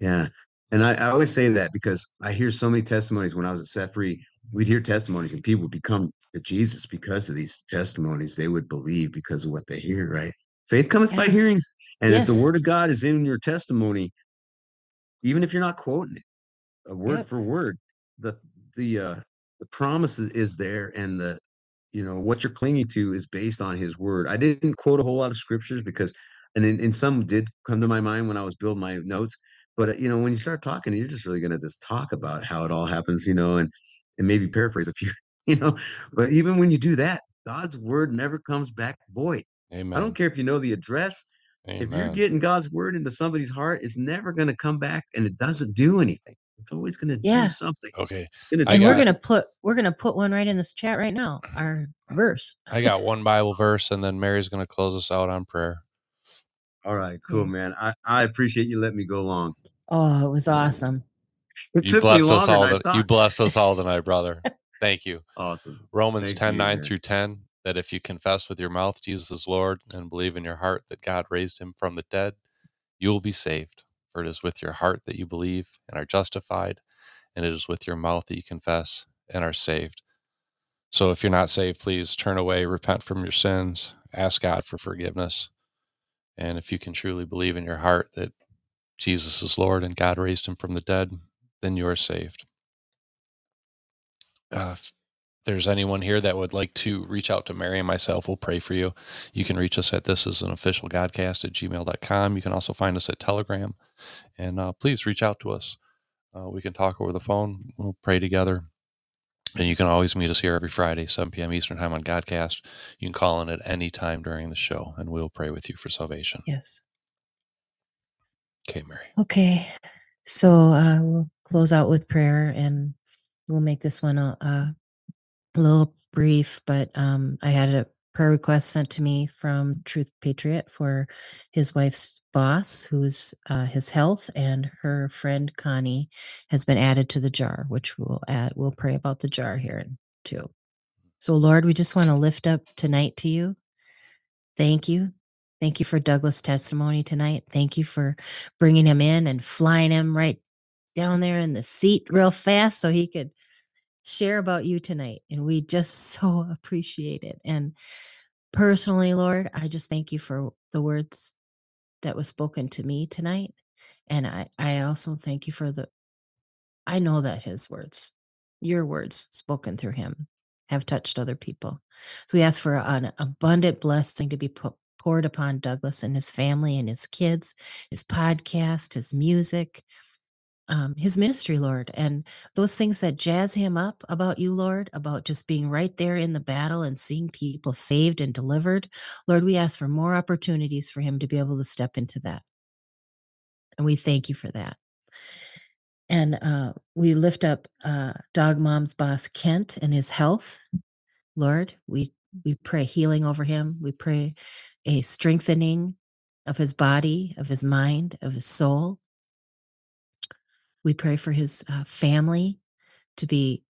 yeah. And I, I always say that because I hear so many testimonies when I was at Set Free. We'd hear testimonies, and people would become to Jesus because of these testimonies. They would believe because of what they hear, right? Faith cometh by hearing, and if the word of God is in your testimony, even if you're not quoting it, a word Yep. for word, the the uh the promise is, is there and the you know what you're clinging to is based on his word. I didn't quote a whole lot of scriptures because and then and some did come to my mind when I was building my notes. But uh, you know, when you start talking, you're just really gonna just talk about how it all happens, you know, and and maybe paraphrase a few, you know. But even when you do that, God's word never comes back void. Amen. I don't care if you know the address, if you're getting God's word into somebody's heart, it's never going to come back and it doesn't do anything. It's always going to Yeah. do something. Okay. Gonna I and we're gonna put we're gonna put one right in this chat right now our verse I got one Bible verse, and then Mary's going to close us out on prayer. All right, cool, mm. man. I, I appreciate you letting me go long. Oh, it was awesome. It You took me blessed us all. The, you blessed us all tonight, brother. Thank you. Awesome. Romans Thank 10 you, 9 Aaron. through 10 that if you confess with your mouth Jesus is Lord and believe in your heart that God raised him from the dead, you will be saved. For it is with your heart that you believe and are justified, and it is with your mouth that you confess and are saved. So if you're not saved, please turn away, repent from your sins, ask God for forgiveness. And if you can truly believe in your heart that Jesus is Lord and God raised him from the dead, then you are saved. Uh, there's anyone here that would like to reach out to Mary and myself, we'll pray for you. You can reach us at this is an official godcast at gmail.com. You can also find us at Telegram. And uh, please reach out to us. Uh, we can talk over the phone. We'll pray together. And you can always meet us here every Friday, 7 p.m. Eastern Time on Godcast. You can call in at any time during the show, and we'll pray with you for salvation. Yes. Okay, Mary. Okay. So uh, we'll close out with prayer and we'll make this one a, a little brief. But um, I had a prayer request sent to me from Truth Patriot for his wife's boss, who's uh, his health, and her friend Connie has been added to the jar, which we'll add. We'll pray about the jar here too. So, Lord, we just want to lift up tonight to you. Thank you. Thank you for Douglas' testimony tonight. Thank you for bringing him in and flying him right down there in the seat real fast so he could share about you tonight. And we just so appreciate it. And personally, Lord, I just thank you for the words that was spoken to me tonight. And I, I also thank you for the, I know that his words, your words spoken through him, have touched other people. So we ask for an abundant blessing to be put, poured upon Douglas and his family and his kids, his podcast, his music, um, his ministry, Lord, and those things that jazz him up about you, Lord, about just being right there in the battle and seeing people saved and delivered. Lord, we ask for more opportunities for him to be able to step into that. And we thank you for that. And uh, we lift up uh, Dog Mom's boss, Kent, and his health. Lord, we, we pray healing over him. We pray a strengthening of his body, of his mind, of his soul. We pray for his uh, family to be,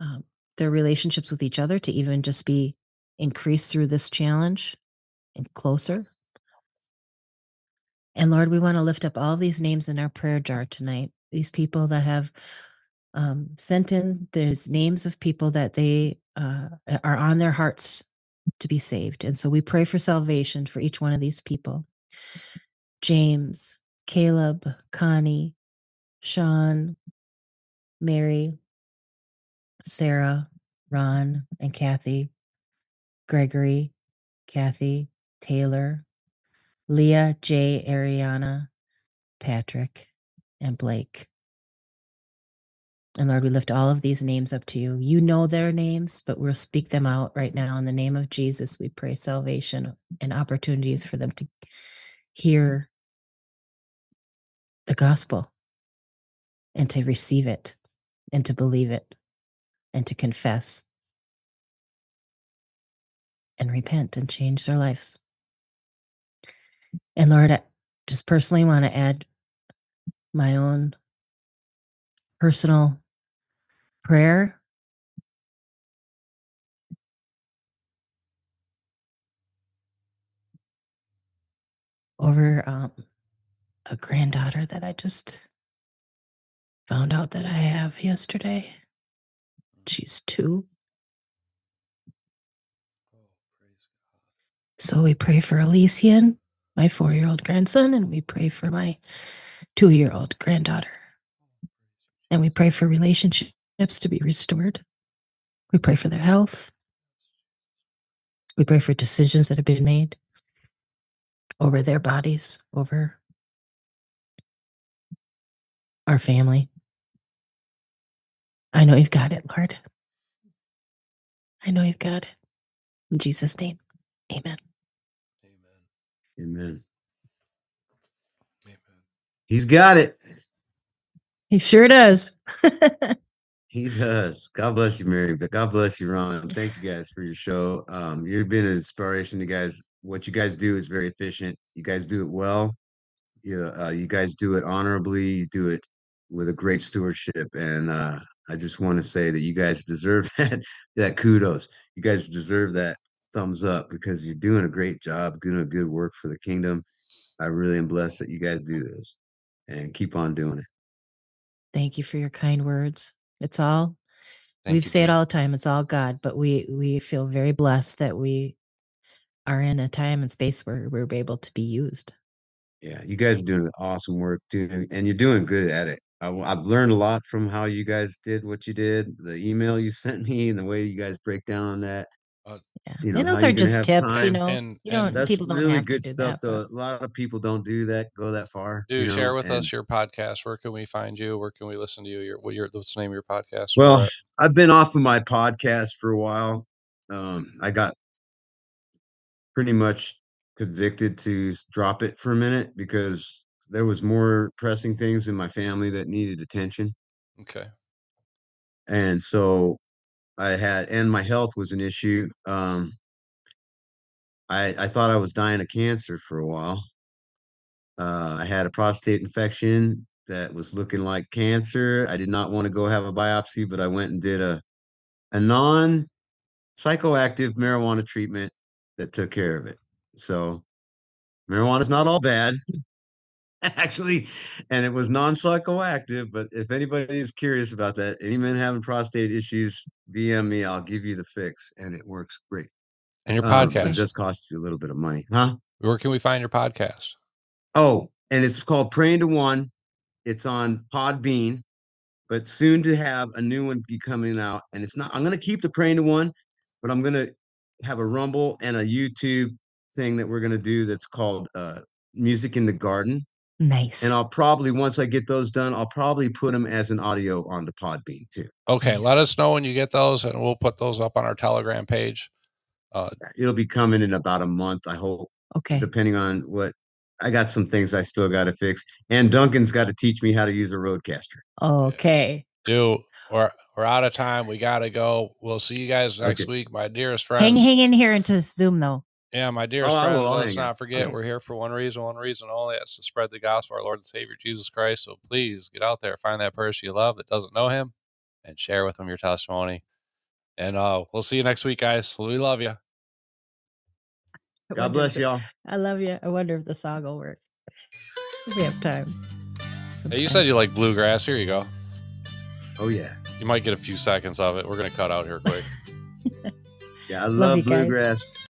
um, their relationships with each other to even just be increased through this challenge and closer. And Lord, we want to lift up all these names in our prayer jar tonight. These people that have um, sent in, there's names of people that they uh, are on their hearts to be saved. And so we pray for salvation for each one of these people James, Caleb, Connie, Sean, Mary, Sarah, Ron, and Kathy, Gregory, Kathy, Taylor, Leah, Jay, Ariana, Patrick, and Blake. And Lord, we lift all of these names up to you. You know their names, but we'll speak them out right now. In the name of Jesus, we pray salvation and opportunities for them to hear the gospel and to receive it and to believe it and to confess and repent and change their lives. And Lord, I just personally want to add my own personal prayer over um, a granddaughter that I just found out that I have yesterday. She's two. Oh, so we pray for Elysian, my four year old grandson, and we pray for my two year old granddaughter. And we pray for relationships to be restored. We pray for their health. We pray for decisions that have been made over their bodies, over our family. I know you've got it, Lord. I know you've got it. In Jesus' name, amen. Amen. Amen. Amen. He's got it. He sure does. He does. God bless you, Mary. But God bless you, Ron. Thank you guys for your show. Um, you've been an inspiration to guys. What you guys do is very efficient. You guys do it well. you uh, you guys do it honorably. You do it with a great stewardship, and uh, I just want to say that you guys deserve that that kudos. You guys deserve that thumbs up because you're doing a great job, doing a good work for the kingdom. I really am blessed that you guys do this, and keep on doing it. Thank you for your kind words. It's all Thank we you, say it all the time. It's all God, but we we feel very blessed that we are in a time and space where we're able to be used. Yeah, you guys are doing awesome work, doing, and you're doing good at it. I, have learned a lot from how you guys did what you did, the email you sent me, and the way you guys break down that. Uh, Yeah. You know, and those you're just have tips, you know. And- you don't That's people don't really good stuff. that, but- though. A lot of people don't do that, go that far. Do you know, share with and- us your podcast. Where can we find you? Where can we listen to you? Your what your what's the name of your podcast? Well, Where- I've been off of my podcast for a while. Um, I got pretty much convicted to drop it for a minute because there was more pressing things in my family that needed attention. okay. and so I had, and my health was an issue. Um, I I thought I was dying of cancer for a while. Uh, I had a prostate infection that was looking like cancer. I did not want to go have a biopsy, but I went and did a a non psychoactive marijuana treatment that took care of it. So marijuana is not all bad. Actually, and it was non-psychoactive. But if anybody is curious about that, any men having prostate issues, DM me. I'll give you the fix, and it works great. And your Um, podcast. it does cost you a little bit of money, huh? Where can we find your podcast? Oh, and it's called Praying to One. It's on Podbean, but soon to have a new one be coming out. And it's not. I'm gonna keep the Praying to One, but I'm gonna have a Rumble and a YouTube thing that we're gonna do that's called uh, Music in the Garden. Nice. And I'll probably once I get those done, I'll probably put them as an audio onto Podbean too. Okay, let us know when you get those, and we'll put those up on our Telegram page. Uh, It'll be coming in about a month, I hope. okay. depending on what I got some things I still got to fix. And Duncan's got to teach me how to use a RodeCaster. Okay. do we're we're out of time. We gotta go. We'll see you guys next Okay. week, my dearest friends. Hang hang in here into Zoom though. Yeah, my dearest Oh, friends, let's not forget we're here for one reason, one reason only. That's to spread the gospel of our Lord and Savior Jesus Christ. So please get out there, find that person you love that doesn't know him, and share with them your testimony. And uh, we'll see you next week, guys. We love you. God bless if- y'all. I love you. I wonder if the song will work. If we have time. Hey, you said you like bluegrass. Here you go. Oh yeah. You might get a few seconds of it. We're gonna cut out here quick. Yeah, I Love love, you guys. bluegrass.